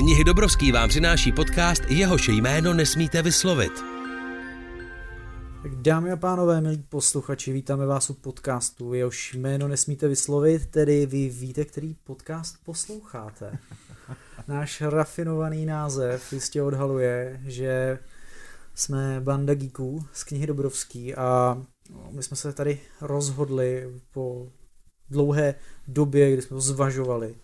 Knihy Dobrovský vám přináší podcast Jehož jméno nesmíte vyslovit. Tak dámy a pánové, milí posluchači, vítáme vás u podcastu, jehož jméno nesmíte vyslovit, tedy vy víte, který podcast posloucháte. Náš rafinovaný název jistě odhaluje, že jsme banda geeků z knihy Dobrovský a my jsme se tady rozhodli po dlouhé době, kdy jsme to zvažovali,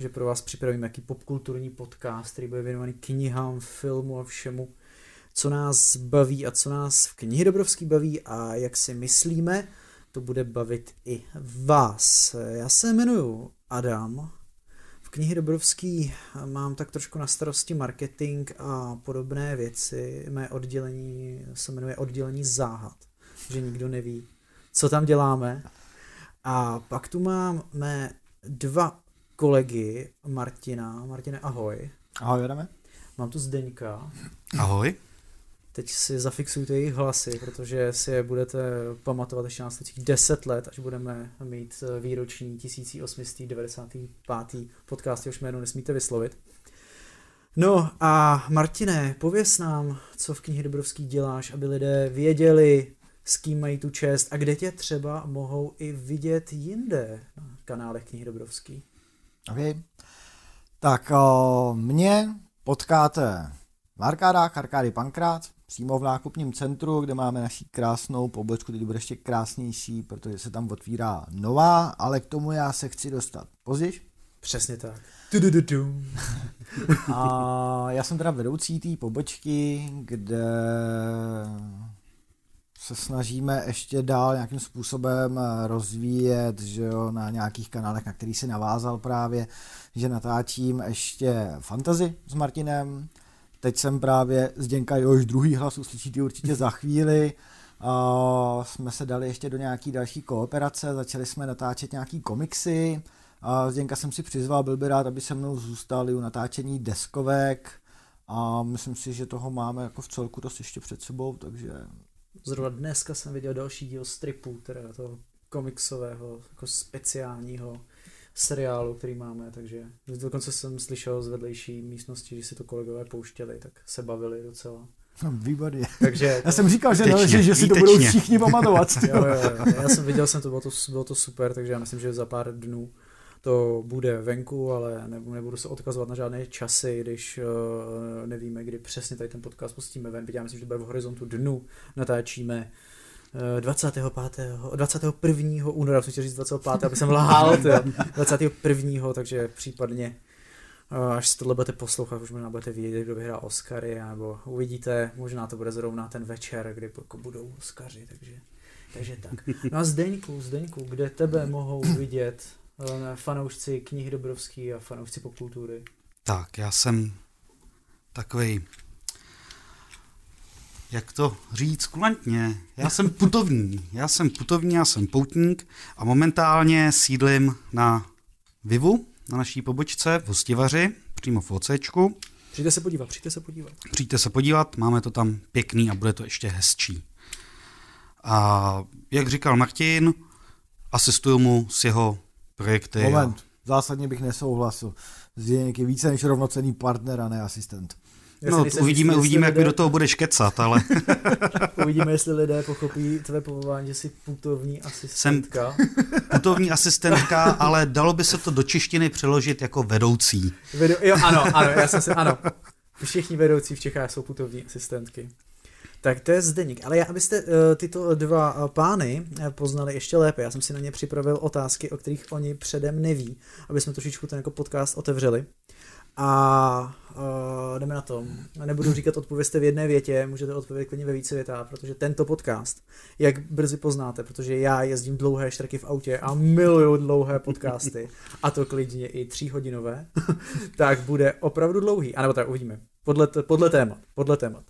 že pro vás připravíme jaký popkulturní podcast, který bude věnovaný knihám, filmu a všemu, co nás baví a co nás v knihy Dobrovský baví a jak si myslíme, to bude bavit i vás. Já se jmenuji Adam. V knihy Dobrovský mám tak trošku na starosti marketing a podobné věci. Mé oddělení se jmenuje oddělení záhad, že nikdo neví, co tam děláme. A pak tu mám mé dva kolegy Martina. Martine, ahoj. Ahoj, Adame. Mám tu Zdeňka. Ahoj. Teď si zafixujte jejich hlasy, protože si je budete pamatovat ještě následujících 10 let, až budeme mít výroční 1895. podcast, jehož jméno nesmíte vyslovit. No a Martine, pověs nám, co v knihy Dobrovský děláš, aby lidé věděli, s kým mají tu čest a kde tě třeba mohou i vidět jinde na kanálech knihy Dobrovský. Okay. Tak o, mě potkáte v Arkádách, Arkády Pankrát, přímo v nákupním centru, kde máme naši krásnou pobočku, teď bude ještě krásnější, protože se tam otvírá nová, ale k tomu já se chci dostat později. Přesně tak. A já jsem teda vedoucí té pobočky, kde se snažíme ještě dál nějakým způsobem rozvíjet, že jo, na nějakých kanálech, na který si navázal právě, že natáčím ještě fantazy s Martinem. Teď jsem právě z Děnka Jož druhý hlas, uslyšíte určitě za chvíli. A jsme se dali ještě do nějaký další kooperace, začali jsme natáčet nějaký komiksy. A Zděnka jsem si přizval, byl by rád, aby se mnou zůstali u natáčení deskovek a myslím si, že toho máme jako v celku dost ještě před sebou, takže Zrovna dneska jsem viděl další díl stripu, teda toho komiksového, jako speciálního seriálu, který máme, takže dokonce jsem slyšel z vedlejší místnosti, že si to kolegové pouštěli, tak se bavili docela. No, výborně. Takže, já jsem říkal, že, že, že si to budou všichni pamatovat. jo, jo, jo. Já jsem viděl jsem to bylo, to, bylo to super, takže já myslím, že za pár dnů to bude venku, ale nebudu se odkazovat na žádné časy, když uh, nevíme, kdy přesně tady ten podcast pustíme ven. Já myslím, že to bude v horizontu dnu. Natáčíme 25. 21. února, chci říct 25. aby jsem lhal, 21. takže případně až si tohle budete poslouchat, už možná budete vědět, kdo vyhrál Oscary, nebo uvidíte, možná to bude zrovna ten večer, kdy jako budou Oscary, takže, takže tak. No a Zdeňku, Zdeňku, kde tebe mohou vidět fanoušci knihy Dobrovský a fanoušci popkultury? Tak, já jsem takový, jak to říct kulantně, já jsem putovní, já jsem putovní, já jsem poutník a momentálně sídlím na Vivu, na naší pobočce v Hostivaři, přímo v OCčku. Přijďte se podívat, přijďte se podívat. Přijďte se podívat, máme to tam pěkný a bude to ještě hezčí. A jak říkal Martin, asistuju mu s jeho projekty. Moment, a... zásadně bych nesouhlasil. Zdeněk je více než rovnocený partner a ne asistent. Já no, uvidíme, uvidíme, jak lidé... do toho budeš kecat, ale... uvidíme, jestli lidé pochopí tvé povolání, že jsi putovní asistentka. Jsem putovní asistentka, ale dalo by se to do češtiny přeložit jako vedoucí. Vedu... Jo, ano, ano, já jsem si, ano. Všichni vedoucí v Čechách jsou putovní asistentky. Tak to je Zdeník. Ale já, abyste uh, tyto dva uh, pány uh, poznali ještě lépe, já jsem si na ně připravil otázky, o kterých oni předem neví, aby jsme trošičku ten jako podcast otevřeli. A uh, jdeme na tom. Nebudu říkat odpovězte v jedné větě, můžete odpovědět klidně ve více větách, protože tento podcast, jak brzy poznáte, protože já jezdím dlouhé štrky v autě a miluju dlouhé podcasty, a to klidně i tříhodinové, tak bude opravdu dlouhý. A nebo tak uvidíme. Podle, podle témat. Podle témat.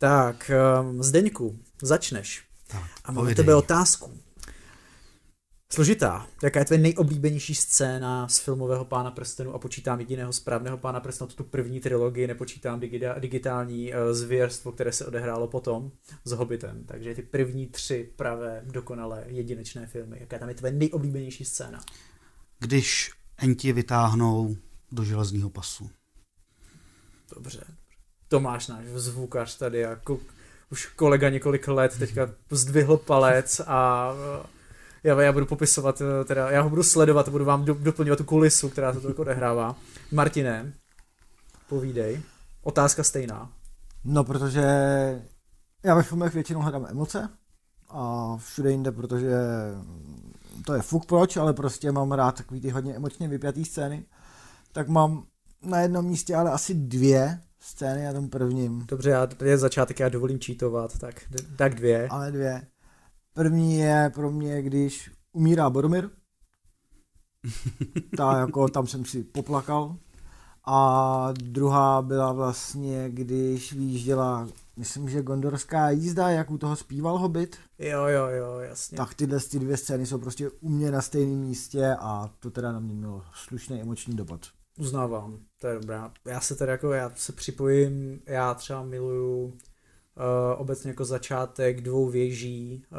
Tak, um, Zdeňku, začneš. Tak, a mám tebe otázku. Složitá. Jaká je tvoje nejoblíbenější scéna z filmového Pána prstenu a počítám jediného správného Pána prstenu, tu první trilogii, nepočítám digitální uh, zvěrstvo, které se odehrálo potom s Hobbitem. Takže ty první tři pravé, dokonalé, jedinečné filmy. Jaká tam je tvoje nejoblíbenější scéna? Když enti vytáhnou do železního pasu. Dobře. Tomáš náš zvukař tady jako už kolega několik let teďka zdvihl palec a já, já budu popisovat, teda já ho budu sledovat a budu vám do, doplňovat tu kulisu, která se to jako odehrává. Martine, povídej. Otázka stejná. No, protože já ve filmech většinou hledám emoce a všude jinde, protože to je fuk proč, ale prostě mám rád takový ty hodně emočně vypjatý scény, tak mám na jednom místě ale asi dvě scény na tom prvním. Dobře, já, je začátek, já dovolím čítovat, tak, tak dvě. Ale dvě. První je pro mě, když umírá Boromir. Ta, jako, tam jsem si poplakal. A druhá byla vlastně, když vyjížděla, myslím, že gondorská jízda, jak u toho zpíval Hobbit. Jo, jo, jo, jasně. Tak tyhle ty dvě scény jsou prostě u mě na stejném místě a to teda na mě mělo slušný emoční dopad. Uznávám, to je dobrá. Já se teda jako, já se připojím, já třeba miluju uh, obecně jako začátek dvou věží, uh,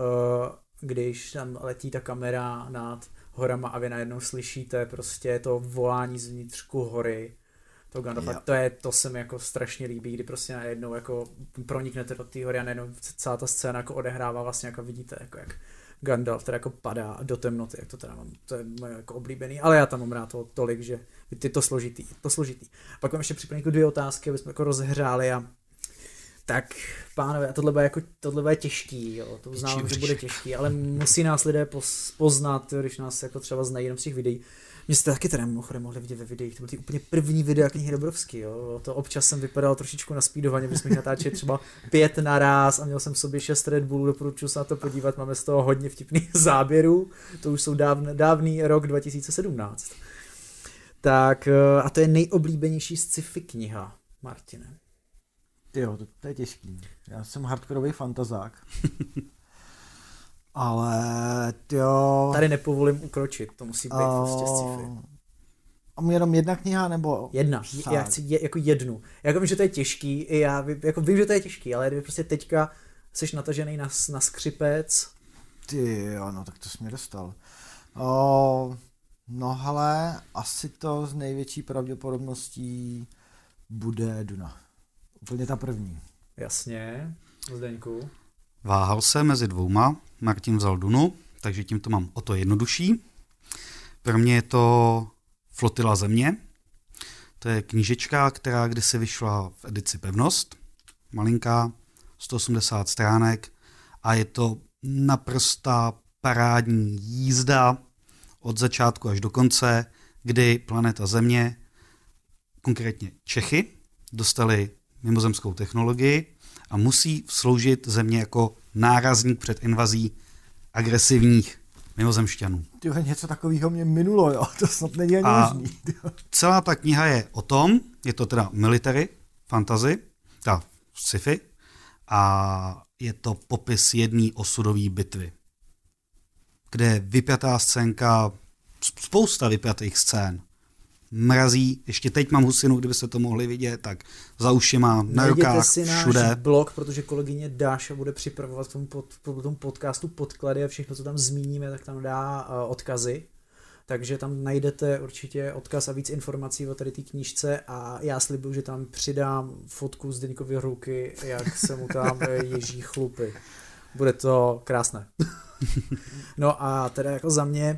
když tam letí ta kamera nad horama a vy najednou slyšíte prostě to volání z vnitřku hory to Gandalf. To, je, to se mi jako strašně líbí, kdy prostě najednou jako proniknete do té hory a najednou celá ta scéna jako odehrává vlastně jako vidíte, jako jak Gandalf teda jako padá do temnoty, jak to teda mám, to je moje jako oblíbený, ale já tam mám rád to tolik, že ty to složitý, to složitý. Pak mám ještě připravené jako dvě otázky, aby jsme jako rozhřáli a tak, pánové, tohle bude, jako, tohle bude těžký, jo, to uznávám, že bude těžký, ale musí nás lidé poznat, když nás jako třeba znají jenom z těch videí. Mě jste taky teda mimochodem mohli vidět ve videích, to byly ty úplně první videa knihy Dobrovský, jo. To občas jsem vypadal trošičku na speedovaně, my jsme jich natáčeli třeba pět naraz a měl jsem v sobě šest Red Bullů, doporučuji se na to podívat, máme z toho hodně vtipných záběrů, to už jsou dávn, dávný rok 2017. Tak a to je nejoblíbenější sci-fi kniha, Martine. Jo, to, to je těžký. Já jsem hardkorový fantazák. Ale jo. Tady nepovolím ukročit, to musí být uh, prostě sci-fi. A jenom jedna kniha nebo? Jedna, Fakt. já chci je, jako jednu. Já vím, že to je těžký, i já jako vím, že to je těžký, ale kdyby prostě teďka jsi natažený na, na skřipec. Ty jo, no tak to jsi mě dostal. O, no ale asi to z největší pravděpodobností bude Duna. Úplně ta první. Jasně, Zdeňku. Váhal se mezi dvouma, Martin vzal Dunu, takže tím to mám o to jednodušší. Pro mě je to Flotila země. To je knížečka, která kdysi vyšla v edici Pevnost. Malinká, 180 stránek a je to naprostá parádní jízda od začátku až do konce, kdy planeta Země, konkrétně Čechy, dostali mimozemskou technologii a musí sloužit země jako nárazník před invazí agresivních mimozemšťanů. Tyjo, něco takového mě minulo, jo. To snad není ani a možný. Celá ta kniha je o tom, je to teda military, fantasy, ta sci-fi, a je to popis jedné osudové bitvy, kde je vypjatá scénka, spousta vypjatých scén mrazí. Ještě teď mám husinu, kdybyste to mohli vidět, tak za ušima, na Najděte rukách, si náš všude. blog, protože kolegyně Dáša bude připravovat v tom, pod, v tom podcastu podklady a všechno, co tam zmíníme, tak tam dá uh, odkazy. Takže tam najdete určitě odkaz a víc informací o tady té knížce a já slibuju, že tam přidám fotku z Deňkovy ruky, jak se mu tam ježí chlupy. Bude to krásné. no a teda jako za mě,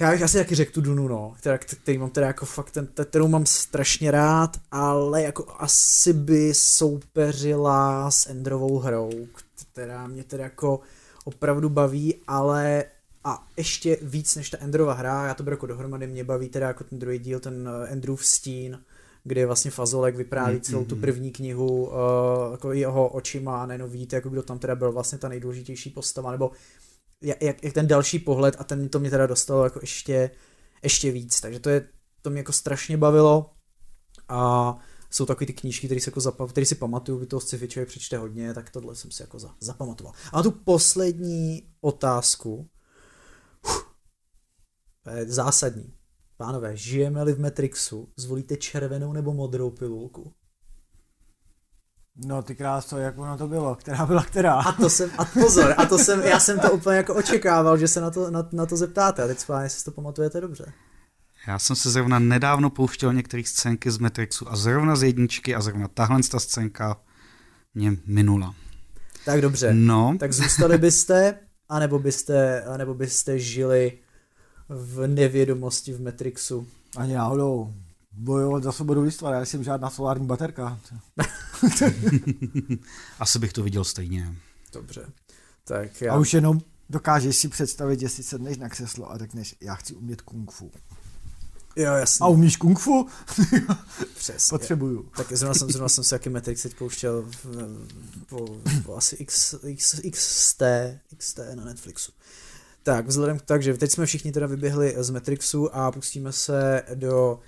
já bych asi taky řekl tu Dunu, no, která, který mám teda jako fakt, ten, kterou mám strašně rád, ale jako asi by soupeřila s Endrovou hrou, která mě teda jako opravdu baví, ale a ještě víc než ta Endrova hra, já to beru jako dohromady, mě baví teda jako ten druhý díl, ten eh, Endrův stín, kde vlastně Fazolek vypráví celou tu první knihu uh, jako jeho očima a nejenom víte, jako kdo tam teda byl vlastně ta nejdůležitější postava, nebo jak, jak ten další pohled a ten to mě teda dostalo jako ještě, ještě víc, takže to je, to mě jako strašně bavilo a jsou takové ty knížky, které si, jako zapav, který si pamatuju, by toho sci-fi člověk přečte hodně, tak tohle jsem si jako za, zapamatoval. A tu poslední otázku, uf, je zásadní. Pánové, žijeme-li v Matrixu, zvolíte červenou nebo modrou pilulku? No ty kráso, jak ono to bylo, která byla která. A to jsem, a pozor, a to jsem, já jsem to úplně jako očekával, že se na to, na, na to zeptáte a teď spáně si to pamatujete dobře. Já jsem se zrovna nedávno pouštěl některé scénky z Matrixu a zrovna z jedničky a zrovna tahle ta scénka mě minula. Tak dobře. No, Tak zůstali byste, anebo byste, anebo byste žili v nevědomosti v Matrixu. Ani náhodou. Bojovat za svobodu lidstva, já jsem žádná solární baterka. asi bych to viděl stejně. Dobře. Tak já... A už jenom dokážeš si představit, že si sedneš na křeslo a řekneš, já chci umět kung fu. Jo, jasně. A umíš kung fu? Přesně. Potřebuju. Tak zrovna jsem, zrovna jsem si jaký Matrix teď pouštěl v, po, po asi X, X, XT, XT na Netflixu. Tak, vzhledem k tak, že teď jsme všichni teda vyběhli z Matrixu a pustíme se do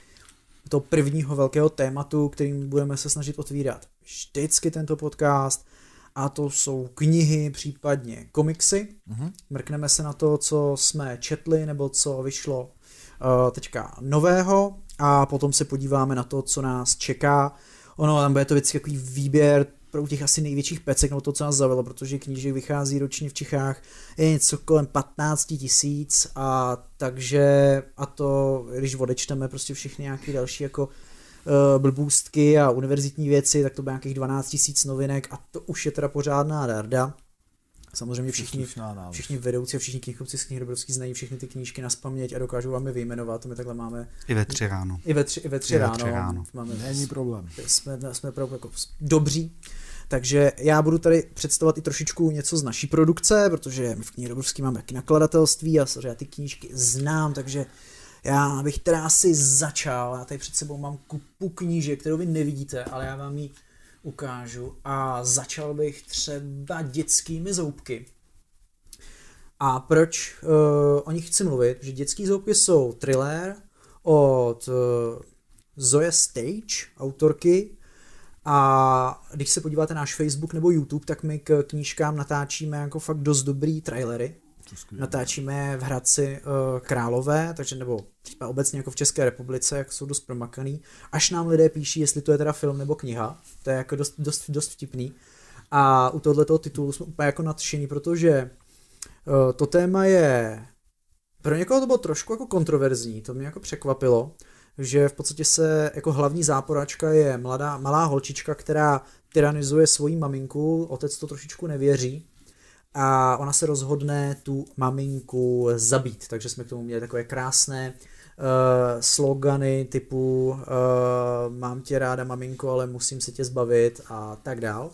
toho prvního velkého tématu, kterým budeme se snažit otvírat vždycky tento podcast a to jsou knihy, případně komiksy. Mhm. Mrkneme se na to, co jsme četli nebo co vyšlo uh, teďka nového a potom se podíváme na to, co nás čeká. Ono tam bude to vždycky takový výběr pro těch asi největších pecek, nebo to, co nás zavilo, protože knížek vychází ročně v Čechách je něco kolem 15 tisíc a takže a to, když odečteme prostě všechny nějaké další jako uh, blbůstky a univerzitní věci, tak to bude nějakých 12 tisíc novinek a to už je teda pořádná darda. Samozřejmě všichni, všichni vedoucí a všichni knihkupci z knih Dobrovský znají všechny ty knížky na spaměť a dokážou vám je vyjmenovat. To my takhle máme I ve tři ráno. i ve tři, i ve tři, I ve ráno. tři ráno. Máme, Není problém. jsme, jsme opravdu jako dobří. Takže já budu tady představovat i trošičku něco z naší produkce, protože my v knihy Dobrovský máme taky nakladatelství a já ty knížky znám, takže já bych teda asi začal. Já tady před sebou mám kupu knížek, kterou vy nevidíte, ale já vám ji ukážu. A začal bych třeba dětskými zoubky. A proč uh, o nich chci mluvit? Že dětský zoubky jsou thriller od uh, Zoe Stage, autorky, a když se podíváte na náš Facebook nebo YouTube, tak my k knížkám natáčíme jako fakt dost dobrý trailery. Natáčíme v Hradci uh, Králové, takže nebo třeba obecně jako v České republice, jak jsou dost promakaný. Až nám lidé píší, jestli to je teda film nebo kniha. To je jako dost, dost, dost vtipný. A u tohoto titulu jsme úplně jako nadšení, protože uh, to téma je pro někoho to bylo trošku jako kontroverzní, to mě jako překvapilo, že v podstatě se jako hlavní záporačka je mladá, malá holčička, která tyranizuje svoji maminku, otec to trošičku nevěří a ona se rozhodne tu maminku zabít, takže jsme k tomu měli takové krásné uh, slogany typu uh, mám tě ráda maminko, ale musím se tě zbavit a tak dál.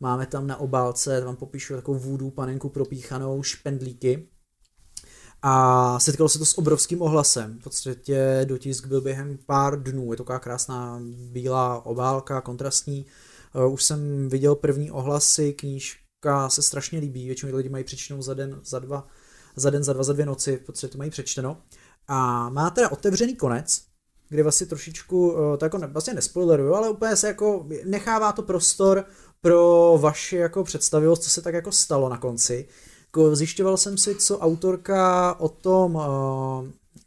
Máme tam na obálce, vám popíšu takovou vůdu panenku propíchanou, špendlíky, a setkalo se to s obrovským ohlasem. V podstatě dotisk byl během pár dnů. Je to taková krásná bílá obálka, kontrastní. Uh, Už jsem viděl první ohlasy, knížka se strašně líbí, většinou lidi mají přečtenou za den, za dva, za den, za dva, za dvě noci, v podstatě to mají přečteno. A má teda otevřený konec, kde vlastně trošičku, uh, to jako vlastně nespoileruju, ale úplně se jako nechává to prostor pro vaši jako představivost, co se tak jako stalo na konci. Jako Zjišťoval jsem si, co autorka o tom uh,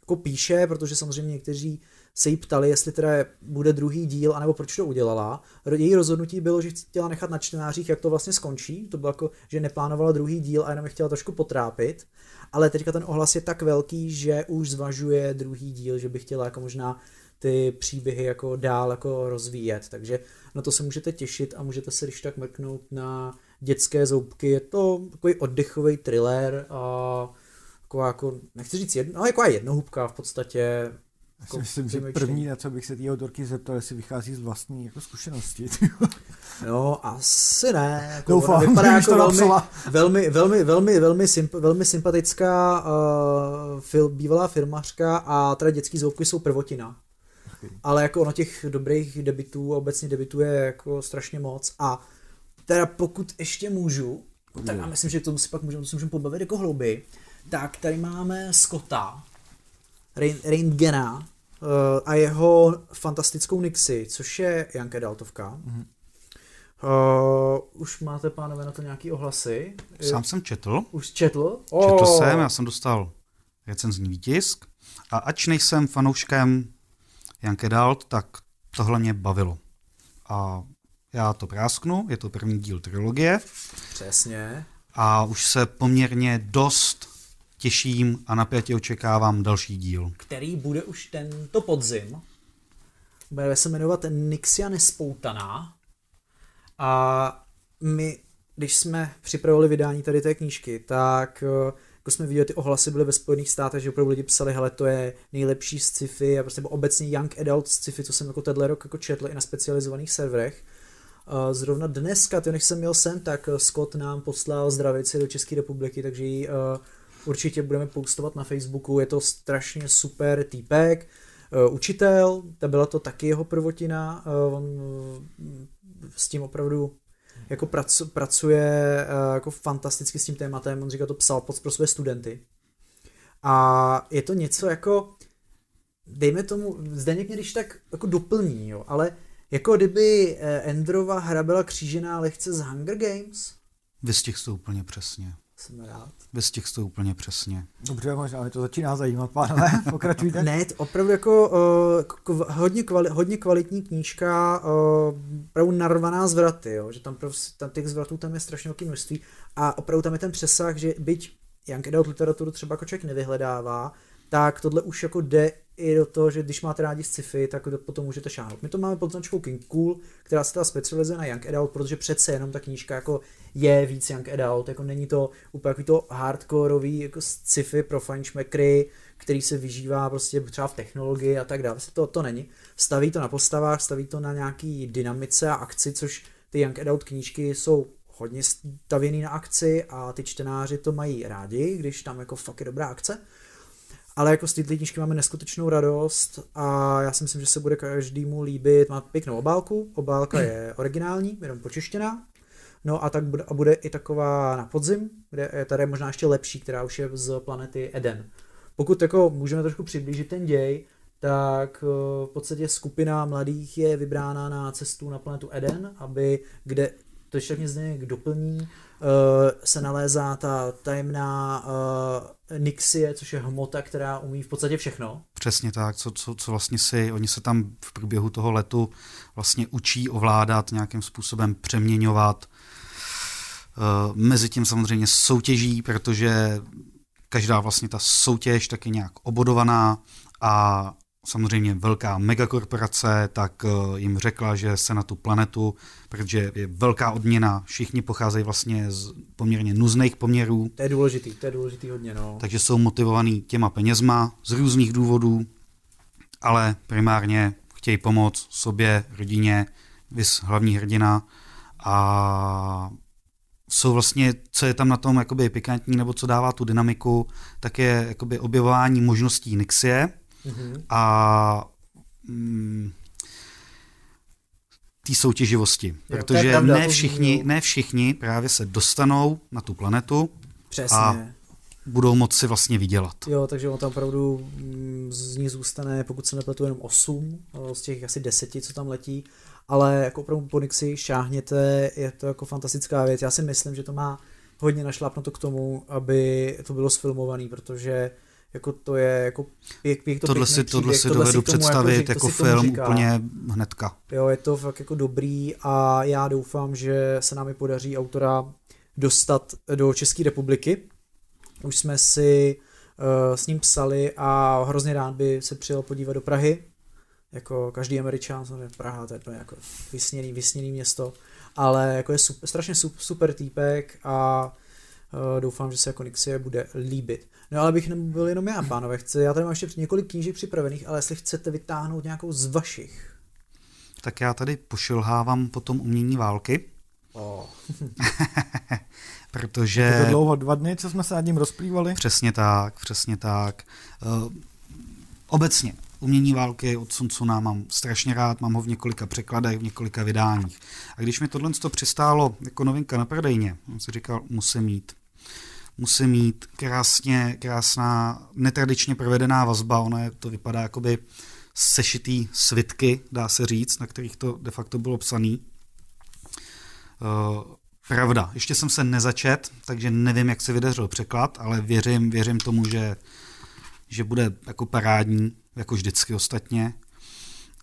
jako píše, protože samozřejmě někteří se jí ptali, jestli teda bude druhý díl, anebo proč to udělala. Její rozhodnutí bylo, že chtěla nechat na čtenářích, jak to vlastně skončí. To bylo jako, že neplánovala druhý díl a jenom je chtěla trošku potrápit. Ale teďka ten ohlas je tak velký, že už zvažuje druhý díl, že by chtěla jako možná ty příběhy jako dál jako rozvíjet. Takže na to se můžete těšit a můžete se když tak mrknout na dětské zoubky. Je to takový oddechový thriller a jako, nechci říct jedno, ale jako jednohubka v podstatě. Jako myslím, že první, na co bych se té autorky zeptal, jestli vychází z vlastní jako zkušenosti. No, asi ne. Jako Doufám, ona vypadá jako to velmi, napsala. velmi, velmi, velmi, velmi, symp, velmi sympatická uh, fil, bývalá firmařka a teda dětský zoubky jsou prvotina. Ale jako ono těch dobrých debitů obecně debitů je jako strašně moc a teda pokud ještě můžu, tak a myslím, že to si pak můžeme, můžeme pobavit jako hlouby, tak tady máme Scotta, Rein- Reintgena a jeho fantastickou Nixi, což je Janke Daltovka. Mhm. Uh, už máte, pánové, na to nějaký ohlasy? Sám jsem četl, Už četl? četl Oh. jsem, já jsem dostal recenzní výtisk a ač nejsem fanouškem Janke Dalt, tak tohle mě bavilo. A já to prásknu, je to první díl trilogie Přesně. a už se poměrně dost těším a napětě očekávám další díl. Který bude už tento podzim. Bude se jmenovat Nixia nespoutaná. A my, když jsme připravili vydání tady té knížky, tak eh, jako jsme viděli, ty ohlasy byly ve Spojených státech, že opravdu lidi psali, hele, to je nejlepší sci-fi a prostě obecně young adult sci-fi, co jsem jako tenhle rok jako četl i na specializovaných serverech. Zrovna dneska, ty, než jsem měl sem, tak eh, Scott nám poslal zdravici do České republiky, takže ji určitě budeme postovat na Facebooku, je to strašně super týpek, uh, učitel, ta byla to taky jeho prvotina, uh, on uh, s tím opravdu jako pracu, pracuje jako fantasticky s tím tématem, on říká, to psal pod pro své studenty. A je to něco jako, dejme tomu, Zdeněk mě když tak jako doplní, jo, ale jako kdyby Endrova hra byla křížená lehce z Hunger Games. Vystihl to úplně přesně. Jsem rád. Vystihl to úplně přesně. Dobře, možná mi to začíná zajímat, pánové, pokračujte. ne, to opravdu jako uh, kv, hodně, kvali, hodně kvalitní knížka, uh, opravdu narvaná zvraty, jo, že tam, prostě, tam těch zvratů tam je strašně velké množství a opravdu tam je ten přesah, že byť Young Adult literaturu třeba jako člověk nevyhledává, tak tohle už jako jde i do toho, že když máte rádi sci-fi, tak to potom můžete šáhnout. My to máme pod značkou King Cool, která se teda specializuje na Young Adult, protože přece jenom ta knížka jako je víc Young Adult, jako není to úplně jako to hardcoreový jako sci-fi pro fančmekry, který se vyžívá prostě třeba v technologii a tak dále. To, to není. Staví to na postavách, staví to na nějaký dynamice a akci, což ty Young Adult knížky jsou hodně stavěný na akci a ty čtenáři to mají rádi, když tam jako fakt je dobrá akce ale jako z této knížky máme neskutečnou radost a já si myslím, že se bude každému líbit. Má pěknou obálku, obálka je originální, jenom počeštěná. No a tak bude, a bude i taková na podzim, kde je tady možná ještě lepší, která už je z planety Eden. Pokud jako můžeme trošku přiblížit ten děj, tak eh, v podstatě skupina mladých je vybrána na cestu na planetu Eden, aby kde to ještě mě zde doplní, se nalézá ta tajemná uh, Nixie, což je hmota, která umí v podstatě všechno. Přesně tak, co, co, co vlastně si, oni se tam v průběhu toho letu vlastně učí ovládat, nějakým způsobem přeměňovat. Uh, mezi tím samozřejmě soutěží, protože každá vlastně ta soutěž tak je nějak obodovaná a samozřejmě velká megakorporace, tak eh, jim řekla, že se na tu planetu, protože je velká odměna, všichni pocházejí vlastně z poměrně nuzných poměrů. To je důležitý, to je důležitý hodně, no. Takže jsou motivovaný těma penězma z různých důvodů, ale primárně chtějí pomoct sobě, rodině, vys hlavní hrdina a jsou vlastně, co je tam na tom jakoby pikantní, nebo co dává tu dynamiku, tak je jakoby objevování možností Nixie, mm-hmm. a mm, té soutěživosti. Jo, protože pravda, ne, všichni, ne všichni právě se dostanou na tu planetu Přesně. a budou moci vlastně vydělat. Jo, takže on tam opravdu mm, z ní zůstane, pokud se nepletu, jenom 8 z těch asi 10, co tam letí, ale jako opravdu po Nixi šáhněte, je to jako fantastická věc. Já si myslím, že to má hodně našlápnuto k tomu, aby to bylo sfilmované, protože jako to je jako pěk, pěk to tohle si, tohle si tohle dovedu si představit jako, jako film úplně hnedka. Jo, je to fakt jako dobrý a já doufám, že se nám podaří autora dostat do České republiky. Už jsme si uh, s ním psali a hrozně rád by se přijel podívat do Prahy. Jako každý američan, samozřejmě Praha, to je to jako vysněný, vysněný město, ale jako je super, strašně super týpek a uh, doufám, že se jako Nixie bude líbit. No ale bych nebyl jenom já, pánové. Chci, já tady mám ještě několik knížek připravených, ale jestli chcete vytáhnout nějakou z vašich. Tak já tady pošilhávám potom umění války. Oh. Protože... Je to dlouho, dva dny, co jsme se nad ním rozplývali? Přesně tak, přesně tak. Uh, obecně, umění války od Sun Tsuna mám strašně rád, mám ho v několika překladech, v několika vydáních. A když mi tohle to přistálo jako novinka na prodejně, jsem si říkal, musím mít musí mít krásně, krásná, netradičně provedená vazba, ono je, to vypadá jakoby sešitý svitky, dá se říct, na kterých to de facto bylo psaný. Uh, pravda, ještě jsem se nezačet, takže nevím, jak se vydařil překlad, ale věřím, věřím tomu, že, že bude jako parádní, jako vždycky ostatně.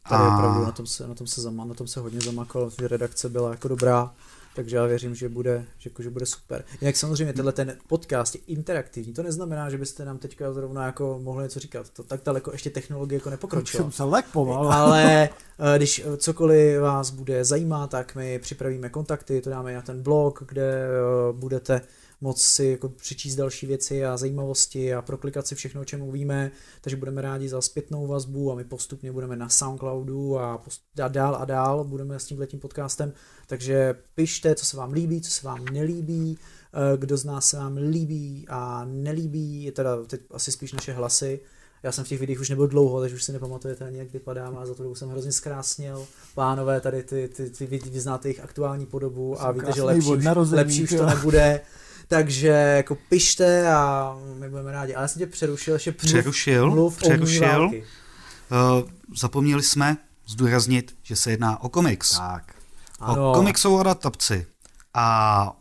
Tady a... opravdu na tom se, na tom se, zama, na tom se hodně zamakal, redakce byla jako dobrá takže já věřím, že bude, že, jako, že bude super. Jinak samozřejmě tenhle ten podcast je interaktivní, to neznamená, že byste nám teďka zrovna jako mohli něco říkat, to tak daleko ještě technologie jako nepokročila. Jsem se lek pomal. Ale eh, když cokoliv vás bude zajímat, tak my připravíme kontakty, to dáme na ten blog, kde eh, budete moc si jako přečíst další věci a zajímavosti a proklikat si všechno, o čem mluvíme, takže budeme rádi za zpětnou vazbu a my postupně budeme na Soundcloudu a dál a dál budeme s tímhletím podcastem, takže pište, co se vám líbí, co se vám nelíbí, eh, kdo z nás se vám líbí a nelíbí, je teda teď asi spíš naše hlasy, já jsem v těch videích už nebyl dlouho, takže už si nepamatujete ani, jak vypadám a za to jsem hrozně zkrásnil. Pánové, tady ty, ty, ty, vy, vy znáte jejich aktuální podobu a víte, že lepší, už, lepší už to nebude. Takže jako pište a my budeme rádi. Ale já jsem tě přerušil, ještě mluv, přerušil, mluv přerušil. Uh, zapomněli jsme zdůraznit, že se jedná o komiks. Tak. O komiksovou adaptaci. A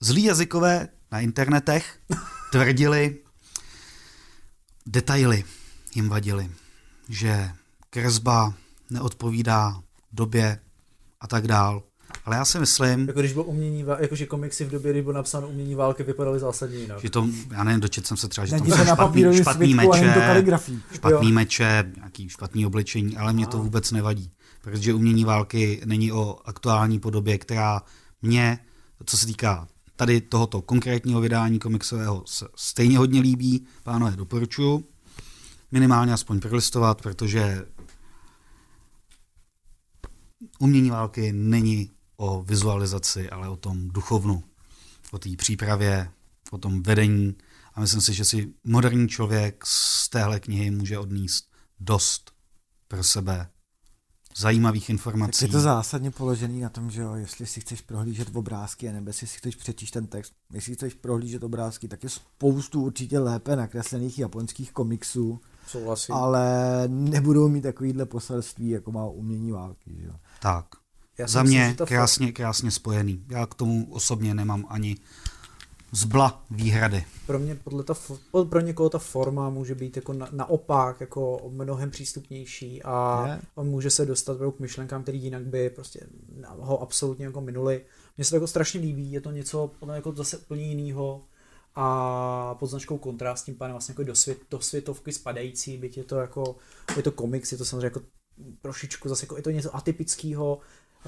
zlí jazykové na internetech tvrdili, detaily jim vadily, že kresba neodpovídá době a tak dál. Ale já si myslím... Jako když bylo umění, jakože komiksy v době, kdy bylo napsáno umění války, vypadaly zásadně jinak. Že to, já nevím, dočet jsem se třeba, že tam jsou špatný, špatný meče, špatný meče, nějaký špatný oblečení, ale mě to vůbec nevadí. Protože umění války není o aktuální podobě, která mě, co se týká tady tohoto konkrétního vydání komiksového, se stejně hodně líbí. Pánové, doporučuji minimálně aspoň prolistovat, protože umění války není o vizualizaci, ale o tom duchovnu, o té přípravě, o tom vedení. A myslím si, že si moderní člověk z téhle knihy může odníst dost pro sebe zajímavých informací. Tak je to zásadně položený na tom, že jo, jestli si chceš prohlížet obrázky, nebo jestli si chceš přečíst ten text. Jestli chceš prohlížet obrázky, tak je spoustu určitě lépe nakreslených japonských komiksů, Souhlasím. ale nebudou mít takovýhle poselství, jako má umění války. Že jo. Tak. Já Za mě myslím, krásně, krásně spojený. Já k tomu osobně nemám ani zbla výhrady. Pro mě podle ta, pro někoho ta forma může být jako na, naopak jako mnohem přístupnější a on může se dostat k myšlenkám, který jinak by prostě ho absolutně jako minuli. Mně se to jako strašně líbí, je to něco jako zase úplně jiného a pod značkou kontrast, tím pádem vlastně jako do, svět, do světovky spadající, byť je to jako, je to komiks, je to samozřejmě jako trošičku zase jako je to něco atypického,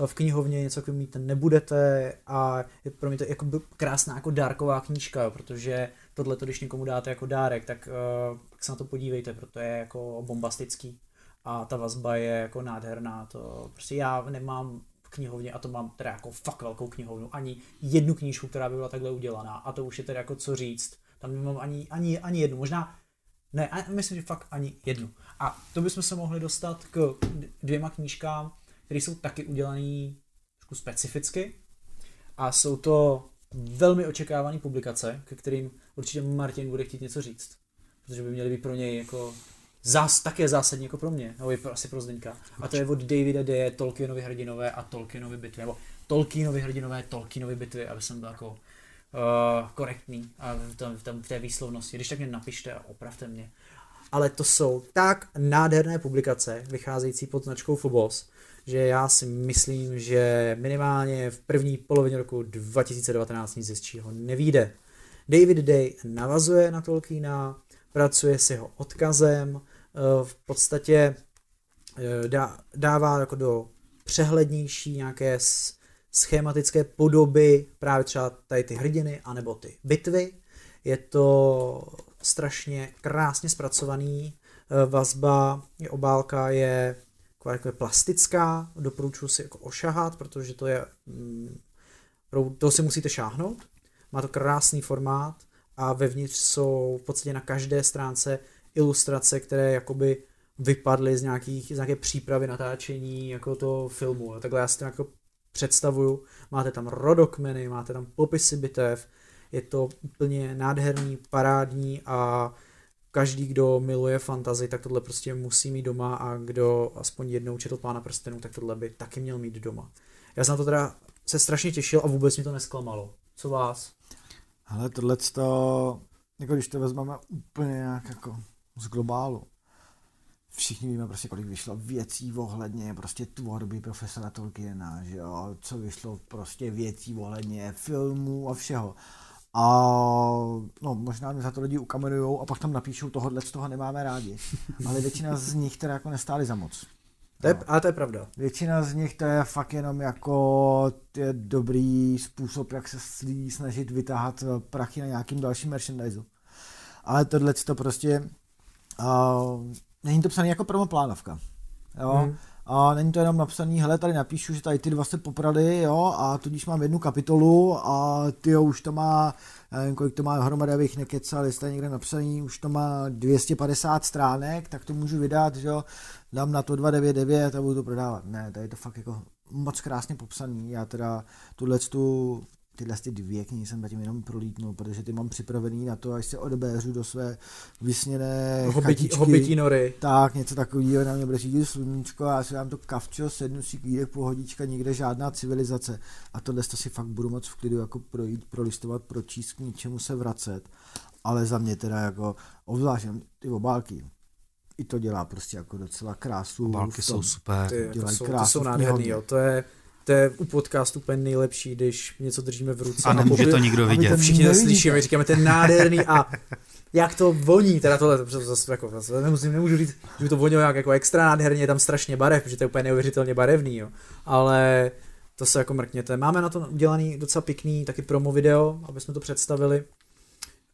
v knihovně něco jako mít nebudete a je pro mě to jako krásná jako dárková knížka, protože tohle, když někomu dáte jako dárek, tak, uh, tak se na to podívejte, protože je jako bombastický a ta vazba je jako nádherná, to prostě já nemám v knihovně a to mám teda jako fakt velkou knihovnu, ani jednu knížku, která by byla takhle udělaná a to už je teda jako co říct, tam nemám ani, ani, ani jednu, možná ne, myslím, že fakt ani jednu. A to bychom se mohli dostat k dvěma knížkám, které jsou taky udělané trošku specificky a jsou to velmi očekávané publikace, ke kterým určitě Martin bude chtít něco říct, protože by měly být pro něj jako zás, také zásadní jako pro mě, nebo pro, asi pro Zdeňka. A to je od Davida D. Tolkienovi hrdinové a Tolkienovi bitvy, nebo Tolkienovi hrdinové, Tolkienovi bitvy, aby jsem byl jako uh, korektní a v, tom, v, tom, v té výslovnosti. Když tak mě napište a opravte mě. Ale to jsou tak nádherné publikace, vycházející pod značkou Phobos, že já si myslím, že minimálně v první polovině roku 2019 nic hezčího nevíde. David Day navazuje na Tolkiena, pracuje s jeho odkazem, eh, v podstatě eh, dává jako do přehlednější nějaké schematické podoby právě třeba tady ty hrdiny anebo ty bitvy. Je to strašně krásně zpracovaný, eh, vazba, obálka je taková jako je plastická, doporučuji si jako ošahat, protože to je, mm, to si musíte šáhnout, má to krásný formát a vevnitř jsou v podstatě na každé stránce ilustrace, které jakoby vypadly z, nějakých, z nějaké přípravy natáčení jako to filmu. Takhle já si to jako představuju. Máte tam rodokmeny, máte tam popisy bitev, je to úplně nádherný, parádní a každý, kdo miluje fantazy, tak tohle prostě musí mít doma a kdo aspoň jednou četl Pána prstenů, tak tohle by taky měl mít doma. Já jsem na to teda se strašně těšil a vůbec mi to nesklamalo. Co vás? Ale tohle to, jako když to vezmeme úplně nějak jako z globálu, všichni víme prostě, kolik vyšlo věcí ohledně prostě tvorby profesora Tolkiena, že jo, co vyšlo prostě věcí ohledně filmů a všeho. A no, možná mě za to lidi ukamenujou a pak tam napíšou tohohle, z toho nemáme rádi. Ale většina z nich teda jako nestály za moc. To je, ale to je pravda. Většina z nich to je fakt jenom jako je dobrý způsob, jak se snažit vytáhat prachy na nějakým dalším merchandiseu. Ale tohle to prostě uh, není to psané jako promoplánovka. Jo? Hmm. A není to jenom napsaný, hele, tady napíšu, že tady ty dva se poprali, jo, a tudíž mám jednu kapitolu a ty jo, už to má, nevím, kolik to má hromada, abych nekecal, jestli je někde napsaný, už to má 250 stránek, tak to můžu vydat, že jo, dám na to 299 a budu to prodávat. Ne, tady je to fakt jako moc krásně popsaný, já teda tuhle tu tyhle ty dvě knihy jsem zatím jenom prolítnul, protože ty mám připravený na to, až se odebéřu do své vysněné hobití, hobití nory. Tak, něco takového, na mě bude řídit sluníčko a já si dám to kavčo, sednu si kvídek, pohodička, nikde žádná civilizace. A tohle to si fakt budu moc v klidu jako projít, prolistovat, pročíst, k ničemu se vracet. Ale za mě teda jako, obzvlášť ty obálky, i to dělá prostě jako docela krásu. Obálky jsou super. Ty, to jsou, to jsou nádherný, jo. To je, to je u podcastu úplně nejlepší, když něco držíme v ruce. A nemůže to nikdo vidět. Všichni to slyšíme, říkáme, ten nádherný a jak to voní, teda tohle, to zase, jako, zase nemusím, nemůžu říct, že to vonilo jak jako extra nádherně, je tam strašně barev, protože to je úplně neuvěřitelně barevný, jo. ale to se jako mrkněte. Máme na to udělaný docela pěkný taky promo video, aby jsme to představili.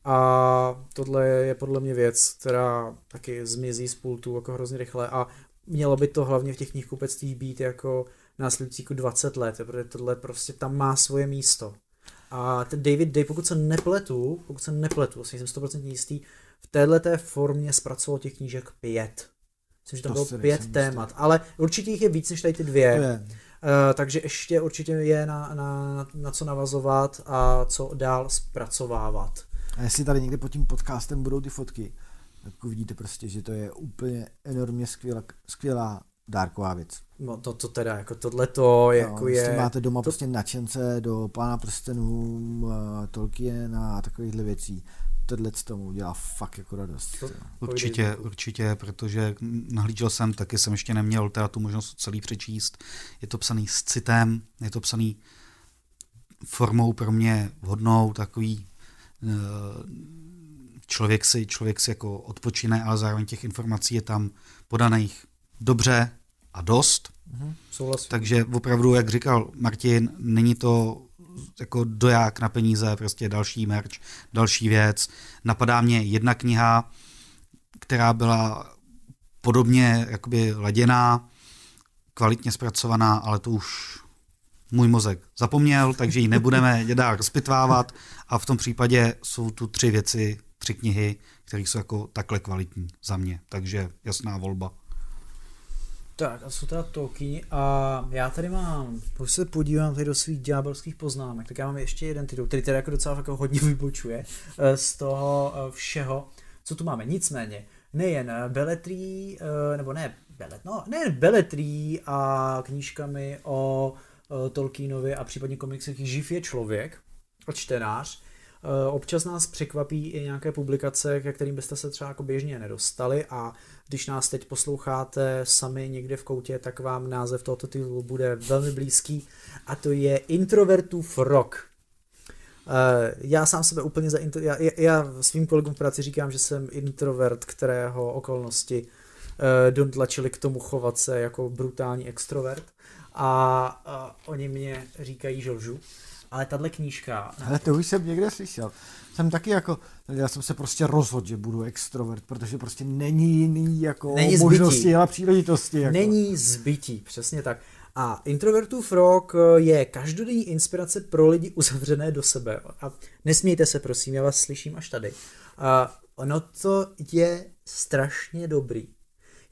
A tohle je podle mě věc, která taky zmizí z pultu jako hrozně rychle a mělo by to hlavně v těch knihkupectvích být jako následující jako 20 let, protože tohle prostě tam má svoje místo. A ten David Day, pokud se nepletu, pokud se nepletu, asi jsem 100% jistý, v této formě zpracoval těch knížek pět. Myslím, že tam to bylo pět témat, jistý. ale určitě jich je víc než tady ty dvě. Uh, takže ještě určitě je na, na, na co navazovat a co dál zpracovávat. A jestli tady někde pod tím podcastem budou ty fotky, tak uvidíte prostě, že to je úplně enormně skvělá, skvělá dárková věc. No to, to teda, jako tohle to jako no, je... máte doma to... prostě nadšence do Pána prstenů, Tolkien a takovýchhle věcí, tohle z tomu dělá fakt jako radost. To, určitě, určitě, protože nahlížel jsem, taky jsem ještě neměl teda tu možnost celý přečíst. Je to psaný s citem, je to psaný formou pro mě vhodnou, takový eh, člověk si, člověk si jako odpočine, ale zároveň těch informací je tam podaných dobře a dost. Mhm, Takže opravdu, jak říkal Martin, není to jako doják na peníze, prostě další merch, další věc. Napadá mě jedna kniha, která byla podobně jakoby laděná, kvalitně zpracovaná, ale to už můj mozek zapomněl, takže ji nebudeme dál rozpitvávat a v tom případě jsou tu tři věci, tři knihy, které jsou jako takhle kvalitní za mě, takže jasná volba. Tak a jsou teda Tolkien a já tady mám, když se podívám tady do svých ďábelských poznámek, tak já mám ještě jeden titul, který teda jako docela jako hodně vybočuje eh, z toho eh, všeho, co tu máme. Nicméně, nejen eh, nebo ne, belet, no, nejen beletrí a knížkami o Tolkienovi a případně komiksech Živ je člověk, čtenář, Občas nás překvapí i nějaké publikace, ke kterým byste se třeba jako běžně nedostali a když nás teď posloucháte sami někde v koutě, tak vám název tohoto titulu bude velmi blízký a to je Introvertův rok. Eh, já sám sebe úplně za intro, já, já svým kolegům v práci říkám, že jsem introvert, kterého okolnosti uh, dontlačili k tomu chovat se jako brutální extrovert a uh, oni mě říkají, že lžu. Ale tahle knížka... Ale to už jsem někde slyšel jsem taky jako, já jsem se prostě rozhodl, že budu extrovert, protože prostě není jiný jako není možnosti a příležitosti. Jako. Není zbytí, přesně tak. A introvertův rok eh, je každodenní inspirace pro lidi uzavřené do sebe. A nesmějte se, prosím, já vás slyším až tady. A ono to je strašně dobrý.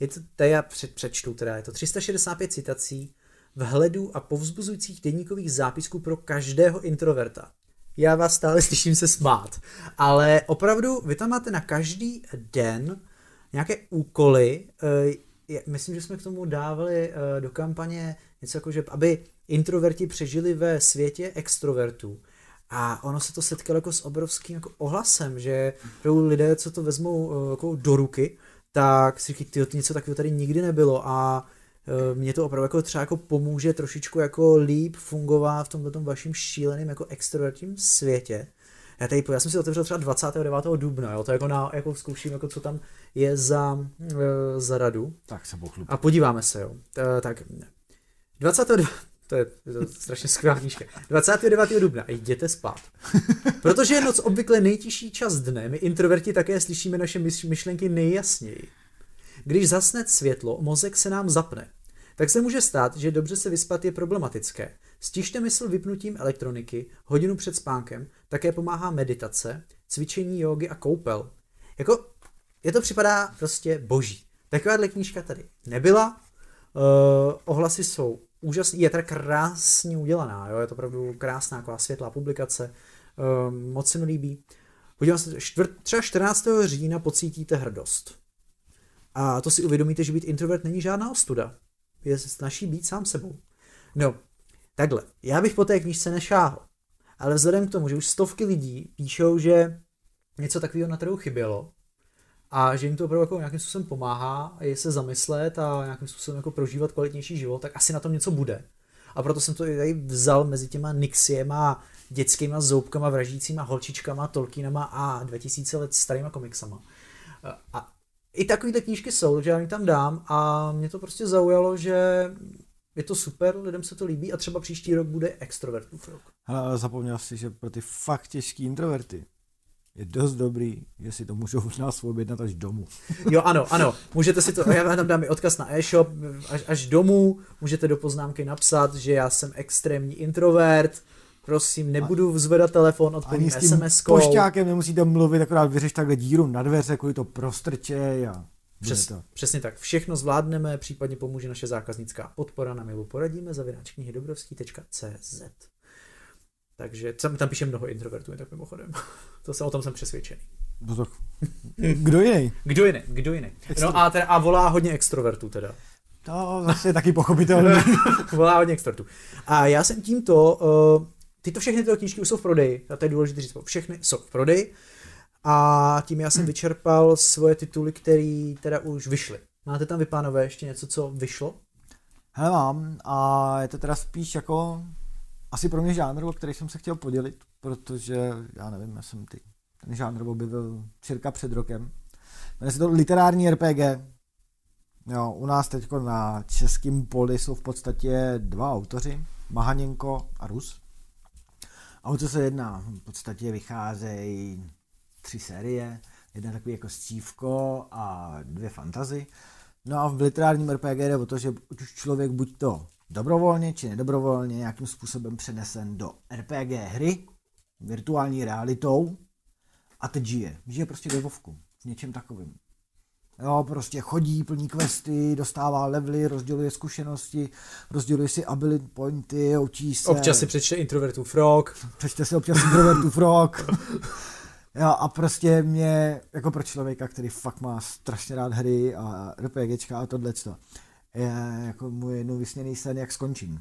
Je to, to já před, přečtu teda, je to 365 citací, vhledů a povzbuzujících denníkových zápisků pro každého introverta já vás stále slyším se smát. Ale opravdu, vy tam máte na každý den nějaké úkoly. Eh, myslím, že jsme k tomu dávali eh, do kampaně něco jako, že aby introverti přežili ve světě extrovertů. A ono se to setkalo jako s obrovským jako ohlasem, že lidé, co to vezmou eh, jako do ruky, tak si říkají, tyjo, něco takového tady nikdy nebylo a mě to opravdu jako třeba jako pomůže trošičku jako líp fungovat v tomto vaším šíleným jako extrovertním světě. Já, tady, já jsem si otevřel třeba 29. dubna, jo, to jako, na, jako zkouším, jako co tam je za, e, za radu. Tak se pochlup. A podíváme se, jo. E, tak 29. To je, to je strašně skvělá knížka. 29. dubna. Jděte spát. Protože je noc obvykle nejtěžší čas dne, my introverti také slyšíme naše myšlenky nejjasněji. Když zasne světlo, mozek se nám zapne. Tak se může stát, že dobře se vyspat je problematické. Stižte mysl vypnutím elektroniky, hodinu před spánkem, také pomáhá meditace, cvičení jogy a koupel. Jako, je to připadá prostě boží. Takováhle knížka tady nebyla, uh, ohlasy jsou úžasný, je teda krásně udělaná, jo? je to opravdu krásná, taková světlá publikace, um, moc se mi líbí. Podívám se, třeba 14. října pocítíte hrdost. A to si uvědomíte, že být introvert není žádná ostuda. Je snaží být sám sebou. No, takhle, já bych po té knížce nešáhl. Ale vzhledem k tomu, že už stovky lidí píšou, že něco takového na trhu chybělo, a že jim to opravdu jako nějakým způsobem pomáhá je se zamyslet a nějakým způsobem jako prožívat kvalitnější život, tak asi na tom něco bude. A proto jsem to tady vzal mezi těma Nixiema, dětskýma zoubkama, vraždícíma holčičkama, Tolkienama a 2000 let starýma komiksama. A i takovýhle knížky jsou, takže já mi tam dám a mě to prostě zaujalo, že je to super, lidem se to líbí a třeba příští rok bude extrovertův rok. Hele, ale zapomněl si, že pro ty fakt těžký introverty je dost dobrý, že si to můžou už nás objednat až domů. Jo, ano, ano. Můžete si to, já tam dám i odkaz na e-shop, až, až domů, můžete do poznámky napsat, že já jsem extrémní introvert, prosím, nebudu zvedat telefon, odpovím sms -kou. pošťákem nemusíte mluvit, akorát vyřeš takhle díru na dveře, kvůli to prostrče a Přes, to. Přesně tak. Všechno zvládneme, případně pomůže naše zákaznická podpora na milu poradíme zavináč knihy dobrovský.cz. Takže tam, tam píše mnoho introvertů, tak mimochodem. To jsem, o tom jsem přesvědčený. No tak, kdo jiný? Kdo jiný, kdo jiný. No a, teda, a volá hodně extrovertů teda. To zase je taky pochopitelné. volá hodně extrovertů. A já jsem tímto, uh, tyto všechny tyto knížky už jsou v prodeji, a to je důležité říct, všechny jsou v prodeji. A tím já jsem vyčerpal svoje tituly, které teda už vyšly. Máte tam vy, pánové, ještě něco, co vyšlo? Hele, mám. A je to teda spíš jako asi pro mě žánr, o který jsem se chtěl podělit, protože já nevím, já jsem ty, ten žánr objevil cirka před rokem. Jmenuje se to literární RPG. Jo, u nás teď na českém poli jsou v podstatě dva autoři, Mahaněnko a Rus. A o co se jedná? V podstatě vycházejí tři série, jedna takový jako scívko a dvě fantazy. No a v literárním RPG jde o to, že už člověk buď to dobrovolně či nedobrovolně nějakým způsobem přenesen do RPG hry, virtuální realitou a teď žije. Žije prostě ve Vovku, v něčem takovým. Jo, prostě chodí, plní questy, dostává levely, rozděluje zkušenosti, rozděluje si ability pointy, učí se. Občas si přečte Introvertu Frog. Přečte si občas Introvertu Frog. Jo, a prostě mě, jako pro člověka, který fakt má strašně rád hry a RPGčka a tohleto, je jako můj jednou vysněný sen, jak skončím.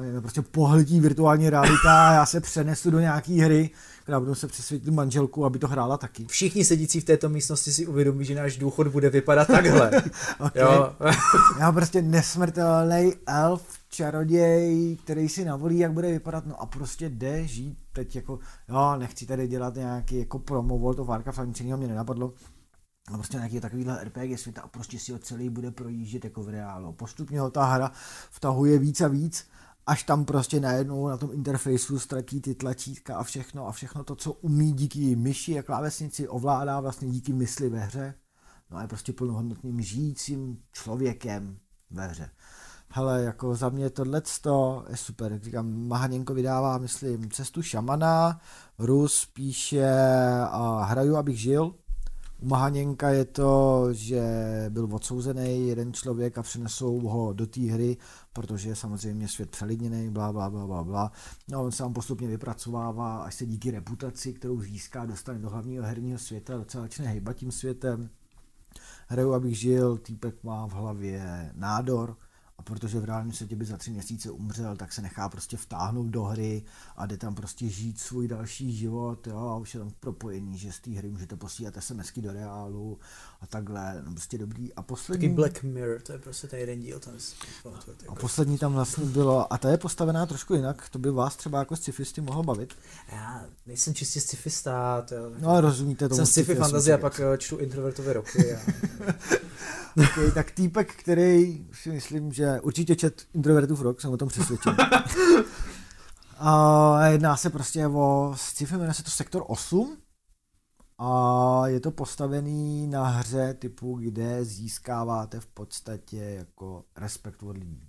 Je prostě pohltí virtuální realita a já se přenesu do nějaký hry, která budu se přesvědčit manželku, aby to hrála taky. Všichni sedící v této místnosti si uvědomí, že náš důchod bude vypadat takhle. okay. jo. já prostě nesmrtelný elf, čaroděj, který si navolí, jak bude vypadat, no a prostě jde žít teď jako, jo, nechci tady dělat nějaký jako promo World of Warcraft, nic jiného mě nenapadlo, a prostě nějaký takovýhle RPG světa a prostě si ho celý bude projíždět jako v reálu. Postupně ho ta hra vtahuje víc a víc, až tam prostě najednou na tom interfejsu ztratí ty tlačítka a všechno a všechno to, co umí díky myši a klávesnici, ovládá vlastně díky mysli ve hře. No a je prostě plnohodnotným žijícím člověkem ve hře. Hele, jako za mě tohle je super. Jak říkám, Mahaněnko vydává, myslím, cestu šamana, Rus píše a hraju, abych žil, u Mahaněnka je to, že byl odsouzený jeden člověk a přinesou ho do té hry, protože je samozřejmě svět přelidněný, bla, bla, bla, bla, bla. No, on se tam postupně vypracovává, až se díky reputaci, kterou získá, dostane do hlavního herního světa, docela začne hejbat tím světem. Hraju, abych žil, týpek má v hlavě nádor a protože v reálném světě by za tři měsíce umřel, tak se nechá prostě vtáhnout do hry a jde tam prostě žít svůj další život, jo, a už je tam propojení, že z té hry můžete posílat SMSky do reálu a takhle, no prostě dobrý. A poslední... Taky Black Mirror, to je prostě ten jeden díl, tam A poslední tam vlastně bylo, a ta je postavená trošku jinak, to by vás třeba jako scifisty mohlo bavit. Já nejsem čistě scifista, to je... No a rozumíte tomu. jsem sci-fi fantazie a pak eh, čtu introvertové roky. A... Okay, tak týpek, který si myslím, že určitě čet Introvertův rok, jsem o tom přesvědčen. A jedná se prostě o sci-fi, jmenuje se to Sektor 8 a je to postavený na hře typu, kde získáváte v podstatě jako respekt od lidí.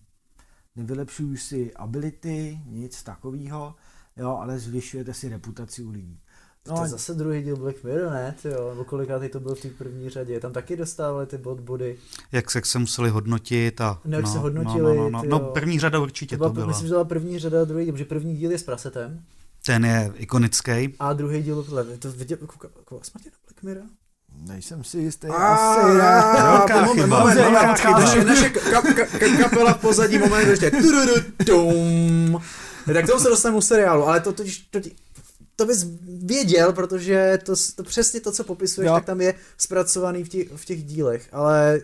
Nevylepšují si ability, nic takového, jo, ale zvyšujete si reputaci u lidí. No, to je zase druhý díl Black Mirror, ne? Tyjo, nebo kolikátý to byl v té první řadě. Tam taky dostávali ty bod body. Jak se, jak se museli hodnotit a... No, jak se hodnotili, No, no, no, ty no, jo. první řada určitě To to, byla, byla. myslím, že byla první řada a druhý díl, protože první díl je s prasetem Ten je ikonický. a druhý díl byl to viděl, kouka- kouká jsi Martin na Black Mirror? Nejsem si jistý, A- asi ne. Velká chyba. Velká chyba. naše, naše ka, ka, ka, kapela v pozadí moment ještě. Tak k tomu se dostaneme u seriálu, ale to totiž to, to bys věděl, protože to, to přesně to, co popisuješ, Jo. tak tam je zpracovaný v těch, v těch dílech, ale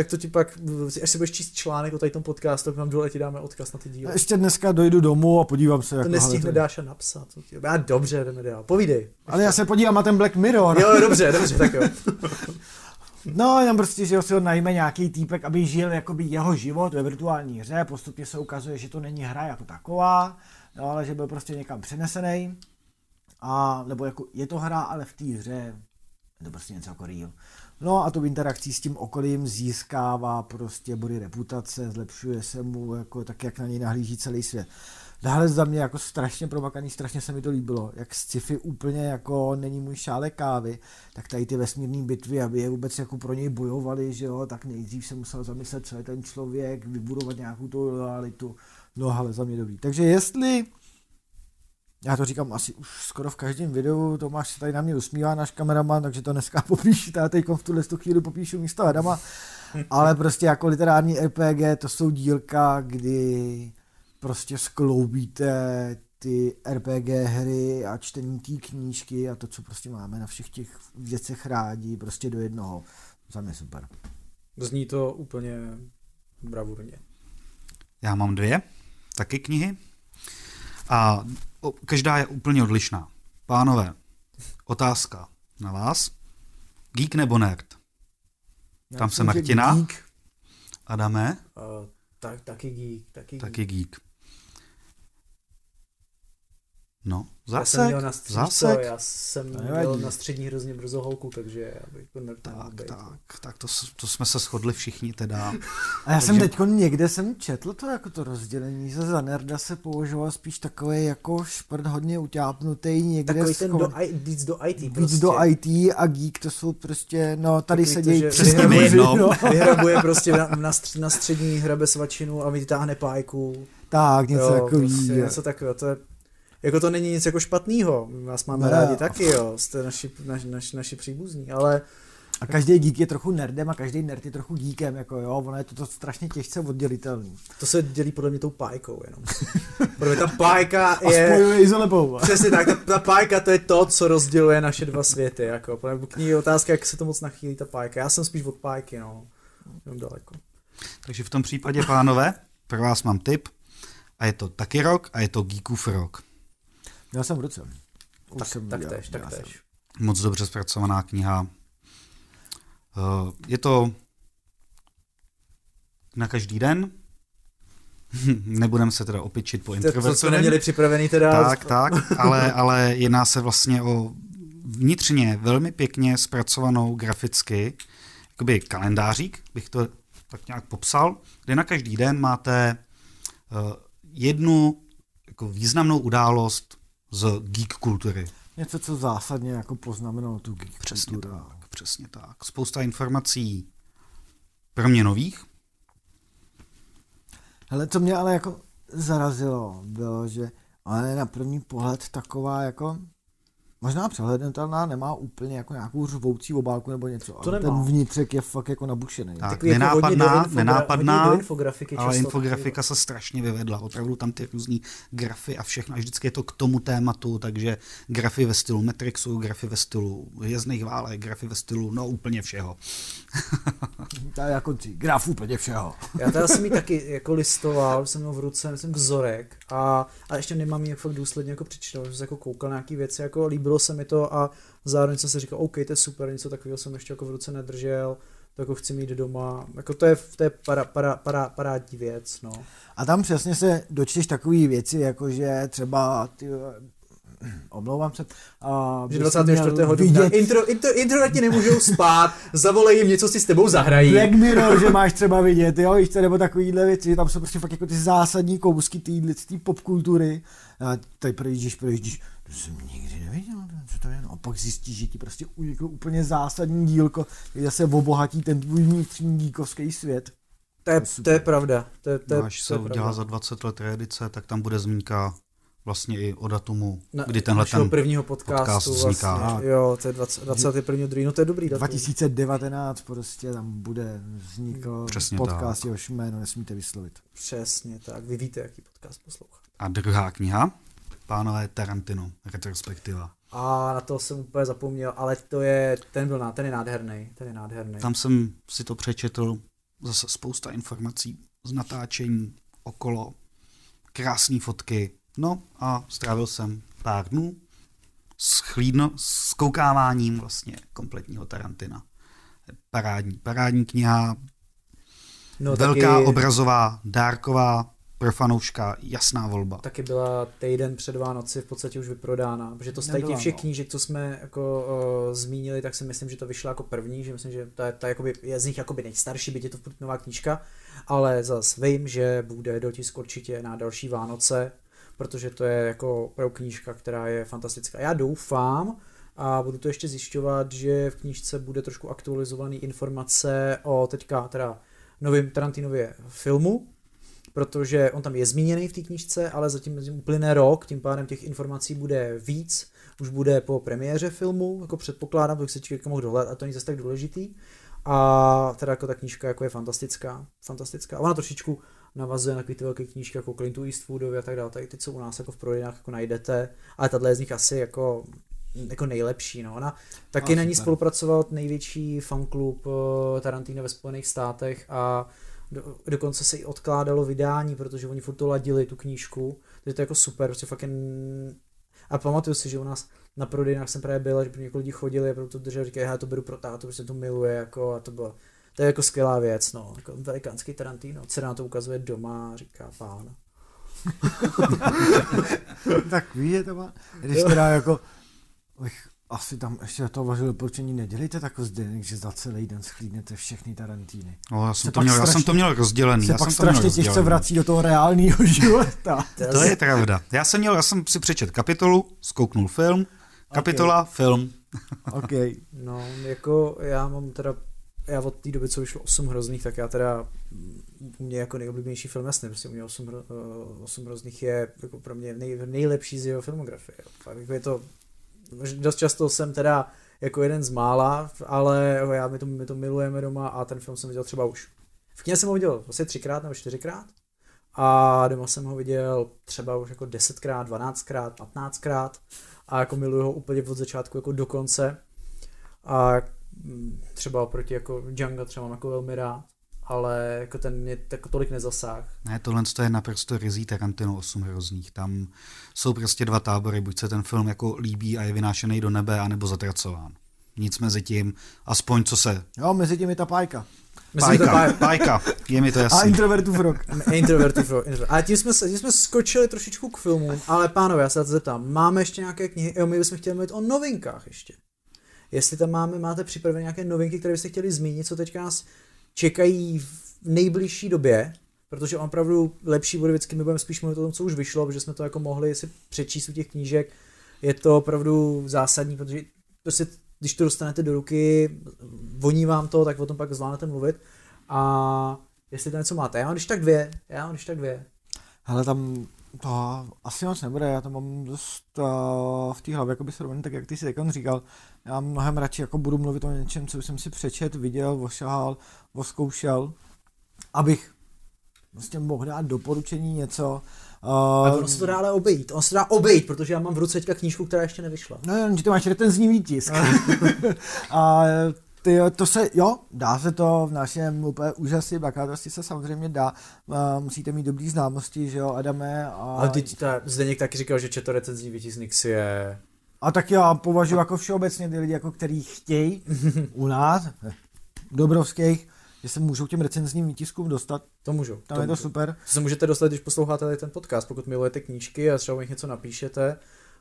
tak to ti pak, až si budeš číst článek o tady tom podcastu, tak nám dole ti dáme odkaz na ty díly. Ještě dneska dojdu domů a podívám se. To jako, nestihne Dáša napsat. Já dobře, jdeme dál. Povídej. Ale já se podívám na ten Black Mirror. Jo, dobře, dobře, tak jo. No, jenom prostě, že si ho najme nějaký týpek, aby žil jakoby jeho život ve virtuální hře, postupně se ukazuje, že to není hra jako taková, no, ale že byl prostě někam přenesený. A, nebo jako je to hra, ale v té hře je to prostě něco jako real. No a to v interakcí s tím okolím získává prostě body reputace, zlepšuje se mu jako tak, jak na něj nahlíží celý svět. Dále za mě jako strašně promakaný, strašně se mi to líbilo, jak sci-fi úplně jako není můj šálek kávy, tak tady ty vesmírné bitvy, aby je vůbec jako pro něj bojovali, že jo, tak nejdřív se musel zamyslet, co je ten člověk, vybudovat nějakou tu realitu, no ale za mě dobrý. Takže jestli, já to říkám asi už skoro v každém videu, Tomáš se tady na mě usmívá, náš kameraman, takže to dneska popíšu, já teď v tuhle tu chvíli popíšu místo Adama, ale prostě jako literární RPG, to jsou dílka, kdy prostě skloubíte ty RPG hry a čtení té knížky a to, co prostě máme na všech těch věcech rádi, prostě do jednoho. Za mě super. Zní to úplně bravurně. Já mám dvě, taky knihy. A každá je úplně odlišná. Pánové, otázka na vás. Geek nebo nerd? Tam se Martina. Geek, Adame, Uh, tak, taky geek, taky geek. taky geek. No, Já jsem měl na já jsem To měl nevadí. na střední hrozně brzo holku, takže já bych to Tak, být. tak, tak to, to jsme se shodli všichni teda. A já jsem Takže- teď někde jsem četl to jako to rozdělení, že za nerda se používal spíš takový jako šprt hodně utápnutý někde Takový ten do, I, víc do IT víc prostě. do IT a geek to jsou prostě, no tady Takový se dějí že přesně jedno. no. Vyhrabuje prostě na, na, stř, na střední hrabe svačinu a vytáhne pájku. Tak, něco takový. prostě něco takového. To je, jako to není nic jako špatného. My vás máme Ne. rádi taky, jo. Jste naši, naši, naši, naši příbuzní, ale A každý geek je trochu nerdem a každý nerd je trochu geekem, jako jo, ono je to, to strašně těžce oddělitelný. to se dělí podle mě tou pájkou jenom. Protože ta pájka A je... spojuje i s. Přesně tak, ta, ta pájka to je to, co rozděluje naše dva světy. Jako. K ní je otázka, jak se to moc nachýlí ta pájka. Já jsem spíš od pájky, no. Jenom daleko. Takže v tom případě, pánové, pro vás mám tip. A je to taky rok a je to Geekův rok. Měl jsem v ruce. Už Tak, jsem tak viděl, tež, tak jsem. tež. Moc dobře zpracovaná kniha. Eh, Je to na každý den. Nebudeme se teda opičit po To, to jsme neměli připravený teda. Tak, tak, ale, ale jedná se vlastně o vnitřně velmi pěkně zpracovanou graficky, jakoby kalendářík, bych to tak nějak popsal, kde na každý den máte uh, jednu jako významnou událost z geek kultury. Něco, co zásadně jako poznamenalo tu geek Přesně kulturu. tak, přesně tak. Spousta informací pro mě nových. Hele, co mě ale jako zarazilo, bylo, že ale na první pohled taková jako Možná přehlednutelná nemá úplně jako nějakou řvoucí obálku nebo něco, To ale nemá. ten vnitřek je fakt jako nabušený. Tak, Takový jako nenápadná, infogra- nenápadná, hodně do infografiky ale často infografika se strašně vyvedla. Opravdu tam ty různý grafy a všechno. A vždycky je to k tomu tématu, takže grafy ve stylu Matrixu, grafy ve stylu Jezdných válek, grafy ve stylu, no úplně všeho. To je jako ty graf úplně všeho. Já teda jsem ji taky jako listoval, jsem měl v ruce, myslím, vzorek a, a ještě nemám ji fakt důsledně jako přečítal, že jsem jako koukal na nějaký věci, jako líbilo se mi to a zároveň jsem si říkal, OK, to je super, něco takového jsem ještě jako v ruce nedržel, to jako chci mít doma, jako to je, to je para, para, para, parádní věc, no. A tam přesně se dočteš takové věci, jako že třeba ty, omlouvám se, a Že bys 24. měl dubna intro, intro, introverti nemůžou spát, zavolej jim něco si s tebou zahrají. Black Mirror, že máš třeba vidět, jo, víš co, nebo takovýhle věci, tam jsou prostě fakt jako ty zásadní kousky té té popkultury. A tady projíždíš, projíždíš, to jsem nikdy neviděl, co to je, no, a pak zjistíš, že ti prostě u- jako úplně zásadní dílko, který zase obohatí ten tvůj vnitřní díkovský svět. To je, To je super. to je pravda. To je, to je, No, až to se je pravda. udělá za 20 let reedice, tak tam bude zmínka vlastně i o datumu, Na, kdy tenhle ten prvního podcastu podcast vzniká. Vlastně, jo, to je 20, 21. druhý, no to je dobrý datum. 2019 prostě tam bude vznikl Přesně podcast, jehož jméno nesmíte vyslovit. Přesně tak, vy víte, jaký podcast poslouchat. A druhá kniha, pánové Tarantino, retrospektiva. A na to jsem úplně zapomněl, ale to je, ten byl, ten je nádherný, ten je nádherný. Tam jsem si to přečetl, zase spousta informací z natáčení okolo, krásné fotky, no a strávil jsem pár dnů s, chlídno, s koukáváním vlastně kompletního Tarantina. Parádní, parádní kniha, no, velká taky, obrazová, dárková, pro fanouška, jasná volba. taky byla týden před Vánoci v podstatě už vyprodána, protože to z tady těch Nebyla, všech no. knížek, co jsme jako uh, zmínili, tak si myslím, že to vyšlo jako první, že myslím, že ta, je- ta jakoby, je z nich jakoby nejstarší, byť je to nová knížka, ale zas vím, že bude dotisk určitě na další Vánoce, protože to je jako opravdu knížka, která je fantastická. Já doufám, a budu to ještě zjišťovat, že v knížce bude trošku aktualizovaný informace o teďka teda novým Tarantinově filmu, protože on tam je zmíněný v té knížce, ale zatím uplyne rok, tím pádem těch informací bude víc, už bude po premiéře filmu, jako předpokládám, bych se člověk mohl dohledat a to není zase tak důležitý. A teda jako ta knížka jako je fantastická, fantastická. Ona trošičku navazuje na ty velké knížky jako Clintu Eastwoodovi a tak dále, tady ty, co u nás jako v prodejnách jako najdete, ale tahle je z nich asi jako jako nejlepší. No. Ona taky A na ní super. spolupracoval největší fanklub eh, Tarantino ve Spojených státech a do, dokonce se i odkládalo vydání, protože oni furt to ladili, tu knížku, takže to je jako super, prostě fakt jen... A pamatuju si, že u nás na prodejnách jsem právě byl, že pro několik lidí chodili a proto to drželi, říkají, já to beru pro tátu, protože to miluje, jako, a to bylo, to je jako skvělá věc, no, jako velikánský Tarantino, se na to ukazuje doma, říká pán. tak víš, že to má, když teda jako, bych asi tam ještě to važil doporučení, nedělejte tak zdenek, že za celý den schlídnete všechny Tarantíny. No, já, Se jsem to měl, já jsem strašně- to měl rozdělený. Se já pak jsem to měl strašně těžce rozdělený. vrací do toho reálného života. To je pravda. Já jsem měl, já jsem si přečet kapitolu, zkouknul film, kapitola, film. OK. No, jako já mám teda, já od té doby, co vyšlo 8 hrozných, tak já teda, mm, u mě jako nejoblíbenější film, jasně, prostě u mě 8, hro, eh, 8 hrozných je jako pro mě nej, nejlepší z jeho filmografie. Fakt jako je to, dost často jsem teda jako jeden z mála, ale já, my to, my to milujeme doma a ten film jsem viděl třeba už. V knihe jsem ho viděl vlastně třikrát nebo čtyřikrát a doma jsem ho viděl třeba už jako desetkrát, dvanáctkrát, patnáctkrát a jako miluju ho úplně od začátku jako do konce a třeba oproti jako Django třeba mám jako velmi rád, ale jako ten mě tak tolik nezasáh. Ne, tohle je naprosto rizí Tarantino 8 hrozných. Tam jsou prostě dva tábory, buď se ten film jako líbí a je vynášený do nebe, anebo zatracován. Nic mezi tím, aspoň co se... Jo, mezi tím je ta pájka. Myslím, Pájka, pá- pájka, je mi to A jasný. introvertův rok. Introverty pro introvert. A tím jsme, se, tím jsme skočili trošičku k filmům, ale pánové, já se na to zeptám, máme ještě nějaké knihy, jo, my bychom chtěli mluvit o novinkách ještě. Jestli tam máme, máte připravené nějaké novinky, které byste chtěli zmínit, co teďka nás čekají v nejbližší době, protože opravdu lepší bude vždycky, my budeme spíš mluvit o tom, co už vyšlo, protože jsme to jako mohli si přečíst u těch knížek. Je to opravdu zásadní, protože prostě, když to dostanete do ruky, voní vám to, tak o tom pak zvládnete mluvit. A jestli to něco máte, já mám když tak dvě, já mám když tak dvě. Ale tam To asi moc nebude, já to mám dost uh, v té hlavě, jako by se tak jak ty si teď říkal, já mnohem radši jako budu mluvit o něčem, co jsem si přečet, viděl, ošahal, oskoušel, abych vlastně mohl dát doporučení něco. Uh, a ono se to dá ale obejít. On se dá obejít, protože já mám v ruce teďka knížku, která ještě nevyšla. No že ty máš retenzní výtisk. a ty, to se, jo, dá se to v našem úplně úžasí, bakalářství se samozřejmě dá, uh, musíte mít dobrý známosti, že jo, Adame. A... Ale teď ta, Zdeněk taky říkal, že četl recenzní výtisk je... A tak já považuji jako všeobecně ty lidi, jako který chtějí u nás, dobrovských, že se můžou těm recenzním výtiskům dostat. To můžou. Tam to je můžou. to super. To se můžete dostat, když posloucháte ten podcast, pokud milujete knížky a třeba o nich něco napíšete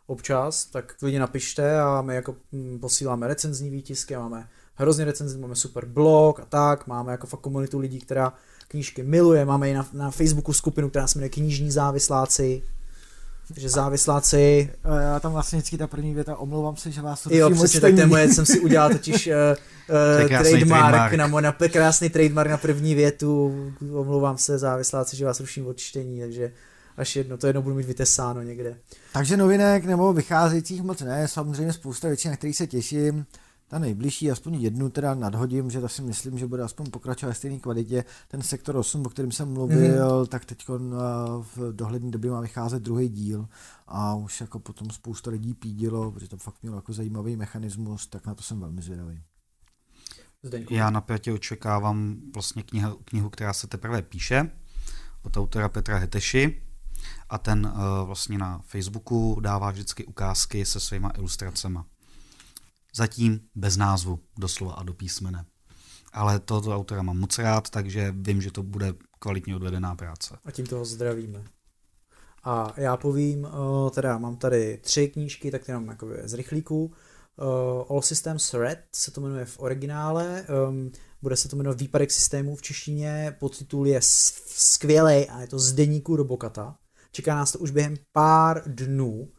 občas, tak klidně napište a my jako mm, posíláme recenzní výtisky, máme hrozně recenzní, máme super blog a tak, máme jako fakt komunitu lidí, která knížky miluje, máme i na, na Facebooku skupinu, která se jmenuje Knižní závisláci, takže závisláci. Já tam vlastně vždycky ta první věta, omlouvám se, že vás Jo, přesně, tak to je moje, jsem si udělal totiž uh, uh, trademark, trademark. Na, na krásný trademark na první větu, omlouvám se závisláci, že vás ruším od čtení, takže až jedno, to jedno budu mít vytesáno někde. Takže novinek nebo vycházejících moc ne, samozřejmě spousta věcí, na kterých se těším. Ta nejbližší, aspoň jednu teda nadhodím, že to si myslím, že bude aspoň pokračovat v stejné kvalitě. Ten sektor 8, o kterém jsem mluvil, mm-hmm. tak teď v dohledné době má vycházet druhý díl a už jako potom spousta lidí pídilo, protože to fakt mělo jako zajímavý mechanismus, tak na to jsem velmi zvědavý. Zdeňku. Já napětě očekávám vlastně knihu, knihu, která se teprve píše, od autora Petra Heteši a ten uh, vlastně na Facebooku dává vždycky ukázky se svýma ilustracemi. Zatím bez názvu, doslova a do písmene. Ale tohoto autora mám moc rád, takže vím, že to bude kvalitně odvedená práce. A tím toho zdravíme. A já povím, uh, teda mám tady tři knížky, tak jenom jako z rychlíků. Uh, All Systems Red se to jmenuje v originále, bude se to jmenovat Výpadek systémů v češtině, podtitul je skvělý a je to z deníku Robokata. Čeká nás to už během pár dnů.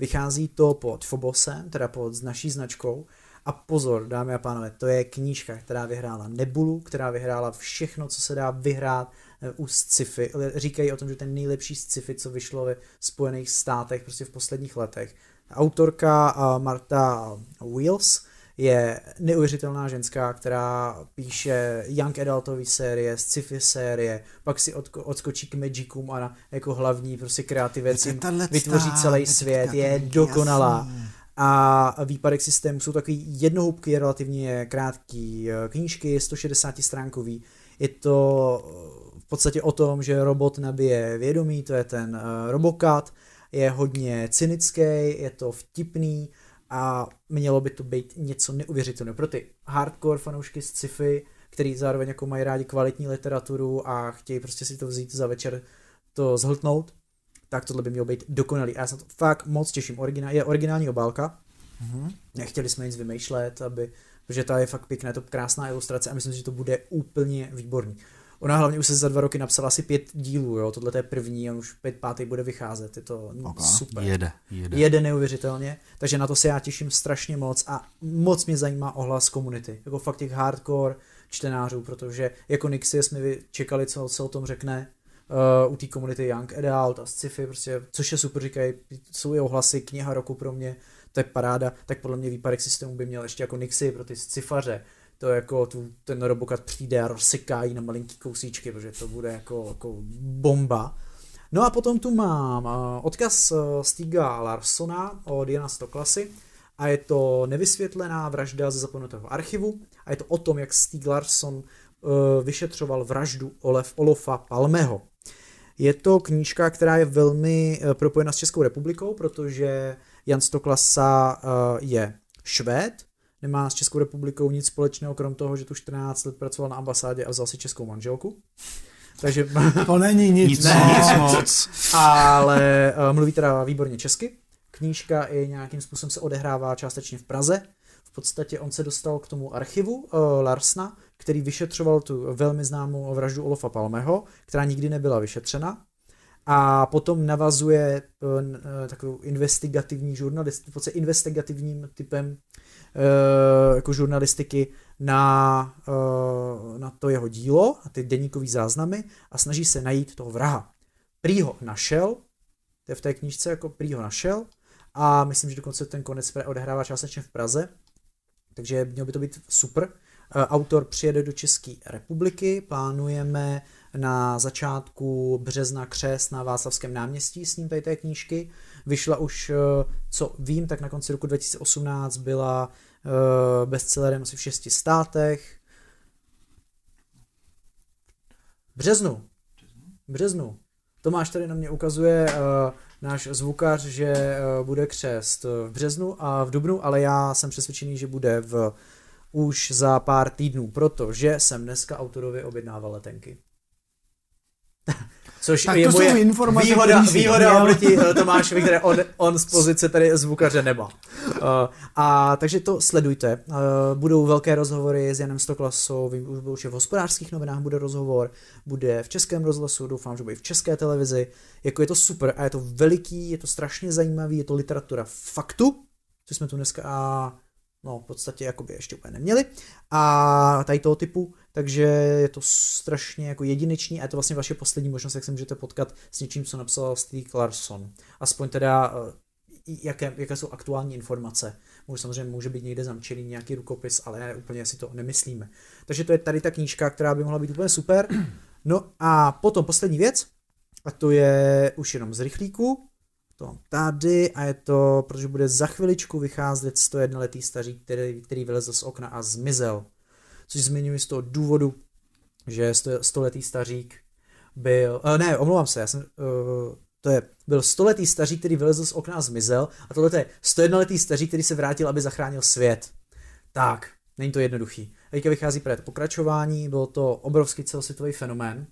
Vychází to pod Phobosem, teda pod naší značkou. A pozor, dámy a pánové, to je knížka, která vyhrála Nebulu, která vyhrála všechno, co se dá vyhrát eh, u sci-fi. Říkají o tom, že ten nejlepší sci-fi, co vyšlo ve Spojených státech prostě v posledních letech. Autorka Marta Wheels je neuvěřitelná ženská, která píše young adultové série, sci-fi série, pak si odko- odskočí k Magicům a na, jako hlavní prostě kreativec vytvoří celý svět, je dokonalá. A výpadek systému jsou takový jednohubky, relativně krátký eh, knížky, 160 stránkový. Je to v podstatě o tom, že robot nabije vědomí, to je ten uh, Robocat, je hodně cynický, je to vtipný, a mělo by to být něco neuvěřitelného. Pro ty hardcore fanoušky z sci-fi, který zároveň jako mají rádi kvalitní literaturu a chtějí prostě si to vzít za večer to zhltnout, tak tohle by mělo být dokonalý. A já se to fakt moc těším. Originál, je originální obálka. Mm-hmm. Nechtěli jsme nic vymýšlet, aby, protože ta je fakt pěkná, je to krásná ilustrace a myslím si, že to bude úplně výborný. Ona hlavně už se za dva roky napsala asi pět dílů, jo, tohle je první, on už pět pátý bude vycházet, je to okay. super. Jede, jede. Jede neuvěřitelně, takže na to se já těším strašně moc a moc mě zajímá ohlas komunity, jako fakt těch hardcore čtenářů, protože jako Nixie jsme čekali, co se o tom řekne, uh, u té komunity Young Adult a sci-fi, prostě, což je super, říkají, jsou i ohlasy, kniha roku pro mě, to je paráda, tak podle mě výpadek systému by měl ještě jako Nixie pro ty scifaře, to jako tu, ten robokat přijde a rozseká na malinký kousíčky, protože to bude jako, jako bomba. No a potom tu mám uh, odkaz uh, Stiga Larsona od Jana Stoklasy a je to nevysvětlená vražda ze zapomenutého archivu a je to o tom, jak Stig Larson uh, vyšetřoval vraždu Olef Olofa Palmeho. Je to knížka, která je velmi propojena s Českou republikou, protože Jan Stoklasa je Švéd, nemá s Českou republikou nic společného, krom toho, že tu 14 let pracoval na ambasádě a vzal si českou manželku. Takže... To není nic, nic, ne, nic moc. Ale uh, mluví teda výborně česky. Knížka i nějakým způsobem se odehrává částečně v Praze. V podstatě on se dostal k tomu archivu uh, Larsna, který vyšetřoval tu velmi známou vraždu Olofa Palmeho, která nikdy nebyla vyšetřena. A potom navazuje uh, takovou investigativní žurnalist, v podstatě investigativním typem Eh, jako žurnalistiky na, eh, na to jeho dílo a ty deníkové záznamy a snaží se najít toho vraha. Prý ho našel, to je v té knížce, jako prý ho našel a myslím, že dokonce ten konec odehrává částečně v Praze, takže mělo by to být super. Eh, autor přijede do České republiky, plánujeme na začátku března křes na Václavském náměstí s ním tady té knížky. Vyšla už, eh, co vím, tak na konci roku 2018 byla eh, bestsellerem asi v šesti státech. Březnu. Březnu. Tomáš tady na mě ukazuje uh, náš zvukař, že uh, bude křest v březnu a v dubnu, ale já jsem přesvědčený, že bude v už za pár týdnů, protože jsem dneska autorovi objednával letenky. Což Tak je to jsou moje informace, výhoda, výhoda oproti eh, Tomášovi, které on, on z pozice tady zvukaře nemá. Uh, a takže to sledujte. Uh, budou velké rozhovory s Janem Stoklasou, vím, už byl, že v hospodářských novinách bude rozhovor, bude v českém rozhlasu, doufám, že bude i v české televizi. Jako je to super a je to veliký, je to strašně zajímavý, je to literatura faktu, což jsme tu dneska a no v podstatě jakoby ještě úplně neměli. A tady toho typu, takže je to strašně jako jedinečný a je to vlastně vaše poslední možnost, jak se můžete potkat s něčím, co napsal Steve Clarkson. Aspoň teda eh, jaké, jaké jsou aktuální informace. Může samozřejmě může být někde zamčený nějaký rukopis, ale úplně si to nemyslíme. Takže to je tady ta knížka, která by mohla být úplně super. No a potom poslední věc, a to je už jenom z rychlíku, to tady a je to, protože bude za chviličku vycházet 101 letý stařík, který, který vylezl z okna a zmizel. Což zmiňuji z toho důvodu, že 100 letý stařík byl, uh, ne, omlouvám se, já jsem, uh, to je, byl 100 letý stařík, který vylezl z okna a zmizel a tohle je 101 letý stařík, který se vrátil, aby zachránil svět. Tak, není to jednoduchý. Teďka vychází právě to pokračování, bylo to obrovský celosvětový fenomén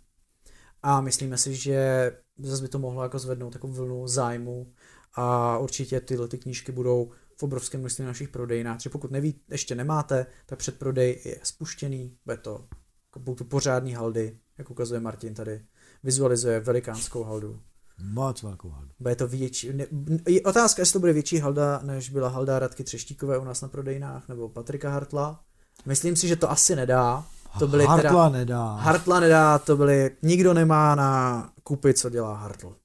a myslíme si, že zase by to mohlo jako zvednout takovou vlnu zájmu a určitě tyhle ty knížky budou v obrovském množství našich prodejnách. Takže pokud neví, ještě nemáte, tak předprodej je spuštěný, bude to, jako budou to pořádný haldy, jak ukazuje Martin tady, vizualizuje velikánskou haldu. Moc velkou haldu. Bude to větší, ne, je otázka, jestli to bude větší halda, než byla halda Radky Třeštíkové u nás na prodejnách, nebo Patrika Hartla. Myslím si, že to asi nedá. To byly Hartla teda, nedá. Hartla nedá, to byly, nikdo nemá na kupy, co dělá Hartl.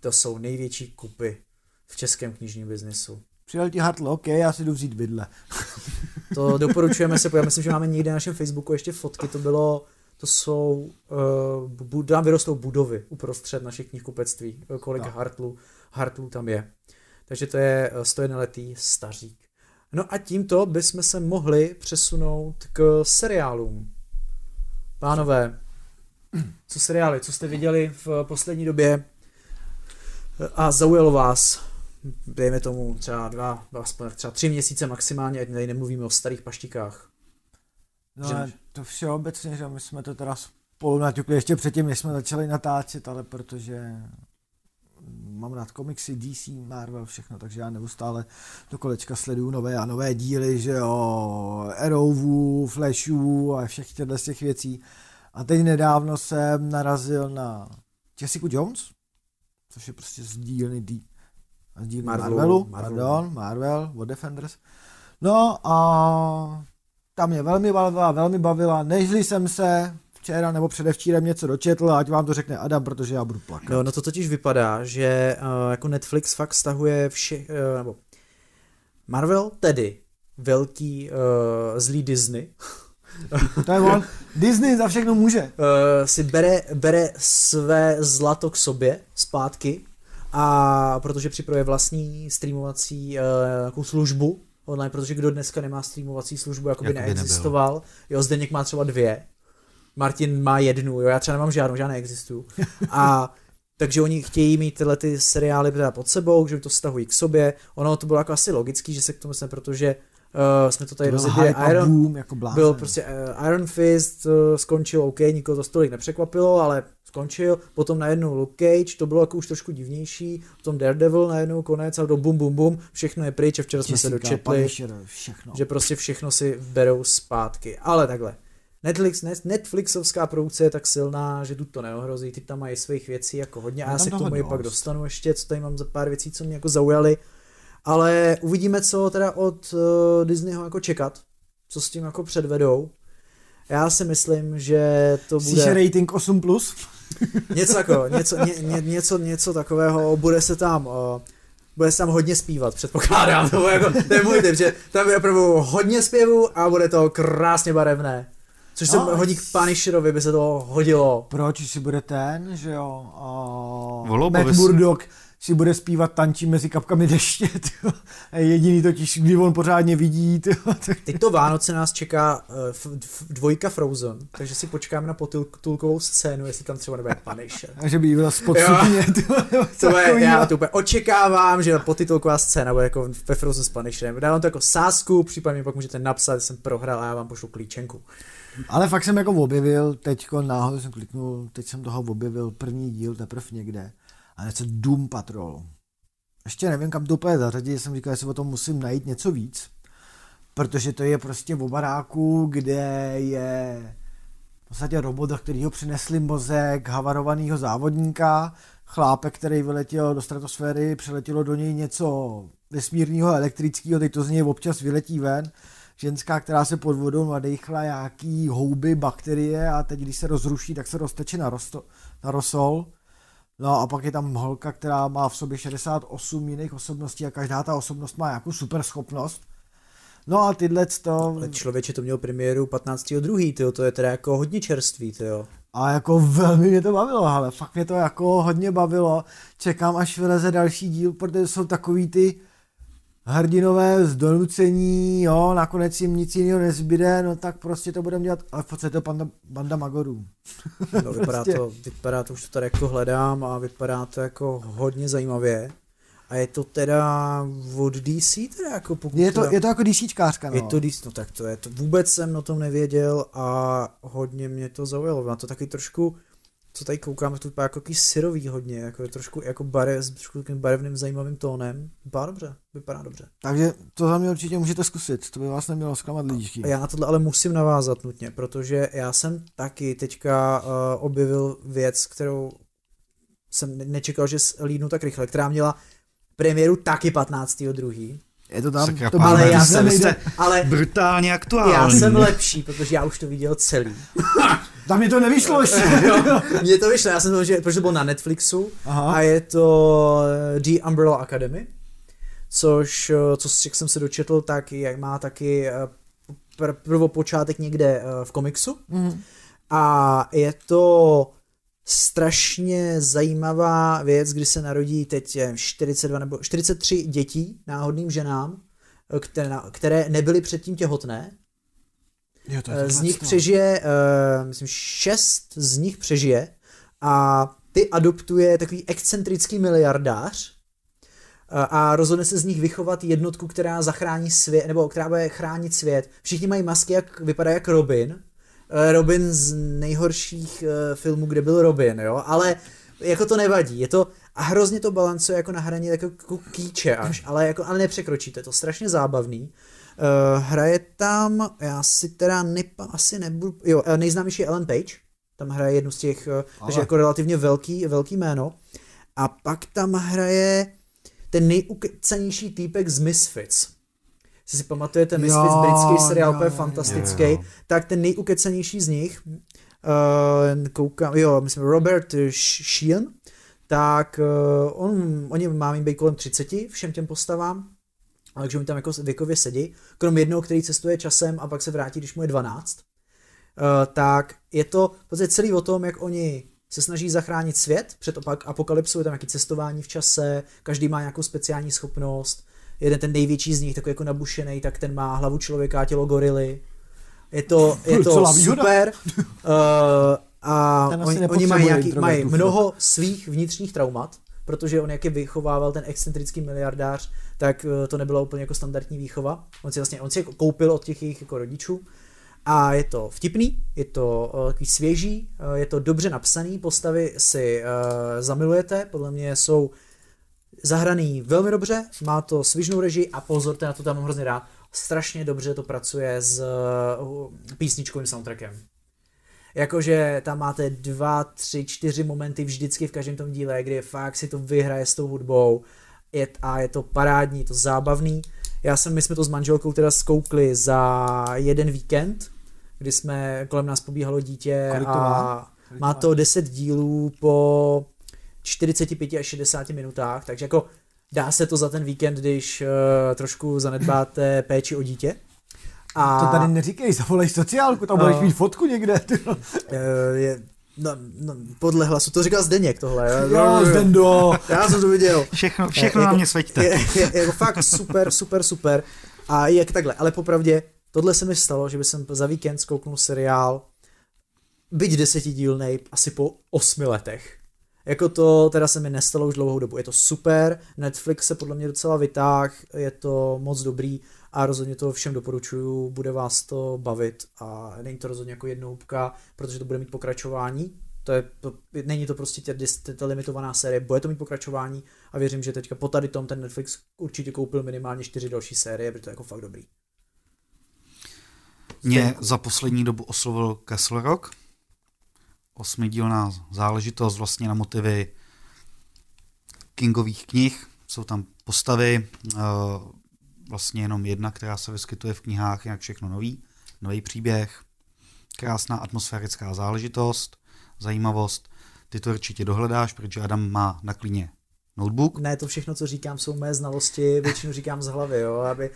To jsou největší kupy v českém knižním biznesu. Přijel ti Hartl, OK, já si jdu vzít bydle. To doporučujeme se, já myslím, že máme někde na našem Facebooku ještě fotky, to bylo, to jsou, uh, bu, tam vyrostou budovy uprostřed našich knihkupectví, eh, kolik No. Hartlů, Hartlů tam je. Takže to je eh, 101 letý stařík. No a tímto bychom se mohli přesunout k seriálům. Pánové, co seriály, co jste viděli v poslední době a zaujalo vás, dejme tomu třeba dva, aspoň třeba tři měsíce maximálně, ať tady nemluvíme o starých paštikách. No Že- to všeobecně, že my jsme to teda spolu naťukli ještě předtím, než jsme začali natáčet, ale protože mám rád komiksy, DC, Marvel, všechno, takže já neustále do kolečka sleduju nové a nové díly, že jo, Arrowů, Flashů a všech těchto z těch věcí. A teď nedávno jsem narazil na Jessica Jones, což je prostě z dílny D. Z dílny Marvelu, Marvelu, Marvelu. pardon, Marvel, od Defenders. No a ta mě velmi bavila, velmi bavila, nežli jsem se včera nebo předevčírem něco dočetl, ať vám to řekne Adam, protože já budu plakat. No, no to totiž vypadá, že uh, jako Netflix fakt stahuje vše, uh, nebo Marvel tedy velký uh, zlý Disney To je on. Disney za všechno může. uh, si bere, bere své zlato k sobě zpátky a protože připravuje vlastní streamovací uh, službu online, protože kdo dneska nemá streamovací službu, jako by Jakoby neexistoval. Jo, Zdeněk má třeba dvě, Martin má jednu, jo, já třeba nemám žádnou, žádné existuju. A takže oni chtějí mít tyhle ty seriály teda pod sebou, že to stahují k sobě. Ono to bylo jako asi logický, že se k tomu jsme, protože uh, jsme to tady a Iron, boom, jako blázen. byl prostě uh, Iron Fist, uh, skončil OK, nikoho to stolik nepřekvapilo, ale skončil, potom najednou Luke Cage, to bylo jako už trošku divnější, potom Daredevil najednou konec a do bum bum bum, všechno je pryč a včera jsme se Jessica, dočetli, Punisher, všechno. že prostě všechno si berou zpátky. Ale takhle, Netflix, net, Netflixovská produkce je tak silná, že tu to neohrozí, ty tam mají svých věcí jako hodně a já se k tomu i pak dostanu ještě, co tady mám za pár věcí, co mě jako zaujaly. Ale uvidíme, co teda od uh, Disneyho jako čekat, co s tím jako předvedou. Já si myslím, že to bude... rating 8+. Plus? něco, jako, něco, ně, ně, něco, něco takového, bude se tam... Uh, bude se tam hodně zpívat, předpokládám, to, jako, to je můj typ, že tam je opravdu hodně zpěvu a bude to krásně barevné. Což se No, hodí k Punisherovi, by se to hodilo. Proč si bude ten, že jo? Uh, Volobovi Matt si- Murdock si bude zpívat tančí mezi kapkami deště, tyjo. A Jediný totiž, kdy on pořádně vidí, tyjo, tak Teď to Vánoce nás čeká uh, f, f, dvojka Frozen, takže si počkáme na potulkovou scénu, jestli tam třeba nebude Punisher. a že by jí byla spod sukně, tyjo, nebo To je, já to úplně očekávám, že potitulková scéna bude jako ve Frozen s Punisherem. Dávám to jako sásku, případně pak můžete napsat, že jsem prohrál a já vám pošlu klíčenku. Ale fakt jsem jako objevil, teďko náhodou jsem kliknul, teď jsem toho objevil první díl teprve někde. A to Doom Patrol. Ještě nevím, kam to úplně zařadit, jsem říkal, že si o tom musím najít něco víc. Protože to je prostě v baráku, kde je v podstatě robot, do kterého přinesli mozek havarovaného závodníka, chlápek, který vyletěl do stratosféry, přiletělo do něj něco vesmírného elektrického, teď to z něj občas vyletí ven, ženská, která se pod vodou nadechla nějaký houby, bakterie a teď, když se rozruší, tak se rozteče na, rosto, na rosol. No a pak je tam holka, která má v sobě 68 jiných osobností a každá ta osobnost má nějakou super schopnost. No a tyhle to... Ale člověče to měl premiéru 15.2. Tyjo, to je teda jako hodně čerstvý, tyjo. A jako velmi mě to bavilo, ale fakt mě to jako hodně bavilo. Čekám, až vyleze další díl, protože jsou takový ty hrdinové z donucení, jo, nakonec jim nic jiného nezbyde, no tak prostě to budeme dělat, ale v podstatě to banda, banda magorů. No, vypadá, Prostě. to, vypadá to, už to tady jako hledám a vypadá to jako hodně zajímavě. A je to teda od DC teda jako pokud Je to, teda, je to jako DCčkářka, no. je to DC, no tak to je to, vůbec jsem o tom nevěděl a hodně mě to zaujalo. Má to taky trošku, co tady koukám, to vypadá jako syrový hodně, jako je trošku jako barev, s trošku takovým barevným zajímavým tónem. Vypadá dobře, vypadá dobře. Takže to za mě určitě můžete zkusit, to by vás nemělo zklamat lidičky. A já na tohle ale musím navázat nutně, protože já jsem taky teďka uh, objevil věc, kterou jsem ne- nečekal, že lídnu tak rychle, která měla premiéru taky 15.2. Je to tam, Tak to Ale já jsem, nejde. ale Brutálně aktuální. já jsem lepší, protože já už to viděl celý. Tam mi to nevyšlo ještě. Mně to vyšlo, já jsem to, že, protože to bylo na Netflixu Aha. a je to eh, The Umbrella Academy, což, eh, co, jak jsem se dočetl, tak jak má taky eh, pr- prvopočátek někde v komiksu Mhm. a je to strašně zajímavá věc, kdy se narodí teď je 42 nebo 43 dětí náhodným ženám, které, které nebyly předtím těhotné. Jo, to je Eh, Z nich to. přežije, uh, myslím, šest z nich přežije a ty adoptuje takový excentrický miliardář eh, a rozhodne se z nich vychovat jednotku, která zachrání svět, nebo která bude chránit svět. Všichni mají masky, jak vypadá jak Robin. Robin z nejhorších filmů, kde byl Robin, jo, ale jako to nevadí, je to a hrozně to balancuje jako na hraní jako, kýče až, ale, jako, ale nepřekročíte, je to strašně zábavný. Uh, hraje tam, já si teda nepa, asi nebudu, jo, eh, nejznámější je Ellen Page, tam hraje jednu z těch, takže Ale. jako relativně velký, velký jméno. A pak tam hraje ten nejukecanější týpek z Misfits. Jestli si pamatujete Misfits, Jo, britský seriál, jo, úplně jo, fantastický, jo. tak ten nejukecanější z nich, uh, koukám, jo, myslím Robert Sheehan, tak uh, on, oni máme být kolem 30 všem těm postavám, takže oni tam jako věkově sedí, krom jednoho, který cestuje časem a pak se vrátí, když mu je 12. Uh, tak je to v podstatě celý o tom, jak oni se snaží zachránit svět před opak apokalypsou, je tam nějaký cestování v čase, každý má nějakou speciální schopnost, jeden ten největší z nich, takový jako nabušený, tak ten má hlavu člověka a tělo gorily. Je to, je to super. Uh, a oni, oni mají, nějaký, mají mnoho svých vnitřních traumat, protože on jak je vychovával ten excentrický miliardář, tak eh, to nebyla úplně jako standardní výchova. On si vlastně on si jako koupil od těch jejich jako rodičů. A je to vtipný, je to uh, takový svěží, uh, je to dobře napsaný, postavy si zamilujete, podle mě jsou zahraný velmi dobře, má to svižnou režii a pozor, na to tam mám hrozně rád, strašně dobře to pracuje s písničkovým soundtrackem. Jakože tam máte dva, tři, čtyři momenty vždycky v každém tom díle, kdy fakt si to vyhraje s tou hudbou je, a je to parádní, je to zábavný. Já jsem, my jsme to s manželkou teda zkoukli za jeden víkend, kdy jsme, kolem nás pobíhalo dítě Kolik to a má? Má to 10 dílů po 45 až 60 minutách, takže jako dá se to za ten víkend, když uh, trošku zanedbáte péči o dítě. A... To tady neříkej, zavolej sociálku, tam budeš uh, mít fotku někde. uh, je, No, no, podle hlasu, to říkal Zdeněk tohle. Jo, Zdendo. Já jsem to viděl. Všechno, všechno na jako, mě sveďte. Je, je, je, jako fakt super, super, super. A jak takhle, ale popravdě, tohle se mi stalo, že by jsem za víkend zkouknul seriál, byť desetidílnej, asi po osmi letech. Jako to teda se mi nestalo už dlouhou dobu. Je to super, Netflix se podle mě docela vytáh, je to moc dobrý a rozhodně to všem doporučuju, bude vás to bavit a není to rozhodně jako jednohubka, protože to bude mít pokračování, to je, to, není to prostě tě, tě, tě limitovaná série, bude to mít pokračování a věřím, že teďka po tady tom ten Netflix určitě koupil minimálně čtyři další série, protože to je jako fakt dobrý. Mě za poslední dobu oslovil Castle Rock, osmidílná záležitost vlastně na motivy Kingových knih, jsou tam postavy, uh, vlastně jenom jedna, která se vyskytuje v knihách, jinak všechno nový, nový příběh, krásná atmosférická záležitost, zajímavost. Ty to určitě dohledáš, protože Adam má na klíně notebook. Ne, to všechno, co říkám, jsou mé znalosti, většinu říkám z hlavy, jo, aby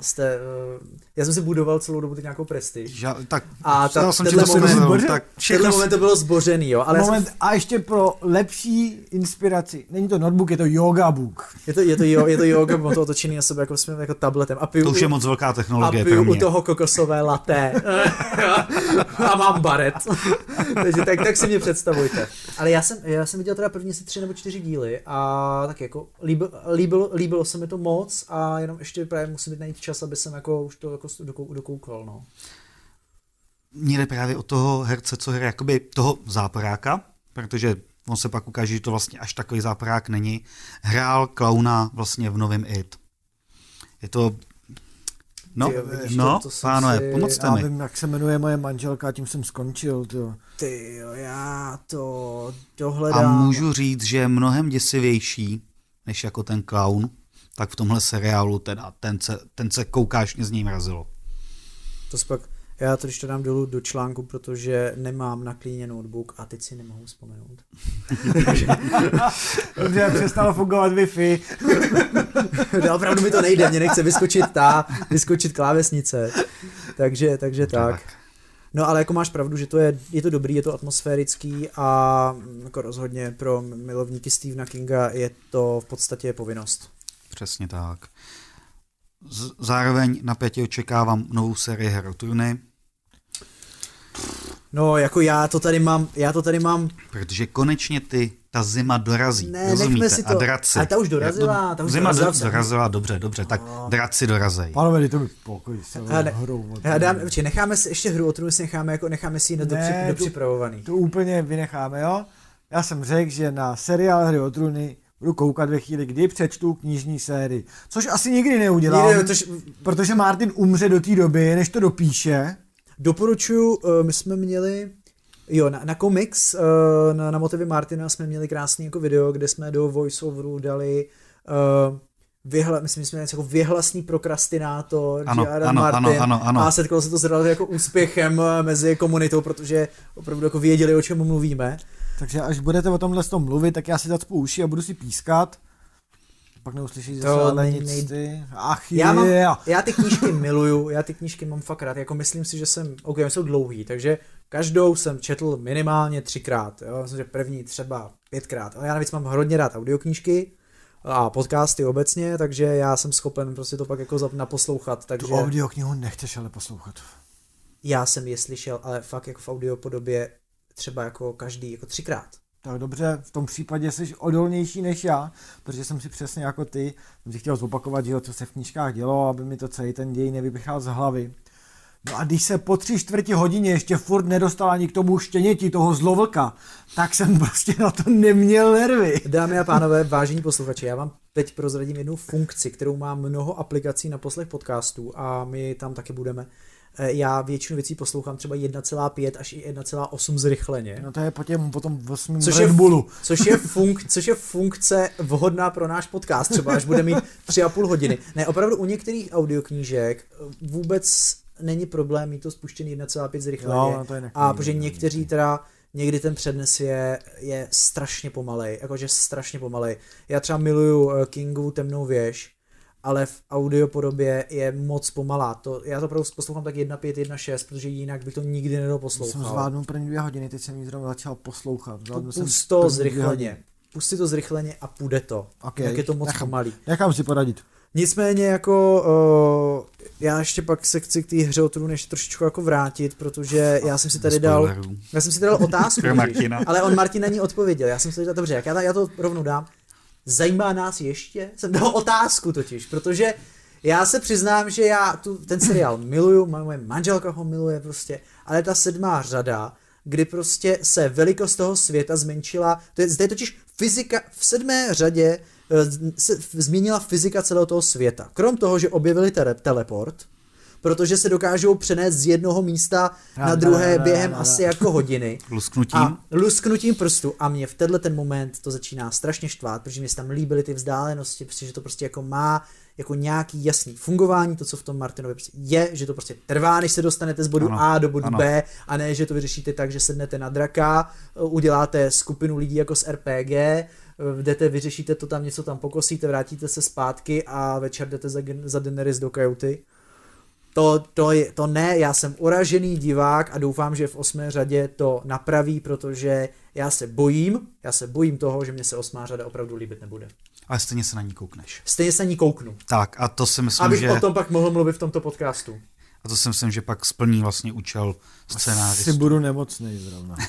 jste, uh, já jsem si budoval celou dobu teď nějakou prestiž. Ja, tak, a ta, jsem tenhle, moment, zbořil, tak tenhle moment to bylo zbořený, jo. Ale moment, jsem... A ještě pro lepší inspiraci, není to notebook, je to yoga book. Je to, je to, jo, je to yoga, mám to otočený na sebe jako, jako tabletem. A piju, to už je moc velká technologie A piju pro mě. u toho kokosové laté. a mám baret. Takže tak, tak si mě představujte. Ale já jsem, já jsem viděl teda první si tři nebo čtyři díly a tak jako líbil, líbilo, líbilo se mi to moc a jenom ještě právě musím být najít čas, aby jsem jako už to jako dokoukal, no. Mně jde právě o toho herce, co hraje jakoby toho záporáka, protože on se pak ukáže, že to vlastně až takový záporák není. Hrál klauna vlastně v novém IT. Je to No, tyjo, vidíš, no, to, to pánové, si... pomocte já mi. vím, jak se jmenuje moje manželka, tím jsem skončil. Tyjo. Ty jo, já to dohledám. A můžu říct, že je mnohem děsivější, než jako ten clown, tak v tomhle seriálu teda ten se, ten se koukáš, mě z něj mrazilo. To pak, já to to dám dolů do článku, protože nemám na klíně notebook a teď si nemohu vzpomenout. Dobře, přestalo fungovat Wi-Fi. no, opravdu mi to nejde, mě nechce vyskočit ta, vyskočit klávesnice. Takže, takže tak. tak. No ale jako máš pravdu, že to je, je to dobrý, je to atmosférický a jako rozhodně pro milovníky Stephena Kinga je to v podstatě povinnost. Přesně tak. Z- zároveň napětě očekávám novou sérii Hero Turny. No, jako já to tady mám, já to tady mám. Protože konečně ty, ta zima dorazí, ne, rozumíte? Si to. A draci. A ta už dorazila, ta už zima dorazila. Do, dorazila, dobře, dobře, tak oh. draci dorazej. Pánové, to mi pokoj, se hrou. Já dám, či necháme si ještě hru o trůnu, si necháme, jako, necháme si ji ne, dopřipravovaný. To, to úplně vynecháme, jo? Já jsem řekl, že na seriál Hry o trůny budu koukat ve chvíli, kdy přečtu knižní sérii. Což asi nikdy neudělám, Nikdy, tož... protože Martin umře do té doby, než to dopíše. Doporučuju, uh, my jsme měli Jo, na, na komiks, uh, na, na motivy Martina jsme měli krásný jako video, kde jsme do voiceoveru dali uh, vyhla, myslím, že jsme něco jako vyhlasný prokrastinátor, ano, Adam ano, Martin, ano, ano, ano. a setkalo se to s jako úspěchem mezi komunitou, protože opravdu jako věděli, o čem mluvíme. Takže až budete o tomhle tom mluvit, tak já si zacpu uši a budu si pískat. Pak neuslyšíš zase ale nic nej... ty. Ach já, mám, já ty knížky miluju, já ty knížky mám fakt rád. Jako myslím si, že jsem, ok, jsou dlouhý, takže každou jsem četl minimálně třikrát. Jo? Myslím, že první třeba pětkrát. Ale já navíc mám hodně rád audioknížky a podcasty obecně, takže já jsem schopen prostě to pak jako naposlouchat. Takže... Tu audioknihu nechceš ale poslouchat. Já jsem je slyšel, ale fakt jako v audio podobě třeba jako každý, jako třikrát. Tak dobře, v tom případě jsi odolnější než já, protože jsem si přesně jako ty, jsem si chtěl zopakovat, že jo, co se v knížkách dělo, aby mi to celý ten děj nevypěchal z hlavy. No a když se po tři čtvrtě hodině ještě furt nedostala ani k tomu štěněti toho zlovlka, tak jsem prostě na to neměl nervy. Dámy a pánové, vážení posluchači, já vám teď prozradím jednu funkci, kterou má mnoho aplikací na poslech podcastů a my tam taky budeme. Eh, já většinu věcí poslouchám třeba 1,5 až i 1,8 zrychleně. No to je po těm, potom 8 což Red Bullu. Je, což, je funk, což je funkce vhodná pro náš podcast, třeba až bude mít 3,5 hodiny. Ne, opravdu u některých audioknížek vůbec není problém mít to spuštěný 1,5 zrychleně. No, no to je a protože někteří teda někdy ten přednes je, je strašně pomalej, jakože strašně pomalej. Já třeba miluju eh, Kingu temnou věž, ale v audio podobě je moc pomalá. To, já to opravdu poslouchám tak 1.5, 1.6, protože jinak bych to nikdy Jsem nedoposlouchal. zvládnul první dvě hodiny, teď jsem ji zrovna začal poslouchat. Zvládnul jsem Pust to zrychleně. Pusti to zrychleně a půjde to. Ok, Jak je to moc nechám. pomalý. Nechám si poradit. Nicméně jako uh, já ještě pak se chci k té hře o trůny ještě trošičku jako vrátit, protože já jsem si tady dal, já jsem si tady dal otázku, ale on Martin na ní odpověděl, já jsem si tady dal, dobře, jak já, já to rovnou dám, zajímá nás ještě, jsem dal otázku totiž, protože já se přiznám, že já tu, ten seriál miluju, moje manželka ho miluje prostě, ale ta sedmá řada, kdy prostě se velikost toho světa zmenšila, to je, zde je totiž fyzika, v sedmé řadě eh, se změnila fyzika celého toho světa. Krom toho, že objevili tele, teleport, protože se dokážou přenést z jednoho místa na Da, da, druhé da, da, během asi jako hodiny. Lusknutím. A lusknutím prstu a mě v tenhle ten moment to začíná strašně štvát, protože mi se tam líbily ty vzdálenosti, protože to prostě jako má jako nějaký jasný fungování, to, co v tom Martinovi prostě je, že to prostě trvá, než se dostanete z bodu Ano, A do bodu ano. B, a ne, že to vyřešíte tak, že sednete na draka, uděláte skupinu lidí jako z RPG, jdete, vyřešíte to tam, něco tam pokosíte, vrátíte se zpátky a večer jdete za, za Daenerys do kajuty. To, to, je, to ne, já jsem uražený divák a doufám, že v osmé řadě to napraví, protože já se bojím, já se bojím toho, že mě se osmá řada opravdu líbit nebude. Ale stejně se na ní koukneš. Stejně se na ní kouknu, Tak a to si myslím, abych že, o tom pak mohl mluvit v tomto podcastu. a to si myslím, že pak splní vlastně účel Si scénáristu. budu nemocný zrovna.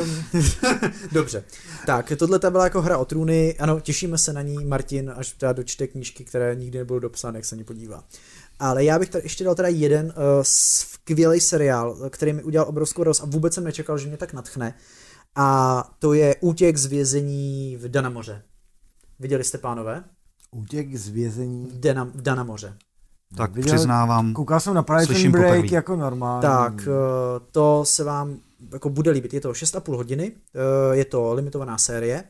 Um, Dobře. Tak, tohle ta byla jako hra o trůny. Ano, těšíme se na ní. Martin, až teda dočte knížky, které nikdy nebudou dopsány, jak se ní podívá. Ale já bych tady ještě dal teda jeden uh, skvělý seriál, který mi udělal obrovskou radost a vůbec jsem nečekal, že mě tak natchne. A to je Útěk z vězení v Danamoře. Viděli jste, pánové? Útěk z vězení. V, Dana, v Danamoře. Tak Viděl- přiznávám, Koukal jsem na Private Slyším Break poprvé. jako normální. Tak, eh, to se vám jako bude líbit. Je to 6,5 hodiny, eh, je to limitovaná série,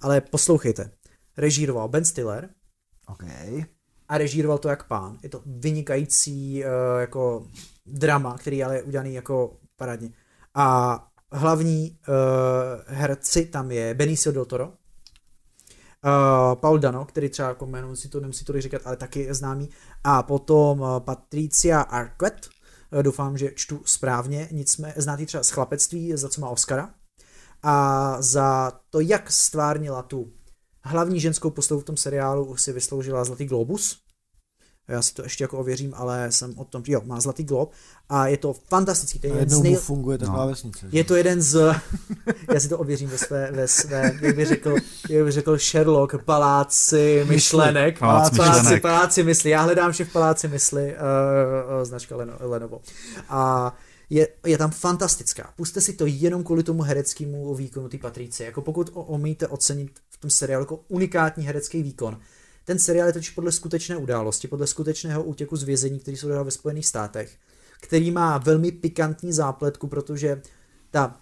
ale poslouchejte. Režíroval Ben Stiller OK. A režíroval to jak pán. Je to vynikající eh, jako drama, který ale je udělaný jako parádně. A hlavní uh, herci tam je Benicio del Toro, uh, Paul Dano, který třeba jako jméno si to nemusí to říkat, ale taky je známý. A potom uh, Patricia Arquette, uh, doufám, že čtu správně, nicméně znáte třeba z chlapectví, za co má Oscara. A za to, jak stvárnila tu hlavní ženskou postavu v tom seriálu, si vysloužila Zlatý globus. Já si to ještě jako ověřím, ale jsem o tom, jo, má Zlatý glob a je to fantastický. To je A jeden z jednou nej... mu funguje taková No. vesnice. Je to jeden z, já si to ověřím ve své, ve své jak by řekl, jak by řekl Sherlock, paláci myšlenek. Palác paláci, myšlenek. paláci mysli. Já hledám vše v paláci mysli, uh, uh, značka Leno, Lenovo. A je, je tam fantastická. Puste si to jenom kvůli tomu hereckému výkonu ty Patricie. Jako pokud o- umíte ocenit v tom seriálu jako unikátní herecký výkon. Ten seriál je totiž podle skutečné události, podle skutečného útěku z vězení, který se odehrál ve Spojených státech, který má velmi pikantní zápletku, protože ta,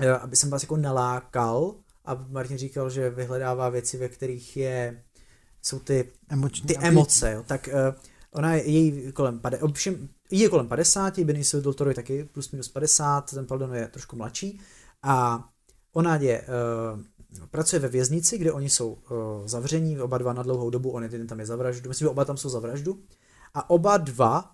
eh, aby jsem vás jako nalákal, a Martin říkal, že vyhledává věci, ve kterých je, jsou ty Emoční ty emoce, jo, tak uh, ona je její kolem, pade, ovšem, jí je kolem 50, Benicio del Toro je taky plus minus 50, ten Paldon je trošku mladší. A ona je, uh, pracuje ve věznici, kde oni jsou uh, zavření, oba dva na dlouhou dobu, on jeden tam je za vraždu, myslím, že oba tam jsou za vraždu a oba dva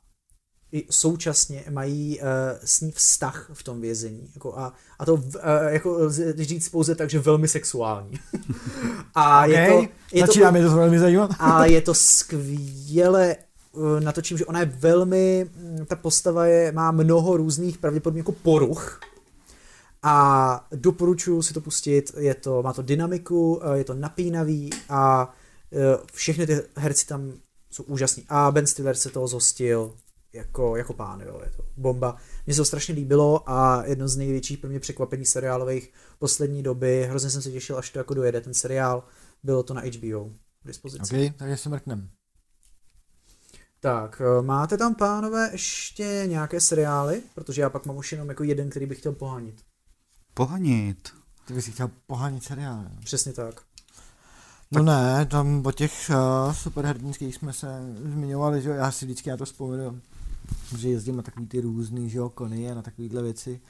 i současně mají uh, s ní vztah v tom vězení. Jako a, a to uh, jako říct pouze tak, že velmi sexuální. a je to, Okay. je to, Začíná mě to velmi zajímat. a je to skvěle uh, natočím, že ona je velmi, mm, ta postava je, má mnoho různých pravděpodobně jako poruch a doporučuji si to pustit, je to, má to dynamiku, uh, je to napínavý a uh, všechny ty herci tam jsou úžasní a Ben Stiller se toho zhostil jako, jako pán, jo, je to bomba. Mně se to strašně líbilo a jedno z největších pro mě překvapení seriálových poslední doby, hrozně jsem se těšil, až to jako dojede ten seriál, bylo to na HBO k dispozici. OK, takže si mrknem. Tak, eh, máte tam, pánové, ještě nějaké seriály? Protože já pak mám už jenom jako jeden, který bych chtěl pohanit. Pohanit. Ty bys si chtěl pohánit seriál. jo? Přesně tak. No ne, tam o těch uh, superhrdinských jsme se zmiňovali, že jo, já si vždycky na to vzpomenu, že jezdím na takový ty různý, že jo, kony a na takovýhle věci.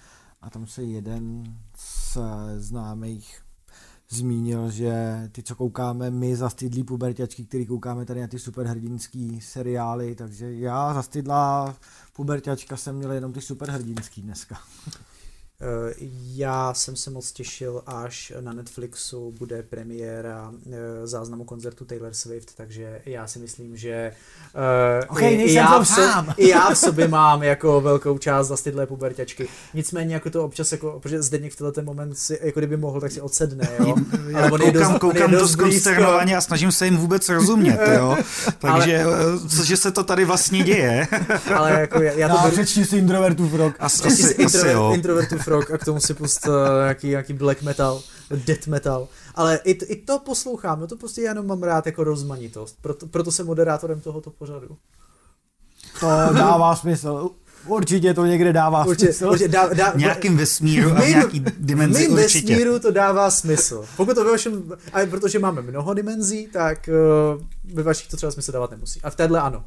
a tam se jeden z známých zmínil, že ty, co koukáme my za stydlí puberťačky, který koukáme tady na ty superhrdinský seriály, takže já za stydlá puberťačka jsem měl jenom ty superhrdinský dneska. Eh, já jsem se moc těšil, až na Netflixu bude premiéra eh, záznamu koncertu Taylor Swift, takže já si myslím, že uh, okay, i, já v so, i já v sobě mám jako velkou část za tyhle puberťačky. Nicméně jako to občas, jako, protože Zdeněk v tenhle moment si, jako kdyby mohl, tak si odsedne, jo. Já Ale koukám, dost, koukám dost konsternovaně a snažím se jim vůbec rozumět, jo. Takže, Ale, cože se to tady vlastně děje. Ale jako já, já to... Já přečti si introvertův rok. Asi, asi, asi, asi, jo. Introvertův rock a k tomu si pust uh, nějaký, nějaký black metal, death metal. Ale i, i to poslouchám, no to prostě jenom mám rád jako rozmanitost. Proto, proto jsem moderátorem tohoto pořadu. To dává smysl. Určitě to někde dává určitě, smysl. Určitě dá, dá, v nějakým vesmíru a v nějaký dimenzi určitě. vesmíru to dává smysl. Pokud to ve vašem, a protože máme mnoho dimenzí, tak uh, ve vašich to třeba smysl dávat nemusí. A v téhle ano.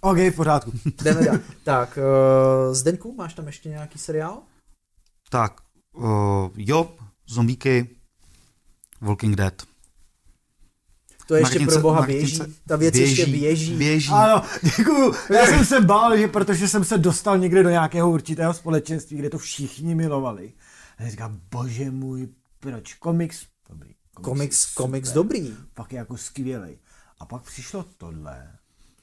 OK, v pořádku. Jdeme dál. Tak, uh, Zdeňku, máš tam ještě nějaký seriál? Tak, uh, jo, zombíky, Walking Dead. To ještě Martince, pro boha běží. Ta věc běží, ještě běží. Běží. Ano, děkuju. Já jsem se bál, že protože jsem se dostal někde do nějakého určitého společenství, kde to všichni milovali. A já říkám, bože můj, proč komiks? Dobrý. Komiks, komiks dobrý. Pak je jako skvělý. A pak přišlo tohle.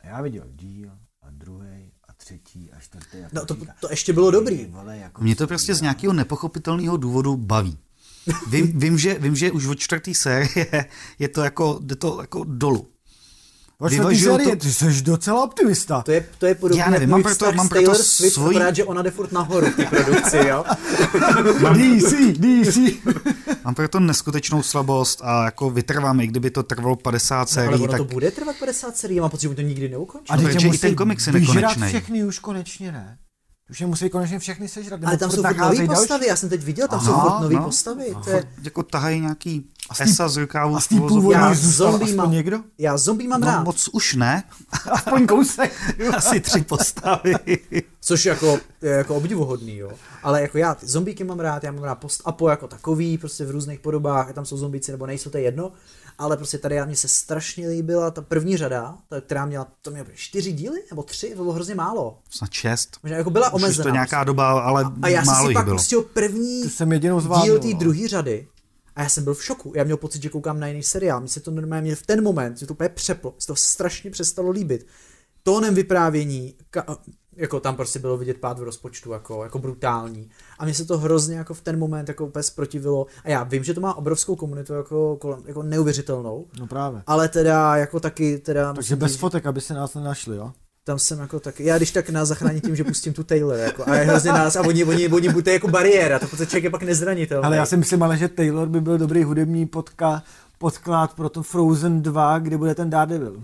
A já viděl díl a druhý třetí a čtvrtý. A no to, to ještě bylo dobrý. Vole, jako Mě to prostě z nějakého nepochopitelného důvodu baví. Vím, vím, že, vím, že už od čtvrtý série je to jako, jde to jako dolů. Vyvažuju to... Ty jsi docela optimista. To je, to je podobně Já nevím, mám proto, mám proto Swift, svojí... akorát, že ona jde furt nahoru v té produkci, jo? DC, DC. mám proto neskutečnou slabost a jako vytrvám, i kdyby to trvalo 50 sérií. No, ale ono tak... to bude trvat 50 sérií, mám pocit, že to nikdy neukončí. A teď i ten komiks je nekonečný. všechny už konečně, ne? Už je musí konečně všechny sežrat. Ale tam jsou nový postavy, já jsem teď viděl, tam Aha, jsou furt nový no. postavy. To je... Jako tahají nějaký esa z rukávu. A z původní zombie mám, někdo? Já zombie mám no, rád. moc už ne. Aspoň kousek. Asi tři postavy. Což jako, je jako obdivuhodný, jo. Ale jako já ty zombíky mám rád, já mám rád post-apo jako takový, prostě v různých podobách, tam jsou zombíci nebo nejsou, to je jedno ale prostě tady já mě se strašně líbila ta první řada, ta, která měla, to měla čtyři díly nebo tři, to bylo hrozně málo. Snad šest. Možná jako byla omezená. Už to nějaká doba, ale a, a já málo jsem si pak bylo. pustil první jsem jedinou díl té druhé řady a já jsem byl v šoku. Já měl pocit, že koukám na jiný seriál. Mně se to normálně v ten moment, že to úplně přeplo, se to strašně přestalo líbit. Tónem vyprávění, ka- jako tam prostě bylo vidět pád v rozpočtu, jako, jako brutální. A mně se to hrozně jako v ten moment jako úplně zprotivilo. A já vím, že to má obrovskou komunitu jako, jako neuvěřitelnou. No právě. Ale teda jako taky teda... Takže bez říct, fotek, aby se nás nenašli, jo? Tam jsem jako tak, já když tak nás zachrání tím, že pustím tu Taylor, jako, a je hrozně nás, a oni, oni, oni, je jako bariéra, to člověk je pak nezranitelný. Ale já si myslím ale, že Taylor by byl dobrý hudební podka, podklad pro to Frozen 2, kde bude ten Daredevil.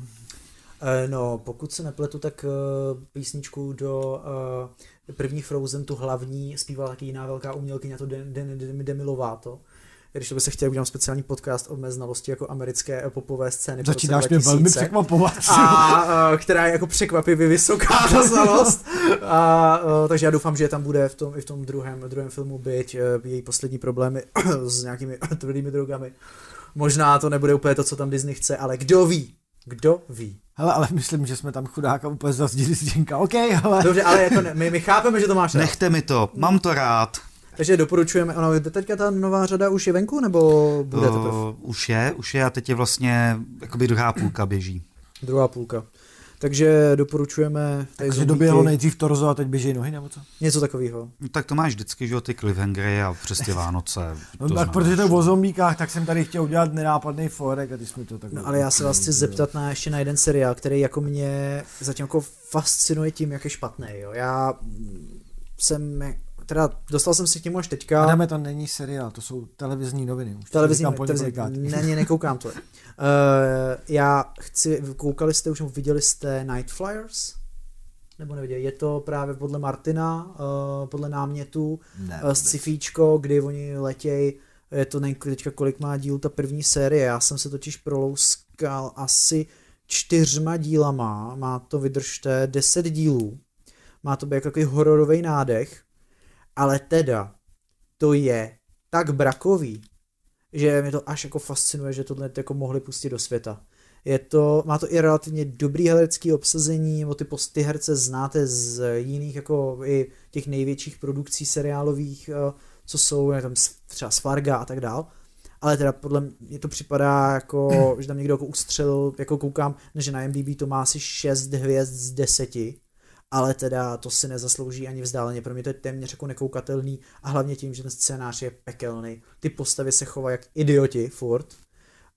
Eh, no, pokud se nepletu, tak uh, písničku do uh, prvních Frozen, tu hlavní, zpívala taky jiná velká umělkyně, to Demi Lovato. Když to by se chtěl, udělám speciální podcast o mé znalosti jako americké popové scény. Začínáš mě velmi překvapovat. A, uh, která je jako překvapivě vysoká ta znalost. A, uh, takže já doufám, že tam bude v tom, i v tom druhém, druhém filmu být uh, její poslední problémy s nějakými tvrdými drogami. Možná to nebude úplně to, co tam Disney chce, ale kdo ví, kdo ví. Hele, ale myslím, že jsme tam chudáka úplně zazdili z děnka. OK, ale... Dobře, ale jako ne, my, my chápeme, že to máš rád. Nechte mi to, mám to rád. Takže doporučujeme, ono, teďka ta nová řada už je venku, nebo bude to uh, Už je, už je a teď je vlastně, jakoby druhá půlka běží. Druhá půlka. Takže doporučujeme... Takže doběhlo nejdřív torzo a teď běží nohy, nebo co? Něco takového. No, tak to máš vždycky, že jo, ty cliffhangery a přes ty Vánoce. no, tak protože to je o zombíkách, tak jsem tady chtěl udělat nenápadný forek a ty jsme to tak... No, ale já se vás chci zeptat na ještě na jeden seriál, který jako mě zatím jako fascinuje tím, jak je špatný. Jo. Já jsem teda dostal jsem si k němu až teďka. Adame, to není seriál, to jsou televizní noviny. Už televizní noviny, ne, nekoukám to. Uh, já chci, koukali jste už, viděli jste Night Flyers? Nebo neviděli? Je to právě podle Martina, uh, podle námětu, ne, uh, scifíčko, kdy oni letějí, je to nevím teďka kolik má díl ta první série, já jsem se totiž prolouskal asi čtyřma dílama, má to vydržte deset dílů, má to být jako takový hororový nádech, ale teda, to je tak brakový, že mě to až jako fascinuje, že tohle jako mohli pustit do světa. Je to, má to i relativně dobrý herecký obsazení, nebo ty, ty herce znáte z jiných jako i těch největších produkcí seriálových, eh, co jsou, je tam třeba Svarga a tak dál. Ale teda podle mě to připadá jako, že tam někdo jako ustřelil, jako koukám, že na MDB to má asi 6 hvězd z 10, ale teda to si nezaslouží ani vzdáleně. Pro mě to je téměř jako nekoukatelný a hlavně tím, že ten scénář je pekelný. Ty postavy se chovají jak idioti furt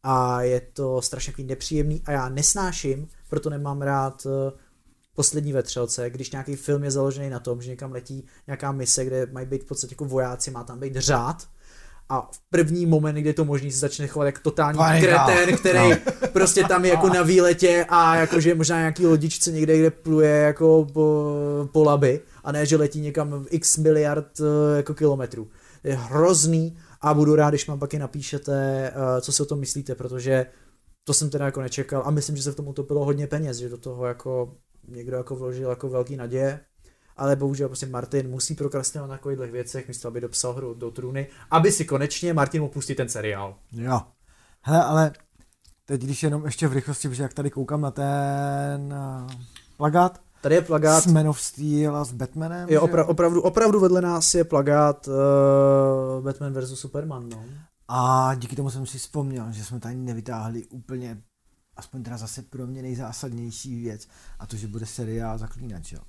a je to strašně nepříjemný a já nesnáším, proto nemám rád eh, poslední vetřelce, když nějaký film je založený na tom, že někam letí nějaká mise, kde mají být v podstatě jako vojáci, má tam být řád a v první moment, kdy je to možný, se začne chovat jako totální kretén, který no. prostě tam je jako na výletě a jakože možná nějaký lodičce někde, kde pluje jako po, po laby a ne, že letí někam x miliard eh, jako kilometrů. Je hrozný a budu rád, když mám pak i napíšete, eh, co si o tom myslíte, protože to jsem teda jako nečekal a myslím, že se v tom utopilo hodně peněz, že do toho jako někdo jako vložil jako velký naděje ale bohužel prostě Martin musí prokrastinovat na takových věcech, místo aby dopsal hru do trůny, aby si konečně Martin mohl pustit ten seriál. Jo. Hele, ale teď když jenom ještě v rychlosti, protože jak tady koukám na ten uh, plagát, Tady je plagát. S Man of Steel a s Batmanem. Jo, opra- opravdu, opravdu vedle nás je plagát uh, Batman vs. Superman. No. A díky tomu jsem si vzpomněl, že jsme tady nevytáhli úplně, aspoň teda zase pro mě nejzásadnější věc, a to, že bude seriál Zaklínač, jo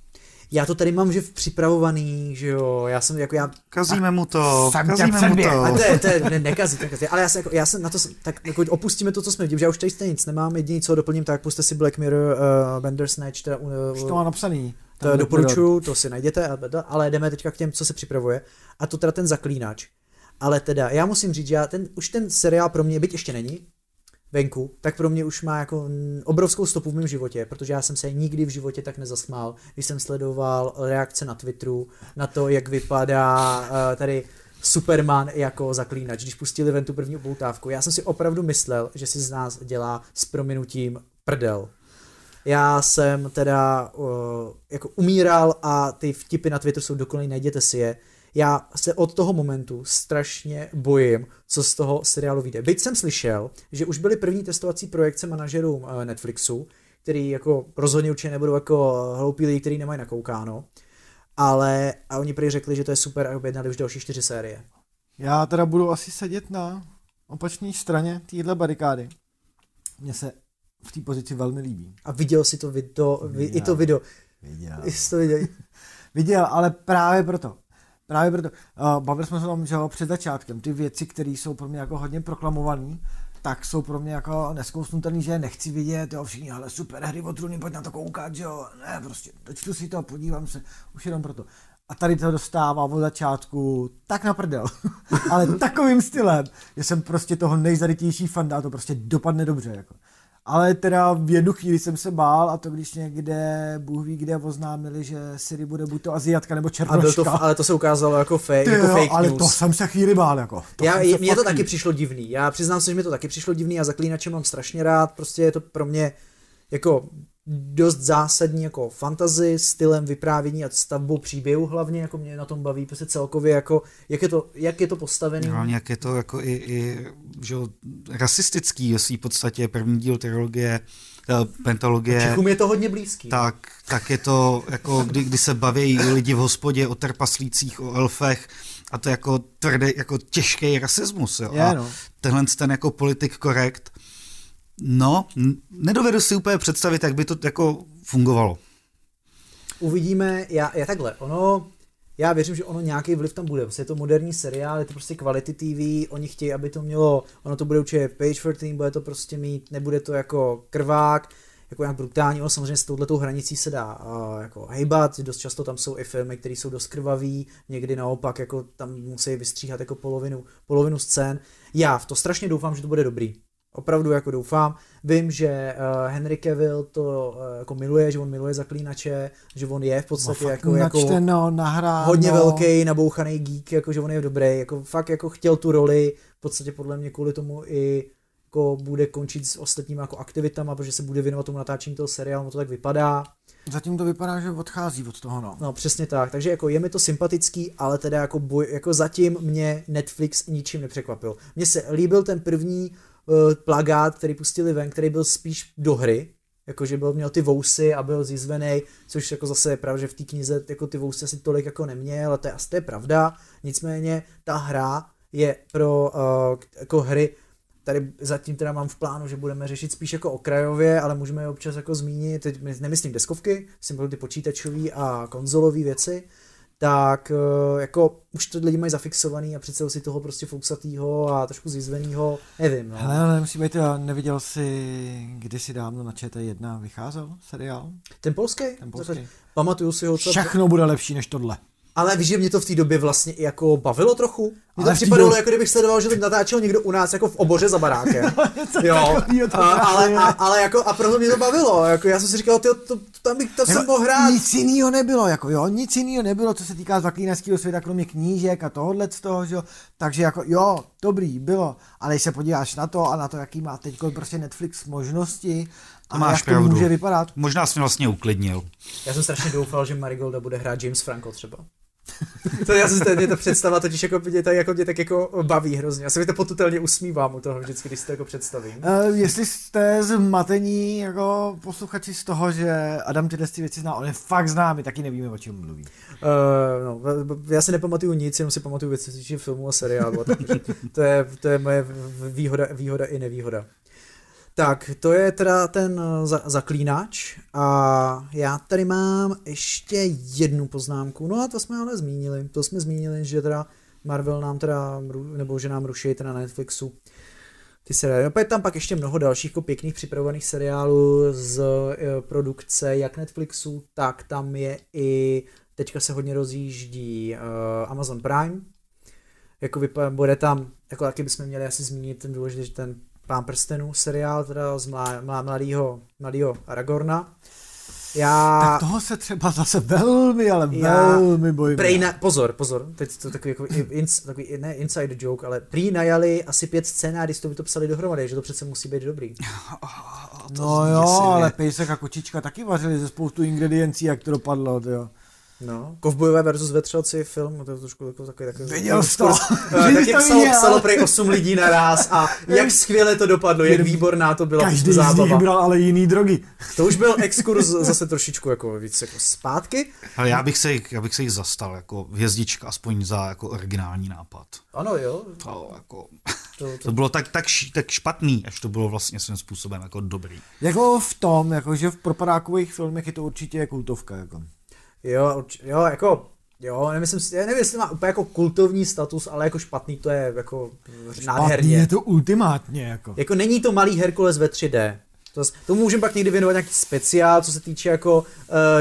já to tady mám, že v připravovaný, že jo, já jsem jako já... Kazíme mu to, kazíme mu to. A to je, to je, ne, nekazí, nekazí, ale já jsem, jako, já jsem na to, tak jako opustíme to, co jsme viděli, že já už tady stejně nic nemám, jediný, co doplním, tak puste si Black Mirror, uh, Bandersnatch, teda, uh, už to má napsaný. To doporučuju, to si najděte, ale jdeme teďka k těm, co se připravuje. A to teda ten zaklínač. Ale teda, já musím říct, že já ten, už ten seriál pro mě, byť ještě není, venku, tak pro mě už má jako obrovskou stopu v mém životě, protože já jsem se nikdy v životě tak nezasmál, když jsem sledoval reakce na Twitteru, na to, jak vypadá uh, tady Superman jako zaklínač, když pustili ven tu první upoutávku. Já jsem si opravdu myslel, že si z nás dělá s prominutím prdel. Já jsem teda uh, jako umíral a ty vtipy na Twitteru jsou dokonalý, najděte si je já se od toho momentu strašně bojím, co z toho seriálu vyjde. Byť jsem slyšel, že už byly první testovací projekce manažerů eh, Netflixu, který jako rozhodně určitě nebudou jako hloupí lidi, který nemají nakoukáno, ale a oni prý řekli, že to je super a objednali už další čtyři série. Já teda budu asi sedět na opačné straně téhle barikády. Mně se v té pozici velmi líbí. A viděl si to video, viděl. i to video. Viděl. Jsi to viděl. viděl, ale právě proto. Právě proto, uh, bavili jsme se o tom, že před začátkem, ty věci, které jsou pro mě jako hodně proklamované, tak jsou pro mě jako neskousnutelný, že nechci vidět, jo, všichni, ale super hry o trůny, pojď na to koukat, že jo, ne, prostě, dočtu si to, podívám se, už jenom proto. A tady to dostává od začátku tak na prdel, ale takovým stylem, že jsem prostě toho nejzarytější fanda a to prostě dopadne dobře, jako. Ale teda v jednu chvíli jsem se bál a to když někde, Bůh ví kde, oznámili, že Siri bude buď to Aziatka nebo Černoška. To, ale to se ukázalo jako, fake, Ty jako jo, fake ale news. to jsem se chvíli bál. Jako. To Já, mně to taky přišlo divný. Já přiznám se, že mi to taky přišlo divný a zaklínače mám strašně rád. Prostě je to pro mě jako dost zásadní jako fantazy, stylem vyprávění a stavbou příběhu hlavně, jako mě na tom baví prostě celkově, jako jak je to, jak je to postavené. No, jak je to jako i, i že, rasistický, jestli v podstatě první díl trilogie eh, pentalogie. Čechům je to hodně blízký. Tak, tak je to, jako kdy, kdy se baví lidi v hospodě o trpaslících, o elfech, a to jako tvrdý, jako těžký rasismus. Jo? Je, no. A tenhle ten jako politik korekt, No, nedovedu si úplně představit, jak by to jako fungovalo. Uvidíme, já, já takhle, ono, já věřím, že ono nějaký vliv tam bude. Prostě je to moderní seriál, je to prostě quality TV, oni chtějí, aby to mělo, ono to bude určitě page for team, bude to prostě mít, nebude to jako krvák, jako nějak brutální, ono samozřejmě s touhletou hranicí se dá uh, jako hejbat, dost často tam jsou i filmy, které jsou dost krvavý, někdy naopak jako tam musí vystříhat jako polovinu, polovinu scén. Já v to strašně doufám, že to bude dobrý. Opravdu jako doufám. Vím, že uh, Henry Cavill to uh, jako miluje, že on miluje zaklínače, že on je v podstatě no, jako, jako načteno, nahráno. hodně velký, nabouchaný geek, jako že on je dobrý, jako fakt jako chtěl tu roli, v podstatě podle mě kvůli tomu i jako bude končit s ostatními jako aktivitama, protože se bude věnovat tomu natáčení toho seriálu, to tak vypadá. Zatím to vypadá, že odchází od toho, no. No, přesně tak. Takže jako je mi to sympatický, ale teda jako, boj, jako zatím mě Netflix ničím nepřekvapil. Mně se líbil ten první plagát, který pustili ven, který byl spíš do hry, jakože byl, měl ty vousy a byl zizvený, což jako zase je pravda, že v té knize jako ty vousy asi tolik jako neměl, ale to je asi to je pravda. Nicméně ta hra je pro uh, jako hry tady zatím teda mám v plánu, že budeme řešit spíš jako okrajově, ale můžeme je občas jako zmínit, teď nemyslím deskovky, myslím ty počítačové a konzolové věci, tak eh, jako už to lidi mají zafixovaný a přece si toho prostě fousatýho a trošku zizvenýho, nevím. No. Hele, ale nemusí být, neviděl jsi kdysi dávno na ČT1 vycházel seriál? Ten polský? Ten polský. Pamatuju si ho. Všechno bude lepší než tohle. Ale víš, že mě to v té době vlastně i jako bavilo trochu. Mně to připadalo, době... jako kdybych sledoval, že to natáčel někdo u nás jako v oboře za barákem. jo, a, ale, a, ale jako, a proto mě to bavilo. Jako já jsem si říkal, tyjo, to, to, tam bych to jsem mohl hrát. Nic jiného nebylo, jako jo, nic jiného nebylo, co se týká zaklínačského světa, kromě knížek a tohohle z toho, že jo. Takže jako jo, dobrý, bylo. Ale když se podíváš na to a na to, jaký má teď prostě Netflix možnosti, a máš jak to pravdu. může vypadat. Možná jsi mě vlastně uklidnil. Já jsem strašně doufal, že Marigolda bude hrát James Franco třeba. to já si mě ta představa totiž jako mě, tak, jako, mě tak jako baví hrozně. Já se mi to potutelně usmívám u toho vždycky, když si to jako představím. Uh, jestli jste zmatení jako posluchači z toho, že Adam tyhle ty věci zná, on je fakt zná, my taky nevíme, o čem mluví. Uh, no, já si nepamatuju nic, jenom si pamatuju věci z filmu a seriálu. to, je, to je moje výhoda, výhoda i nevýhoda. Tak, to je teda ten eh, za- zaklínač a já tady mám ještě jednu poznámku, no a to jsme ale zmínili, to jsme zmínili, že teda Marvel nám teda, nebo že nám ruší teda na Netflixu ty seriály. No, je tam pak ještě mnoho dalších jako pěkných připravovaných seriálů z e, produkce jak Netflixu, tak tam je i, teďka se hodně rozjíždí e, Amazon Prime, jako vypadá, bude tam, jako taky bychom měli asi zmínit ten důležitý, ten Pán prstenů seriál teda z mlá, mlá, mladýho, mladýho Aragorna. Já... Tak toho se třeba zase velmi, ale já... velmi bojím. Prej na... Pozor, pozor, teď to takový, jako, ins, takový ne inside joke, ale prý najali asi pět scénářů, to by to psali dohromady, že to přece musí být dobrý. no jo, ale pejsek a kočička taky vařili ze spoustu ingrediencí, jak to dopadlo, jo. No, Kovbojové versus vetřelci film, to je trošku jako takový takový... Viděl jsi to? tak jak psalo, psalo prej 8 lidí naraz a jak skvěle to dopadlo, jak výborná to byla Každý zábava. z nich bral ale jiný drogy. To už byl exkurs zase trošičku jako víc jako zpátky. Ale já bych se jich, já bych se jich zastal, jako hvězdička, aspoň za jako originální nápad. Ano, jo. To, jako, to, to... to bylo tak, tak, tak špatný, až to bylo vlastně svým způsobem jako dobrý. Jako v tom, jako že v propadákových filmech je to určitě kultovka. Jako. Jo, jo, jako, jo, nemyslím si, nevím, jestli má úplně jako kultovní status, ale jako špatný to je jako špatný nádherně. je to ultimátně, jako. Jako není to malý Herkules ve 3D. To, to můžeme pak někdy věnovat nějaký speciál, co se týče jako uh,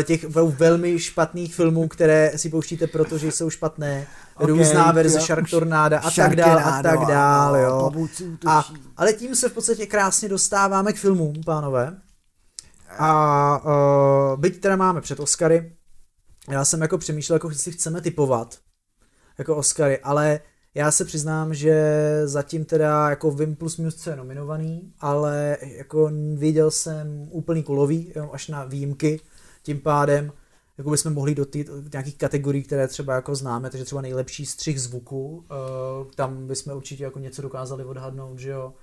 těch velmi špatných filmů, které si pouštíte, protože jsou špatné. Okay, Různá verze Shark Tornáda a tak dál a tak dál, jo. A, ale tím se v podstatě krásně dostáváme k filmům, pánové. A uh, byť teda máme před Oscary, já jsem jako přemýšlel, jako jestli chceme typovat jako Oscary, ale já se přiznám, že zatím teda jako vím plus minus co je nominovaný, ale jako viděl jsem úplný kulový, jo, až na výjimky, tím pádem jako bychom mohli do, tý, nějakých kategorií, které třeba jako známe, takže třeba nejlepší střih zvuku, uh, tam bychom určitě jako něco dokázali odhadnout, že jo,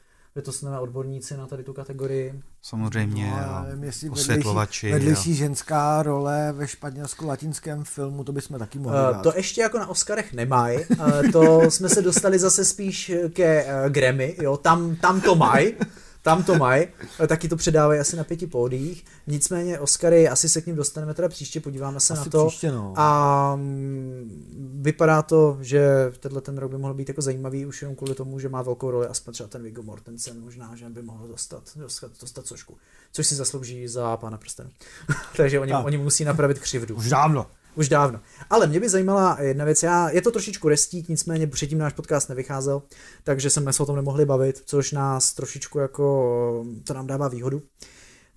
jsme odborníci na tady tu kategorii. Samozřejmě, no, a nevím, osvětlovači. Vedlejší, vedlejší a... ženská role ve španělsko-latinském filmu, to bychom taky mohli uh, dát. To ještě jako na Oscarech nemají, uh, to jsme se dostali zase spíš ke uh, Grammy, jo, tam, tam to mají tam to mají, taky to předávají asi na pěti pódiích. Nicméně Oscary, asi se k ním dostaneme teda příště, podíváme se asi na to. Příště, no. A mm, vypadá to, že tenhle ten rok by mohl být jako zajímavý už jenom kvůli tomu, že má velkou roli aspoň třeba ten Viggo Mortensen, možná, že by mohl dostat, dostat, dostat cožku. Což si zaslouží za pána prstenu. Takže oni, oni musí napravit křivdu. Už dávno. Už dávno. Ale mě by zajímala jedna věc, já, je to trošičku restík, nicméně předtím náš podcast nevycházel, takže jsme se o tom nemohli bavit, což nás trošičku jako, to nám dává výhodu.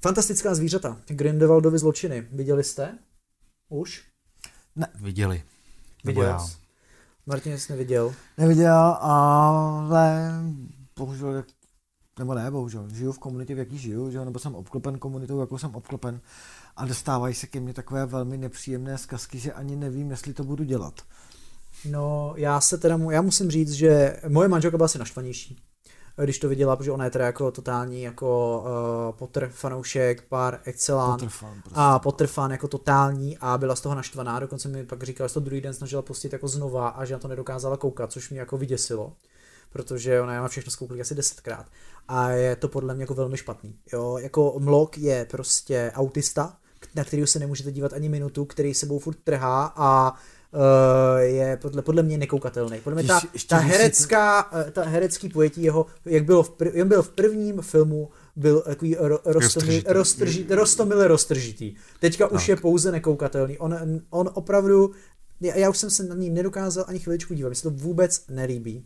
Fantastická zvířata, Grindelwaldovy zločiny, viděli jste? Už? Ne. Viděli. Viděl já. Martin jsi neviděl. Neviděl, ale bohužel nebo ne, bohužel, žiju v komunitě, v jaký žiju, že? nebo jsem obklopen komunitou, jakou jsem obklopen a dostávají se ke mně takové velmi nepříjemné zkazky, že ani nevím, jestli to budu dělat. No, já se teda, já musím říct, že moje manželka byla asi naštvanější, když to viděla, protože ona je teda jako totální jako uh, Potter fanoušek Potter fan, prostě. a Potter fan jako totální a byla z toho naštvaná, dokonce mi pak říkala, že to druhý den snažila pustit jako znova a že na to nedokázala koukat, což mě jako vyděsilo protože ona má všechno zkoukli asi desetkrát. A je to podle mě jako velmi špatný. Jo, jako Mlok je prostě autista, na kterého se nemůžete dívat ani minutu, který sebou furt trhá a uh, je podle, podle mě nekoukatelný. Podle mě ta, ta herecká, eh, ta herecký pojetí jeho, jak bylo v, prv, jak byl v prvním filmu, byl takový ro, rostomil, Roztržitý. roztržitý, rostomile roztržitý. Teďka už Tak. je pouze nekoukatelný. On, on opravdu, já já už jsem se na ní nedokázal ani chviličku dívat, mi se to vůbec nelíbí.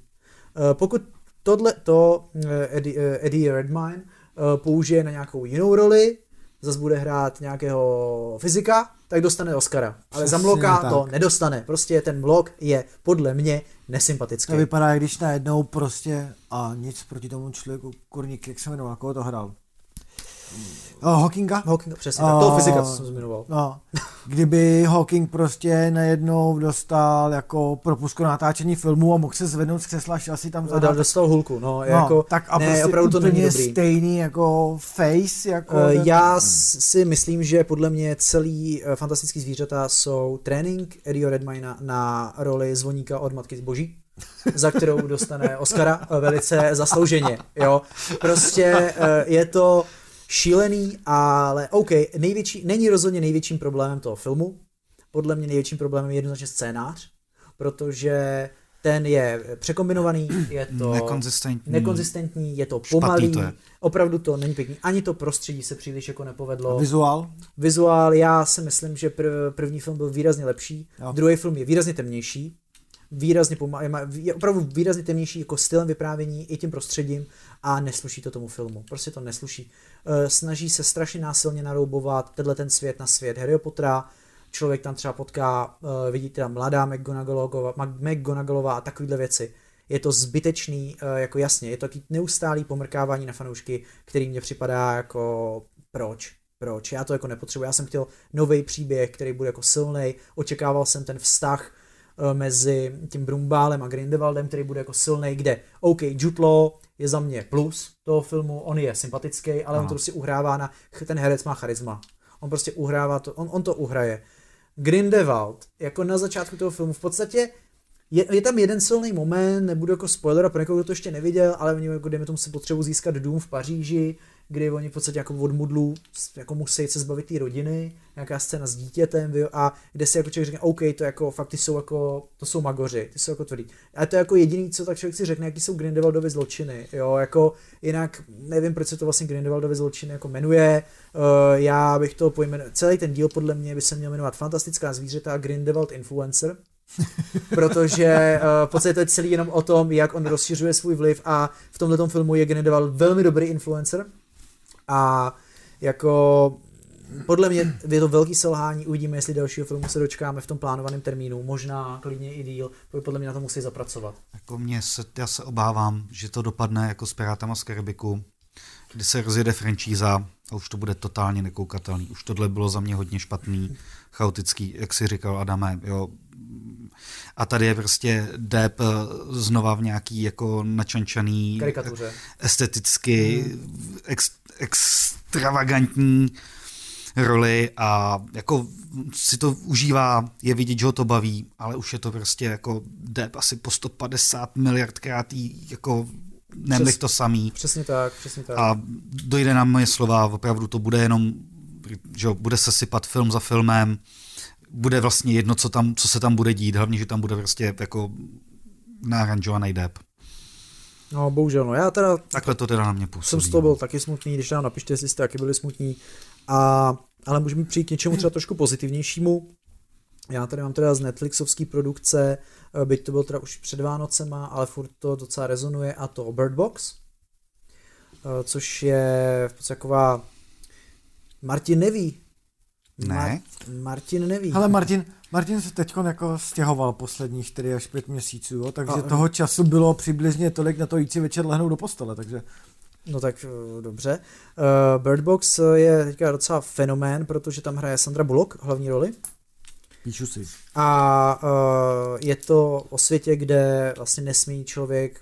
Eh, Pokud tohle to Eddie, Eddie Redmayne eh, použije na nějakou jinou roli, zase bude hrát nějakého fyzika, tak dostane Oscara. Ale za Přesně Mloka tak. to nedostane. Prostě ten Mlok je podle mě nesympatický. To vypadá, když najednou prostě a nic proti tomu člověku, kurník, jak se jmenoval, koho to hrál? Oh, Hawkinga? Hawking, přesně tak. Toho A- fyzika, co jsem zmiňoval. No, kdyby Hawking prostě najednou dostal jako propusku na natáčení filmu a mohl se zvednout z křesla, šel si tam zadat. dostal hulku, no, je No, jako, tak a ne, prostě opravdu to není dobrý. stejný jako face, jako... Ten- Já s- si myslím, že podle mě celý eh, fantastický zvířata jsou trénink Eddie Redmayna na roli zvoníka od Matky Boží, za kterou dostane Oscara eh, velice zaslouženě. Jo? Prostě je to šílený, ale OK, největší, není rozhodně největším problémem toho filmu. Podle mě největším problémem je jednoznačně scénář, protože ten je překombinovaný, je to Nekonzistentní. nekonzistentní, je to pomalý, to je. opravdu to není pěkný. Ani to prostředí se příliš jako nepovedlo. Vizuál? Vizuál, já si myslím, že prv, první film byl výrazně lepší, Jo. druhý film je výrazně temnější, výrazně poma- je ma- je opravdu výrazně temnější jako stylem vyprávění i tím prostředím a nesluší to tomu filmu. Prostě to nesluší. Eh, Snaží se strašně násilně naroubovat tenhle ten svět na svět Harryho Pottera, člověk tam třeba potká, eh, vidí tam mladá McGonagallová, a takovéhle věci. Je to zbytečný, eh, jako jasně, je to taky neustálý pomrkávání na fanoušky, který mně připadá jako proč, proč, já to jako nepotřebuji, já jsem chtěl nový příběh, který bude jako silný, očekával jsem ten vztah mezi tím Brumbálem a Grindelwaldem, který bude jako silný, kde? OK, Law je za mě plus toho filmu, on je sympatický, ale on Ano. to prostě uhrává na, ten herec má charisma. On prostě uhrává to, on, on to uhraje. Grindelwald, jako na začátku toho filmu, v podstatě je, je tam jeden silný moment, nebudu jako spoiler pro někoho, kdo to ještě neviděl, ale oni jako dejme tomu si potřebují získat dům v Paříži, kdy oni v podstatě jako od mudlu jako musí se zbavit té rodiny, nějaká scéna s dítětem, a kde si jako člověk řekne, OK, to jako fakt ty jsou jako, to jsou magoři, ty jsou jako tvrdý. A to je jako jediný, co tak člověk si řekne, jaký jsou Grindelwaldovy zločiny, jo, jako jinak nevím, proč se to vlastně Grindelwaldovy zločiny jako jmenuje, uh, já bych to pojmenoval, celý ten díl podle mě by se měl jmenovat Fantastická zvířata a Grindelwald Influencer, protože uh, v podstatě to je celý jenom o tom, jak on rozšiřuje svůj vliv a v tomhle filmu je Grindelwald velmi dobrý influencer a jako podle mě je to velký selhání, uvidíme, jestli dalšího filmu se dočkáme v tom plánovaném termínu, možná klidně i díl, podle mě na to musí zapracovat. Jako mě se, já se obávám, že to dopadne jako s Pirátama z Karibiku, kdy se rozjede franšíza a už to bude totálně nekoukatelný. Už tohle bylo za mě hodně špatný, chaotický, jak si říkal Adame, jo. A tady je prostě Depp eh, znova v nějaký jako načančaný Karikatuře. esteticky ex, extravagantní roli a jako si to užívá, je vidět, že ho to baví, ale už je to prostě jako Depp asi po 150 miliardkrát jí jako nemlich Přes- to samý Přesně tak, přesně tak. a dojde na moje slova, opravdu to bude jenom, že jo, bude se sypat film za filmem, bude vlastně jedno, co, tam, co se tam bude dít, hlavně, že tam bude prostě jako naranžovaný Depp. No bohužel, no já teda Takhle to teda na mě působí. jsem z toho byl taky smutný, když nám napište, jestli jste taky byli smutní. A, ale můžeme přijít k něčemu třeba trošku pozitivnějšímu. Já tady mám teda z Netflixovské produkce, eh, byť to byl teda už před Vánocema, ale furt to docela rezonuje a to Bird Box, eh, což je v podstatě taková Martin neví. Ne. Martin neví. Ale Martin, Martin se teď jako stěhoval posledních 4 až 5 měsíců, jo, takže A- toho času bylo přibližně tolik na to jít si večer lehnout do postele, takže No tak uh, dobře. Uh, Bird Box je teďka docela fenomén, protože tam hraje Sandra Bullock hlavní roli. Píšu si. A uh, je to o světě, kde vlastně nesmí člověk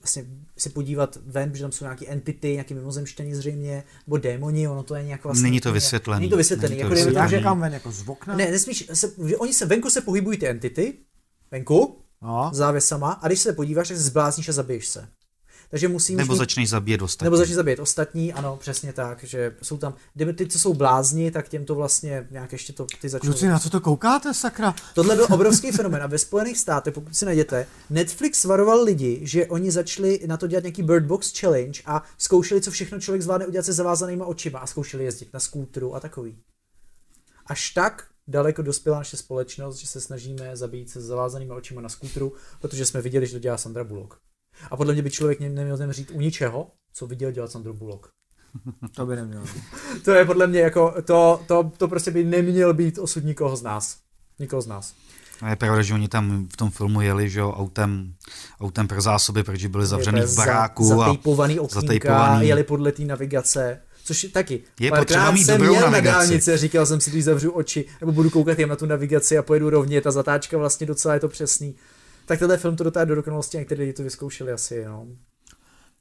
vlastně se podívat ven, protože tam jsou nějaké entity, nějaké mimozemštění zřejmě, nebo démoni, ono to je nějak vlastně... Není to vysvětlený. Není to to jako dejme tomu, vysvětlený. že- Jak kam ven, jako z okna? Ne, nesmíš, se, oni se venku se pohybují ty entity, venku, No. závěsama, a když se podíváš, tak se zblázníš a zabiješ se. Takže musíš Nebo mít- začneš zabíjet ostatní. nebo začne zabít ostatní, ano, přesně tak, že jsou tam, kdyby ty, co jsou blázni, tak těm to vlastně nějak ještě to ty začnou. Kluci, na co to koukáte, sakra? Tohle byl obrovský fenomén a ve Spojených státech, pokud si najděte, Netflix varoval lidi, že oni začali na to dělat nějaký Bird Box Challenge a zkoušeli, co všechno člověk zvládne udělat se zavázanýma očima a zkoušeli jezdit na skútru a takový. Až tak daleko dospěla naše společnost, že se snažíme zabít se zavázanýma očima na skútru, protože jsme viděli, že to dělá Sandra Bullock. A podle mě by člověk ne- neměl zemřít u ničeho, co viděl dělat Sandru Bullock. To by nemělo. To je podle mě jako, to, to, to prostě by neměl být osud nikoho z nás. Nikoho z nás. A je pravda, že oni tam v tom filmu jeli, že jo, autem, autem pro zásoby, protože byli zavřený v za- baráku a Zatejpovaný okýnka, zatejpovaný. jeli podle té navigace. Což je taky. Je potřeba mít jsem dobrou jel na navigaci. dálnici a říkal jsem si, když zavřu oči, nebo budu koukat jen na tu navigaci a pojedu rovně, ta zatáčka vlastně docela je to přesný. Tak tenhle film to dotáhne do dokonalosti a některé lidi to vyzkoušeli asi, no.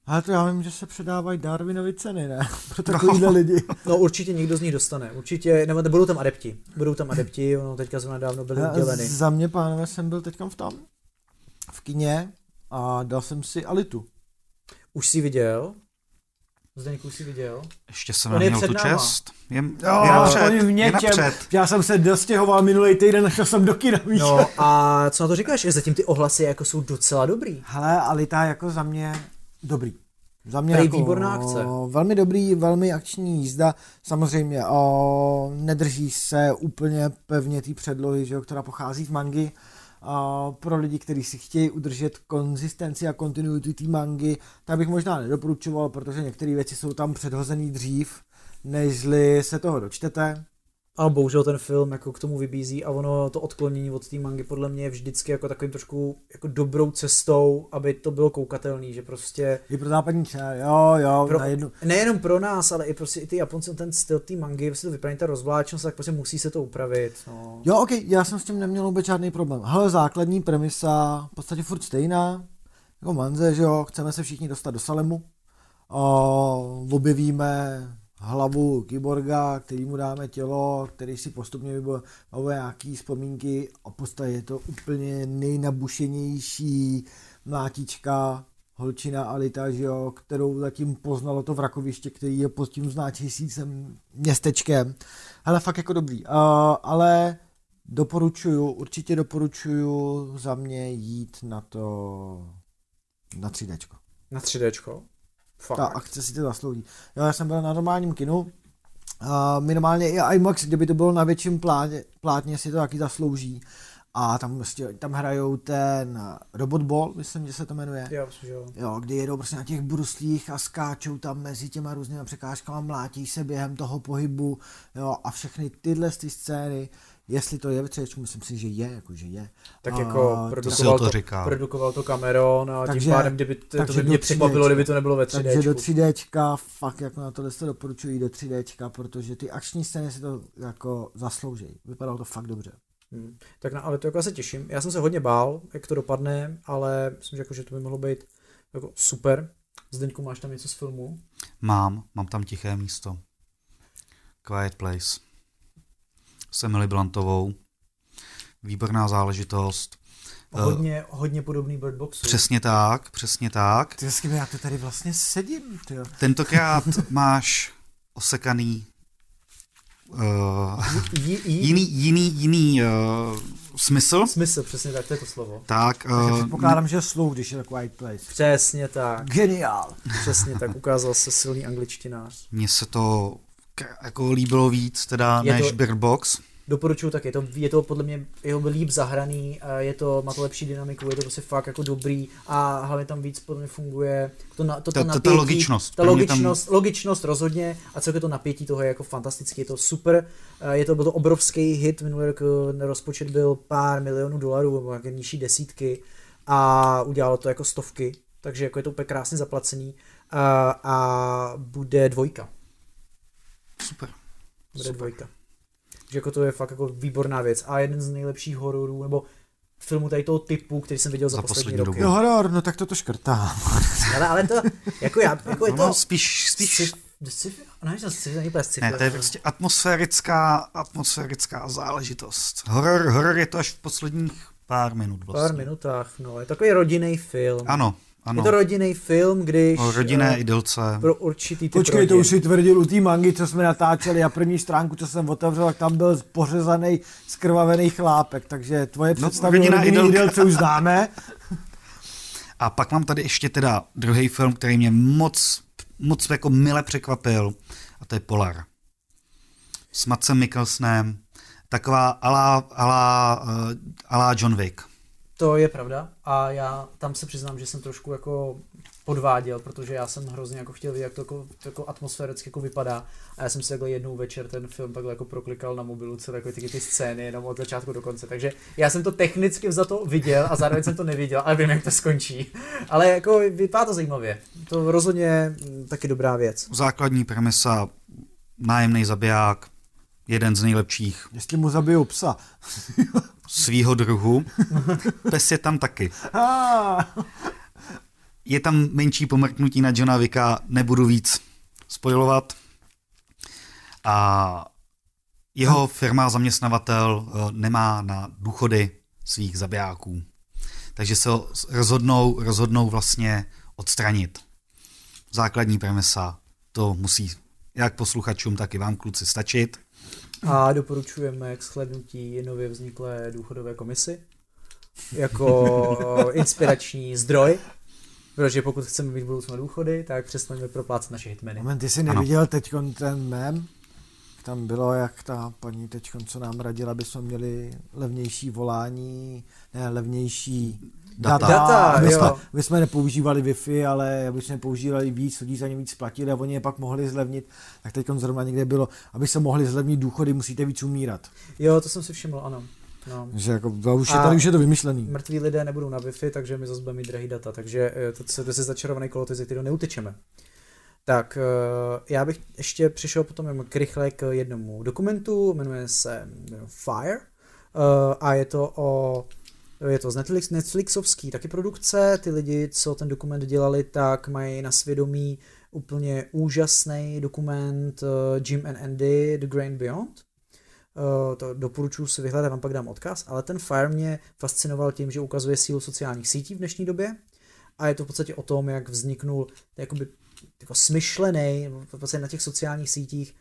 Ale to já vím, že se předávají Darwinovy ceny, ne? Pro takovýhle no. lidi. No určitě někdo z nich dostane, určitě, nebo budou tam adepti, budou tam adepti, ono teďka zrovna dávno byly Já- uděleny. Za mě, pánové, jsem byl teďka v tam, v kině a dal jsem si Alitu. Už jsi viděl? Zdeněk už jsi viděl? ještě jsem On je neměl tu náma. čest. Je, je Jo, napřed, oni v je napřed. Já jsem se dostěhoval minulý týden, šel jsem do kina, víš? No a co na to říkáš? Že zatím ty ohlasy jako jsou docela dobrý. Hele, Alita jako za mě dobrý. Za mě Prej jako, výborná akce. Velmi dobrý, velmi akční jízda. Samozřejmě o, nedrží se úplně pevně té předlohy, že jo, která pochází z mangy. O, pro lidi, kteří si chtějí udržet konzistenci a kontinuitu té mangy, tak bych možná nedoporučoval, protože některé věci jsou tam předhozený dřív, nežli se toho dočtete. Ale bohužel ten film jako k tomu vybízí a ono to odklonění od té mangy podle mě je vždycky jako takovým trošku jako dobrou cestou, aby to bylo koukatelný, že prostě I pro západní jo, jo, pro, na jednu, nejenom pro nás, ale i prostě i ty Japonci, ten styl té mangy, prostě to vypadá ta rozvláčnost, tak prostě musí se to upravit. No. Jo, ok, já jsem s tím neměl vůbec žádný problém. Hele, základní premisa, v podstatě furt stejná, jako manze, že jo, chceme se všichni dostat do Salemu, o, objevíme hlavu kyborga, který mu dáme tělo, který si postupně vybavuje nějaký vzpomínky a podstatě je to úplně nejnabušenější mlátička holčina Alita, že jo, kterou zatím poznalo to vrakoviště, který je pod tím znáčejícím městečkem. Ale fakt jako dobrý. Uh, ale doporučuju, určitě doporučuju za mě jít na to na 3D. Na 3Dčko. Fakt. Ta akce si to zaslouží. Jo, já jsem byl na normálním kinu, a minimálně i IMAX, kdyby to bylo na větším plátně, plátně si to taky zaslouží. A tam, prostě, tam hrajou ten Robot Ball, myslím, že se to jmenuje. Já myslím, že jo. Jo, kdy jedou prostě na těch bruslích a skáčou tam mezi těma různými překážkami, mlátí se během toho pohybu, jo, a všechny tyhle ty scény, jestli to je ve třečku, myslím si, že je, jako že je. Tak A jako to- produkoval to to, říká. produkoval to Cameron a Takže- tím pádem, kdyby to, to by mě do překvapilo, 3D. kdyby to nebylo ve 3D. Takže do 3Dčka, fakt jako na tohle se doporučuji do 3Dčka, protože ty akční scény si to jako zaslouží. Vypadalo to fakt dobře. Hmm. Tak na, ale to jako se těším. Já jsem se hodně bál, jak to dopadne, ale myslím, že, jako, že to by mohlo být jako super. Zdeňku, máš tam něco z filmu? Mám, mám tam tiché místo. Quiet Place. S Emily Blantovou. Výborná záležitost. Eh, Hodně, hodně podobný Bird Boxu. Přesně tak, přesně tak. Ty s kým já to tady vlastně sedím, ty Tentokrát máš osekaný uh, Jí, jí, jiný, jiný, jiný uh, smysl. Smysl, přesně tak, to je to slovo. Tak, Takže uh, předpokládám, že sluch, když je to Quiet Place. Přesně tak, Geniál. přesně tak, ukázal se silný angličtinář. mně se to jako líbilo víc, teda Je než to- Bird Box. Doporučuju tak, je to, je to podle mě jeho líp zahraný, je to, má to lepší dynamiku, je to prostě fakt jako dobrý a hlavně tam víc podle mě funguje to, na, to, to Ta- ta- ta napětí, logičnost. Ta mě tam- logičnost, logičnost rozhodně a celkově to napětí toho je jako fantastický, je to super, je to, byl to obrovský hit, minulý rok eh, rozpočet byl pár milionů dolarů, nebo nějaké nižší desítky a udělalo to jako stovky, takže jako je to úplně krásně zaplacený A, a bude dvojka. Super. Bude Super. dvojka. Takže jako to je fakt jako výborná věc. A jeden z nejlepších hororů, nebo filmů tady toho typu, který jsem viděl za, Za poslední, poslední roky. dobu. Jo, horor, no tak to to škrtá. Ale, ale to, jako já, jako je No, to... no, spíš, spíš, Sci- ne, to je prostě atmosférická, atmosférická záležitost. Horor, horor je to až v posledních pár minut vlastně. pár minutách, no. Je takový rodinný film. Ano, Je ano. to rodinný film, když... O rodinné eh, idylce. pro určitý typ Počkej, to rodin. už si tvrdil u té mangy, co jsme natáčeli a první stránku, co jsem otevřel, tak tam byl pořezaný, skrvavený chlápek, takže tvoje No, představy idylka. idylce už známe. A pak mám tady ještě teda druhý film, který mě moc, moc jako mile překvapil a to je Polar. S Matsem Mikkelsenem. Taková ala, ala, uh, ala John Wick. To je pravda a já tam se přiznám, že jsem trošku jako podváděl, protože já jsem hrozně jako chtěl vidět, jak to jako, to jako atmosféricky jako vypadá a já jsem si takhle jednou večer ten film takhle jako proklikal na mobilu, co takové ty, ty scény jenom od začátku do konce, takže já jsem to technicky za to viděl a zároveň jsem to neviděl, ale vím, jak to skončí. Ale jako vypadá to zajímavě. To rozhodně mm, taky dobrá věc. Základní premisa, nájemný zabiják, jeden z nejlepších Jestli mu zabijou psa. svýho druhu. Pes je tam taky. Je tam menší pomrknutí na Johna Vicka, nebudu víc spojovat. A jeho firma, zaměstnavatel, eh, nemá na důchody svých zabijáků. Takže se ho rozhodnou, rozhodnou vlastně odstranit. Základní premisa, to musí jak posluchačům, tak i vám kluci stačit. A doporučujeme k shlednutí nově vzniklé důchodové komisy jako inspirační zdroj, protože pokud chceme mít v budoucnu důchody, tak přestaňme proplácet naše hitmeny. moment, ty jsi neviděl teď ten mem? Tam bylo, jak ta paní teď, co nám radila, aby jsme měli levnější volání, ne, levnější Data. data. Aby, jsme, jo. aby jsme nepoužívali Wi-Fi, ale aby jsme používali víc, lidi za ně víc platili a oni je pak mohli zlevnit. Tak teď zrovna někde bylo, aby se mohli zlevnit důchody, musíte víc umírat. Jo, to jsem si všiml, ano. No. Že jako, to už je, tady už je to vymyšlený. Mrtví lidé nebudou na Wi-Fi, takže my zase budeme mít drahý data, takže eh, to, to, to je začarovaný kolo, ze kterého neutečeme. Tak eh, já bych ještě přišel potom jenom k rychle k jednomu dokumentu, jmenuje se jmenuje Fire eh, a je to o je to z Netflix, Netflixovský taky produkce, ty lidi, co ten dokument dělali, tak mají na svědomí úplně úžasný dokument eh, Jim and Andy, The Grand Beyond. Eh, to doporučuji si vyhledat, vám pak dám odkaz, ale ten Fire mě fascinoval tím, že ukazuje sílu sociálních sítí v dnešní době. A je to v podstatě o tom, jak vzniknul jakoby jako smyšlený, v podstatě na těch sociálních sítích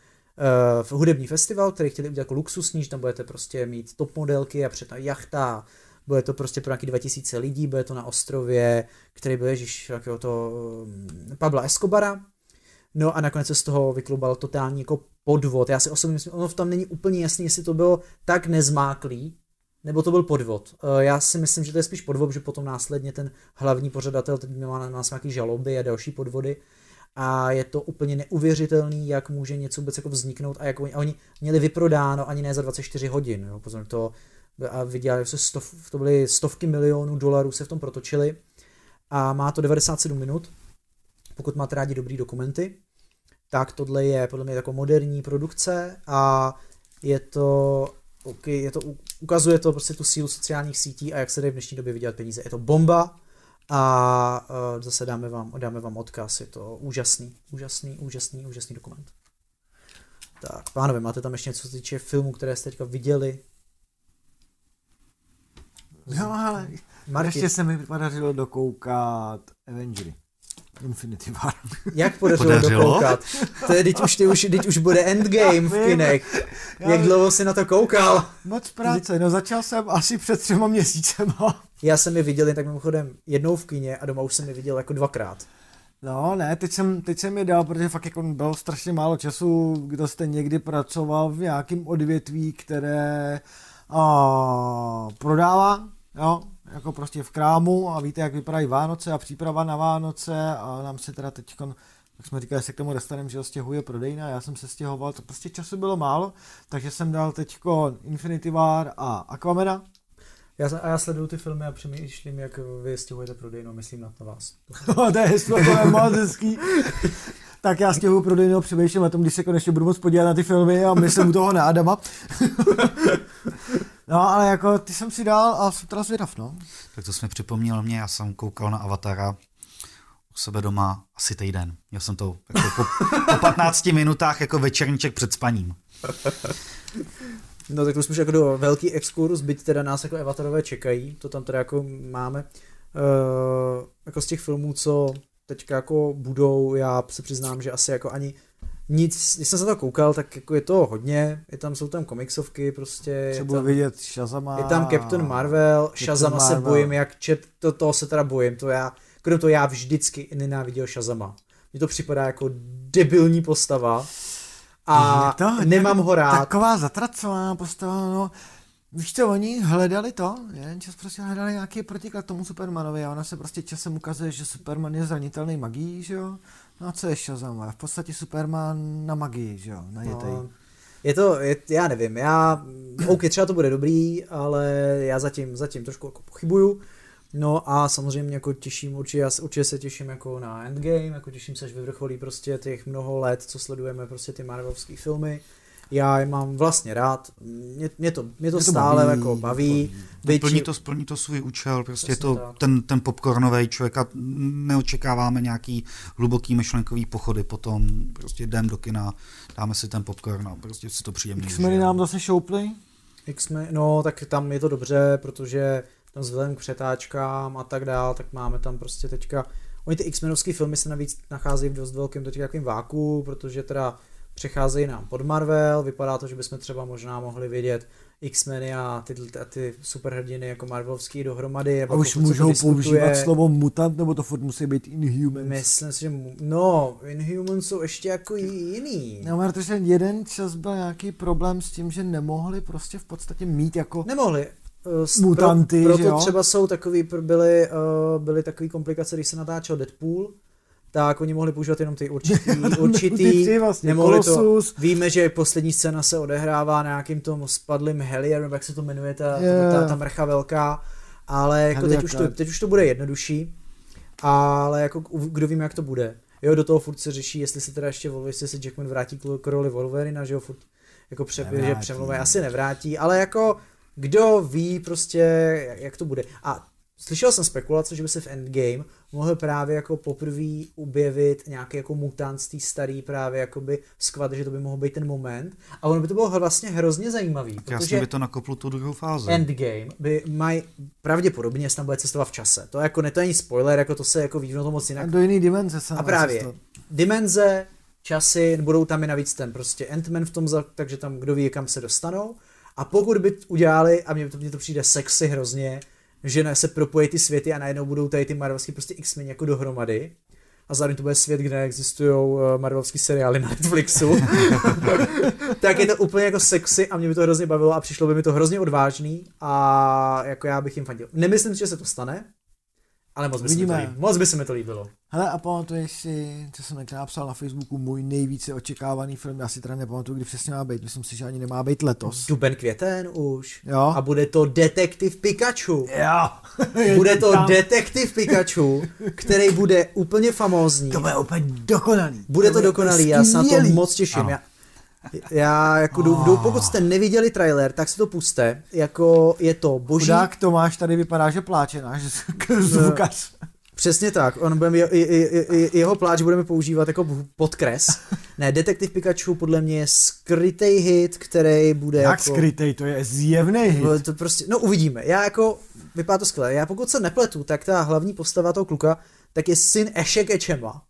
uh, hudební festival, který chtěli udělat jako luxusní, že tam budete prostě mít top modelky a před jachta, bude to prostě pro nějaký 2000 lidí, bude to na ostrově, který byl ježiš, jakého to um, Pabla Escobara, No a nakonec se z toho vyklubal totální jako podvod. Já si osobně myslím, ono v tom není úplně jasný, jestli to bylo tak nezmáklý, nebo to byl podvod. Eh, Já si myslím, že to je spíš podvod, že potom následně ten hlavní pořadatel teď má na nás nějaký žaloby a další podvody a je to úplně neuvěřitelný, jak může něco vůbec jako vzniknout a jak oni, a oni měli vyprodáno ani ne za 24 hodin. Jo. Pozor, to a vydělali se stov, to byly stovky milionů dolarů se v tom protočili a má to 97 minut. Pokud máte rádi dobrý dokumenty, tak tohle je podle mě jako moderní produkce a je to, okay, je to ukazuje to prostě tu sílu sociálních sítí a jak se dají v dnešní době vydělat peníze. Je to bomba a uh, zase dáme vám, dáme vám odkaz, je to úžasný, úžasný, úžasný, úžasný dokument. Tak, pánové, máte tam ještě něco, co se týče filmů, které jste teďka viděli? Jo, ale Martin, ještě se mi podařilo dokoukat Avengery. Infinity War. jak podařilo, Podařilo? dokoukat? To je, teď už, teď už, teď už bude endgame v kinech. Já Jak dlouho jsi na to koukal? Moc práce, no začal jsem asi před třema měsícema. Já jsem je viděl jen tak mimochodem jednou v kině a doma už jsem je viděl jako dvakrát. No ne, teď jsem, teď jsem je dal, protože fakt jako bylo strašně málo času, kdo jste někdy pracoval v nějakém odvětví, které a, prodává, jo, jako prostě v krámu a víte, jak vypadají Vánoce a příprava na Vánoce a nám se teda teď, jak jsme říkali, se k tomu dostaneme, že ho stěhuje prodejna, já jsem se stěhoval, to prostě času bylo málo, takže jsem dal teď Infinity War a Aquamena, Já, a já sleduju ty filmy a přemýšlím, jak vy stěhujete prodejnu, myslím na to vás. No, to je hezky, to je moc hezký. tak já stěhuju prodejnu, přemýšlím na tom, když se konečně budu moc podívat na ty filmy a myslím u toho na Adama. No, ale jako ty jsem si dal a jsem teda zvědav, no. Tak to jsme připomněl mě, já jsem koukal na Avatara u sebe doma asi týden. Já jsem to jako po, po 15 minutách jako večerníček před spaním. No tak to jsme už jako do velký exkurs, byť teda nás jako Avatarové čekají, to tam teda jako máme. Uh, jako z těch filmů, co teďka jako budou, já se přiznám, že asi jako ani nic, když jsem se to koukal, tak jako je to hodně, je tam, jsou tam komiksovky prostě. Třeba tam, vidět Shazama. Je tam Captain Marvel, Captain Shazama Marvel. se bojím, jak čet, to, toho se teda bojím, to já, kdo to já vždycky nenáviděl Shazama. Mně to připadá jako debilní postava a to, nemám ho rád. Taková zatracovaná postava, no. Víš co, oni hledali to, jen čas prostě hledali nějaký protiklad tomu Supermanovi a ona se prostě časem ukazuje, že Superman je zranitelný magií, že jo? No a co je Shazam? V podstatě Superman na magii, že jo? Na no, je to, je, já nevím, já, OK, třeba to bude dobrý, ale já zatím, zatím trošku jako pochybuju. No a samozřejmě jako těším, určitě, já určitě se těším jako na Endgame, jako těším se, až vyvrcholí prostě těch mnoho let, co sledujeme prostě ty Marvelovské filmy. Já je mám vlastně rád, mě, mě to, mě to, mě to stále baví, jako baví. Byť... Plní, to, splní to svůj účel, prostě je to ten, ten popcornový člověk a neočekáváme nějaký hluboký myšlenkový pochody, potom prostě jdem do kina, dáme si ten popcorn a prostě si to příjemně X-meny nám zase šoupli? X-Men, no tak tam je to dobře, protože tam vzhledem k přetáčkám a tak dál, tak máme tam prostě teďka, oni ty X-menovské filmy se navíc nacházejí v dost velkém teďka takovým váku, protože teda přecházejí nám pod Marvel, vypadá to, že bychom třeba možná mohli vidět X-meny a ty, a ty superhrdiny jako Marvelovský dohromady. A už můžou používat slovo mutant, nebo to furt musí být Inhumans? Myslím si, že no, Inhumans jsou ještě jako jiný. No, protože jeden čas byl nějaký problém s tím, že nemohli prostě v podstatě mít jako... Nemohli, uh, mutanty, pro, proto že jo? třeba jsou takový, byly, uh, byly takový komplikace, když se natáčel Deadpool, tak oni mohli používat jenom ty určitý, určitý ty vlastně, nemohli to, víme, že poslední scéna se odehrává na nějakým tom spadlým helier, nebo jak se to jmenuje, ta, yeah. ta, ta mrcha velká, ale jako teď, už to, teď už to bude jednodušší, ale jako kdo víme, jak to bude. Jo, do toho furt se řeší, jestli se teda ještě jestli se Jackman vrátí k roli Wolverina, že jo, furt jako pře, že přemluví, asi nevrátí, ale jako kdo ví prostě, jak to bude. A slyšel jsem spekulace, že by se v Endgame mohl právě jako poprvé objevit nějaký jako mutant z té starý právě jakoby skvad, že to by mohl být ten moment. A ono by to bylo vlastně hrozně zajímavý. Tak jasně by to nakoplo tu druhou fázi. Endgame by mají pravděpodobně, jestli tam bude cestovat v čase. To jako ne to ani spoiler, jako to se jako ví to moc jinak. A do jiný dimenze se A právě, cestovat. dimenze, časy, budou tam i navíc ten prostě Ant-Man v tom, takže tam kdo ví, kam se dostanou. A pokud by udělali, a mně to, mně to přijde sexy hrozně, že se propojí ty světy a najednou budou tady ty Marvelský prostě X-Men jako dohromady. A zároveň to bude svět, kde existují uh, Marvelský seriály na Netflixu. tak je to úplně jako sexy a mě by to hrozně bavilo a přišlo by mi to hrozně odvážný a jako já bych jim fandil. Nemyslím si, že se to stane, ale moc by, se mi to líbilo. moc by se mi to líbilo. Hele, a pamatuješ si, co jsem napsal na Facebooku, můj nejvíce očekávaný film, já si teda nepamatuju, kdy přesně má být, myslím si, že ani nemá být letos. Duben květen už. Jo. A bude to Detektiv Pikachu. Jo. bude to tam. Detektiv Pikachu, který bude úplně famózní. To bude úplně dokonalý. Bude to, to dokonalý, já se na to moc těším. Ano. Já, já jako oh. jdu, pokud jste neviděli trailer, tak si to puste, jako je to boží. Chudák Tomáš tady vypadá, že pláče náš zvukař. Přesně tak, on budeme, je, je, je, jeho pláč budeme používat jako podkres. Ne, Detektiv Pikachu podle mě je skrytý hit, který bude Jak jako... skrytý, to je zjevný hit. No, to prostě, no uvidíme, já jako, vypadá to skvěle, já pokud se nepletu, tak ta hlavní postava toho kluka, tak je syn Ešek Ečema.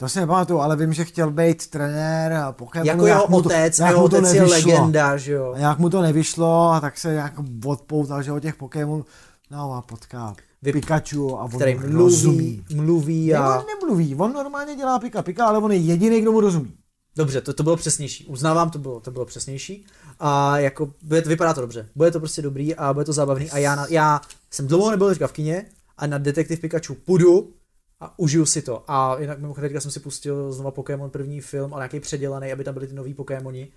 To si nepamatuju, ale vím, že chtěl být trenér Pokémonu. Jako jeho otec, to, jeho otec je legenda, že jo. A jak mu to nevyšlo, a tak se nějak odpoutal, že o těch Pokémonů, no a potká Vy, Pikachu a on který mluví, rozumí. mluví a... Ne, on nemluví, on normálně dělá pika pika, ale on je jediný, kdo mu rozumí. Dobře, to, to bylo přesnější. Uznávám, to bylo, to bylo přesnější. A jako, bude, vypadá to dobře. Bude to prostě dobrý a bude to zábavný. A já, na, já jsem dlouho nebyl teďka v kině a na Detektiv Pikachu půjdu a užiju si to. A jinak mimochodem teďka jsem si pustil znova Pokémon první film, ale nějaký předělaný, aby tam byly ty nový Pokémoni.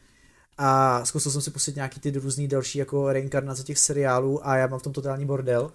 a zkusil jsem si pustit nějaký ty různý další jako reinkarnace těch seriálů a já mám v tom totální bordel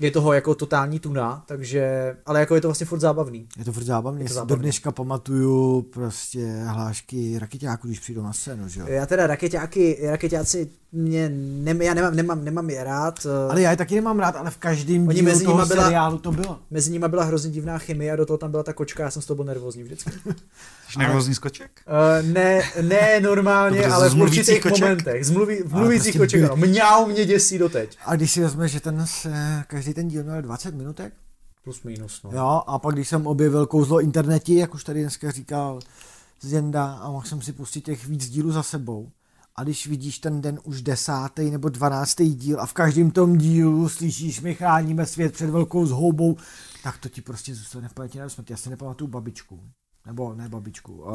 je toho jako totální tuna, takže, ale jako je to vlastně furt zábavný. Je to furt zábavný, Je to zábavný. do dneška pamatuju prostě hlášky raketáků, když přijdou na scénu, že jo. Já teda raketáky, raketáci mě, ne, já nemám, nemám, nemám je rád. eh, Ale já je taky nemám rád, ale v každém dílu mezi toho byla- seriálu to bylo. Mezi nimi byla hrozně divná chemie a do toho tam byla ta kočka, já jsem z toho byl nervózní vždycky. Jsi nervózní skoček? Uh, ne, ne normálně, Dobře, ale z v mluvících určitých koček? momentech. Z, mluví, v mluvících prostě koček, by- ano. Mňau mě děsí doteď. A když si vezme, že ten se, každý ten díl měl 20 minutek, Plus minus, no. jo, a pak když jsem objevil kouzlo internety, jak už tady dneska říkal Zenda, a mohl jsem si pustit těch víc dílů za sebou, a když vidíš ten den už desátý nebo dvanáctý díl a v každém tom dílu slyšíš, my chráníme svět před velkou zhoubou, tak to ti prostě zůstane v paměti na smrt. Já si nepamatuju babičku. Nebo ne babičku.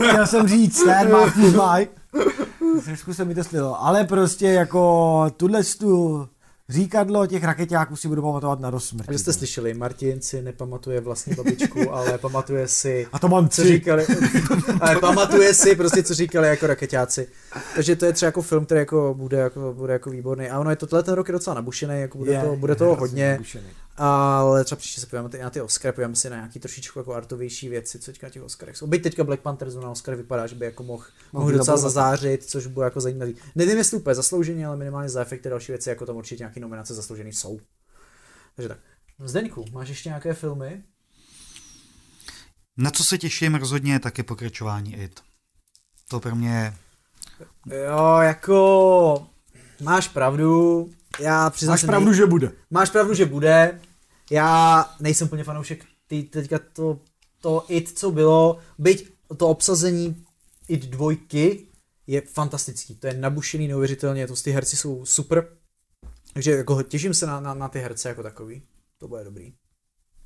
Uh... Jsem říct, ten má. Trošku se mi to slilo. Ale prostě jako tuhle tu říkadlo těch raketáků si budu pamatovat na rozsmrt. Takže jste slyšeli, Martin si nepamatuje vlastní babičku, ale pamatuje si, A to mám co tři. říkali, ale pamatuje si prostě, co říkali jako raketáci. Takže to je třeba jako film, který jako bude, jako, bude jako výborný. A ono je to ten rok je docela nabušený, jako bude, Je, to, bude je toho hodně. nabušený. Ale třeba příště se podíváme na ty Oscary, podíváme si na nějaký trošičku jako artovější věci, co teďka na těch Oscarech jsou. Byť teďka Black Panther na Oscar vypadá, že by jako mohl, mohl docela zazářit, což bude jako zajímavý. Nevím, jestli úplně zaslouženě, ale minimálně za efekty další věci, jako tam určitě nějaké nominace zasloužené jsou. Takže tak. Zdeňku, máš ještě nějaké filmy? Na co se těším rozhodně, tak je pokračování IT. To pro mě Jo, jako máš pravdu. Já přiznám Máš se, pravdu, že bude. Máš pravdu, že bude. Já nejsem úplně fanoušek ty, teďka to, to IT, co bylo, byť to obsazení IT dvojky je fantastický. To je nabušený neuvěřitelně, to ty herci jsou super. Takže jako těším se na, na, na ty herce jako takový. To bude dobrý.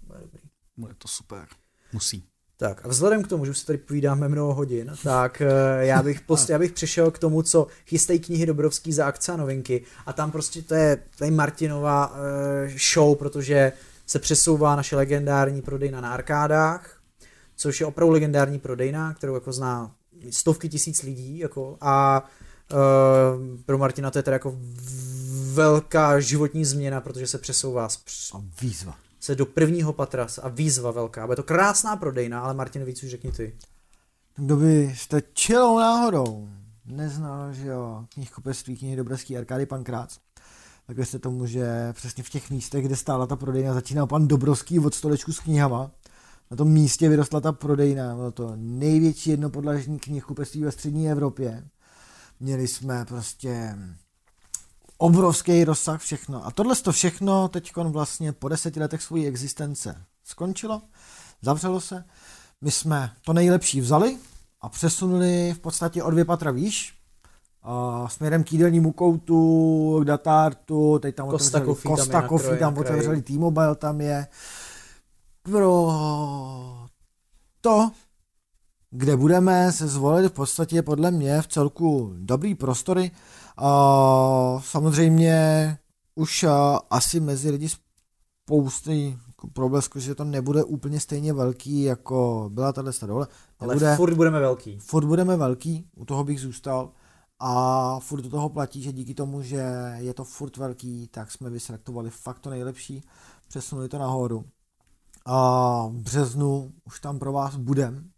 To bude dobrý. bude to super. Musí. Tak a vzhledem k tomu, že už se tady povídáme mnoho hodin, tak eh, já bych, post, já bych přešel k tomu, co chystají knihy Dobrovský za akce a novinky a tam prostě to je, to je Martinova eh, show, protože se přesouvá naše legendární prodejna na arkádách, což je opravdu legendární prodejna, kterou jako zná stovky tisíc lidí jako a eh, pro Martina to je teda jako velká životní změna, protože se přesouvá z, A výzva. Se do prvního patra a výzva velká. Bude to krásná prodejna, ale Martin víc už řekni ty. Kdo by jste čilou náhodou neznal, že jo, knihkupectví knihy Dobrovský arkády pan Krác, tak věřte tomu, že přesně v těch místech, kde stála ta prodejna, začínal pan Dobrovský od stolečku s knihama. Na tom místě vyrostla ta prodejna, bylo to největší jednopodlažní knihkupectví ve střední Evropě. Měli jsme prostě obrovský rozsah všechno. A tohle to všechno teď vlastně po deseti letech své existence skončilo, zavřelo se. My jsme to nejlepší vzali a přesunuli v podstatě o dvě patra výš, a směrem k jídelnímu koutu, k Datartu, teď tam Costa otevřeli Coffee tam Costa na Coffee, tam otevřeli T-Mobile, tam je pro to, kde budeme se zvolit v podstatě podle mě v celku dobrý prostory. A samozřejmě už a, asi mezi lidi spousty jako problesku, že to nebude úplně stejně velký, jako byla tahle dole. Ale Nebude, furt budeme velký. furt budeme velký, u toho bych zůstal. A furt do toho platí, že díky tomu, že je to furt velký, tak jsme vyselektovali fakt to nejlepší, přesunuli to nahoru. A v březnu už tam pro vás budem.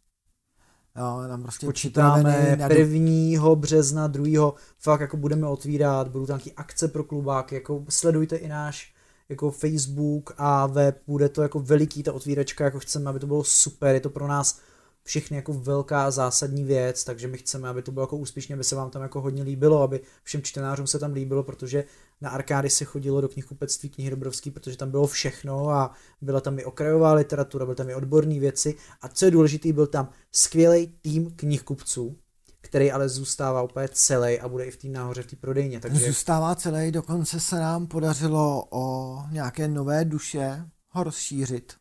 Jo, tam prostě Počítáme na 1. března, 2. fakt jako budeme otvírat, budou tam nějaký akce pro klubáky, jako sledujte i náš jako Facebook a web, bude to jako veliký ta otvíračka, jako chceme, aby to bylo super, je to pro nás všechny jako velká zásadní věc, takže my chceme, aby to bylo jako úspěšně, aby se vám tam jako hodně líbilo, aby všem čtenářům se tam líbilo, protože na arkády se chodilo do knihkupectví knihy Dobrovský, protože tam bylo všechno a byla tam i okrajová literatura, byly tam i odborné věci a co je důležité, byl tam skvělý tým knihkupců, který ale zůstává úplně celý a bude i v té nahoře v té prodejně, takže Zůstává celý, dokonce se nám podařilo o nějaké nové duše ho rozšířit.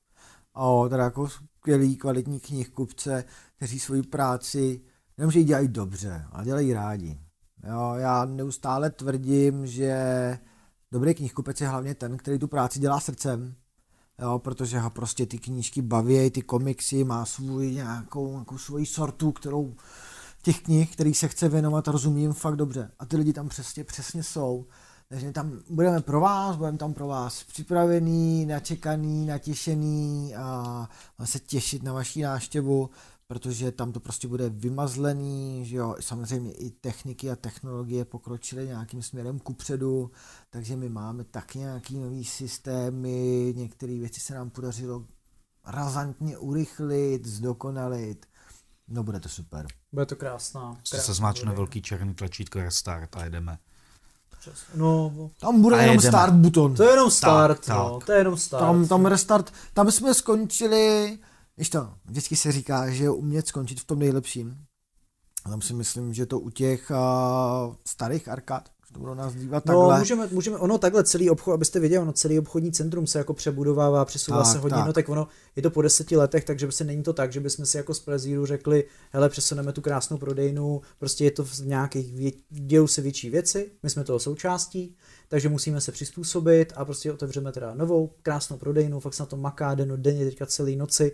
O teda jako skvělý, kvalitní knihkupce, kteří svoji práci nejenom, že ji dělají dobře, ale dělají rádi. Jo, já neustále tvrdím, že dobrý knihkupec je hlavně ten, který tu práci dělá srdcem. jo, protože ho prostě ty knížky baví, ty komiksy, má svůj nějakou, nějakou svoji sortu, kterou těch knih, který se chce věnovat rozumím fakt dobře. A ty lidi tam přesně, přesně jsou. Takže tam budeme pro vás, budeme tam pro vás připravený, načekaný, natěšený a se těšit na vaši návštěvu, protože tam to prostě bude vymazlený, že jo, samozřejmě i techniky a technologie pokročily nějakým směrem kupředu, takže my máme taky nějaký nový systémy, některé věci se nám podařilo razantně urychlit, zdokonalit, no bude to super. Bude to krásná. krásná se zmáčne velký černý tlačítko restart a jedeme. No, tam bude jenom jedeme. start buton. to je jenom start, Tak, no, tak. to je jenom start. Tam, tam restart, tam jsme skončili, víš to, vždycky se říká, že je umět skončit v tom nejlepším. A tam si myslím, že to u těch uh, starých arkád, že to budou nás dívat No, takhle. můžeme, můžeme, ono takhle celý obchod, abyste věděli, ono celý obchodní centrum se jako přebudovává, přesouvá Tak, se hodně, tak. no tak ono je to po deseti letech, takže prostě není to tak, že bychom si jako z Plezíru řekli, hele, přesuneme tu krásnou prodejnu, prostě je to v nějakých, vě, dějou se větší věci, my jsme toho součástí, takže musíme se přizpůsobit a prostě otevřeme teda novou krásnou prodejnu, fakt se na to maká den denně, teďka celý noci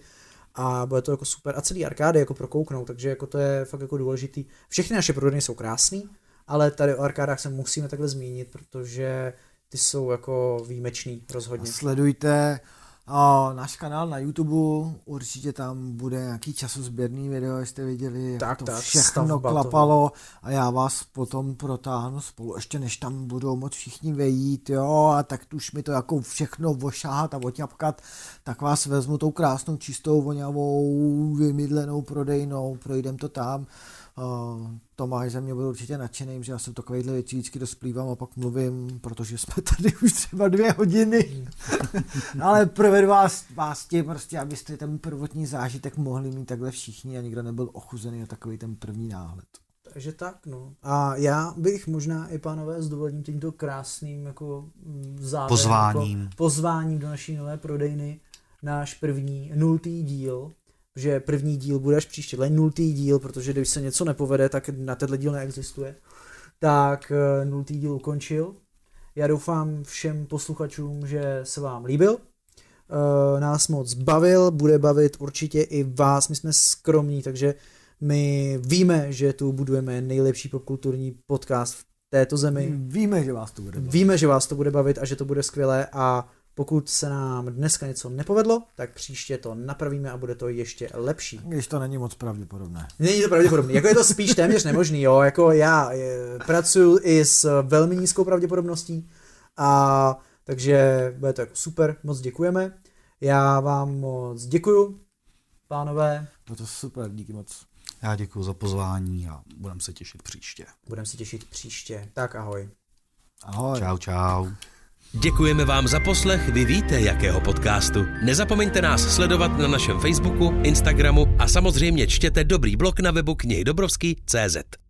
a bude to jako super. A celý arkády jako prokouknou, takže jako to je fakt jako důležitý. Všechny naše prodejny jsou krásný, ale tady o arkádách se musíme takhle zmínit, protože ty jsou jako výjimečný rozhodně. Sledujte o, náš kanál na YouTube, určitě tam bude nějaký časozběrný video, jste viděli, jak Tak, to tak, všechno klapalo. A já vás potom protáhnu spolu, ještě než tam budou moc všichni vejít, jo, a tak už mi to jako všechno vošáhat a oťapkat, tak vás vezmu tou krásnou, čistou, vonavou, vymydlenou prodejnou, projdem to tam, Tomáš ze mě byl určitě nadšený, že já jsem takovýhle věcí vždycky dosplývám a pak mluvím, protože jsme tady už třeba dvě hodiny. Ale provedu vás, vás tě prostě, abyste ten prvotní zážitek mohli mít takhle všichni a nikdo nebyl ochuzený na takový ten první náhled. Takže tak, no. A já bych možná i pánové s dovolením tímto krásným jako mm, závěrem, Pozváním. Jako pozváním do naší nové prodejny, náš první nultý díl, že první díl bude až příště, ale nultý díl, protože když se něco nepovede, tak na tenhle díl neexistuje, tak eh, nultý díl ukončil. Já doufám všem posluchačům, že se vám líbil, Eh, nás moc bavil, bude bavit určitě i vás, my jsme skromní, takže my víme, že tu budujeme nejlepší popkulturní podcast v této zemi. Víme, že vás to bude bavit. Víme, že vás to bude bavit a že to bude skvělé a pokud se nám dneska něco nepovedlo, tak příště to napravíme a bude to ještě lepší. Když to není moc pravděpodobné. Není to pravděpodobné, jako je to spíš téměř nemožný, jo, jako já eh, pracuji i s velmi nízkou pravděpodobností a takže bude to jako super, moc děkujeme. Já vám moc děkuju, pánové, Bylo to super, díky moc. Já děkuji za pozvání a budeme se těšit příště. budeme si těšit příště. Tak ahoj. Ahoj. Čau, čau. Děkujeme vám za poslech, vy víte, jakého podcastu. Nezapomeňte nás sledovat na našem Facebooku, Instagramu a samozřejmě čtěte dobrý blog na webu knihy Dobrovský.cz.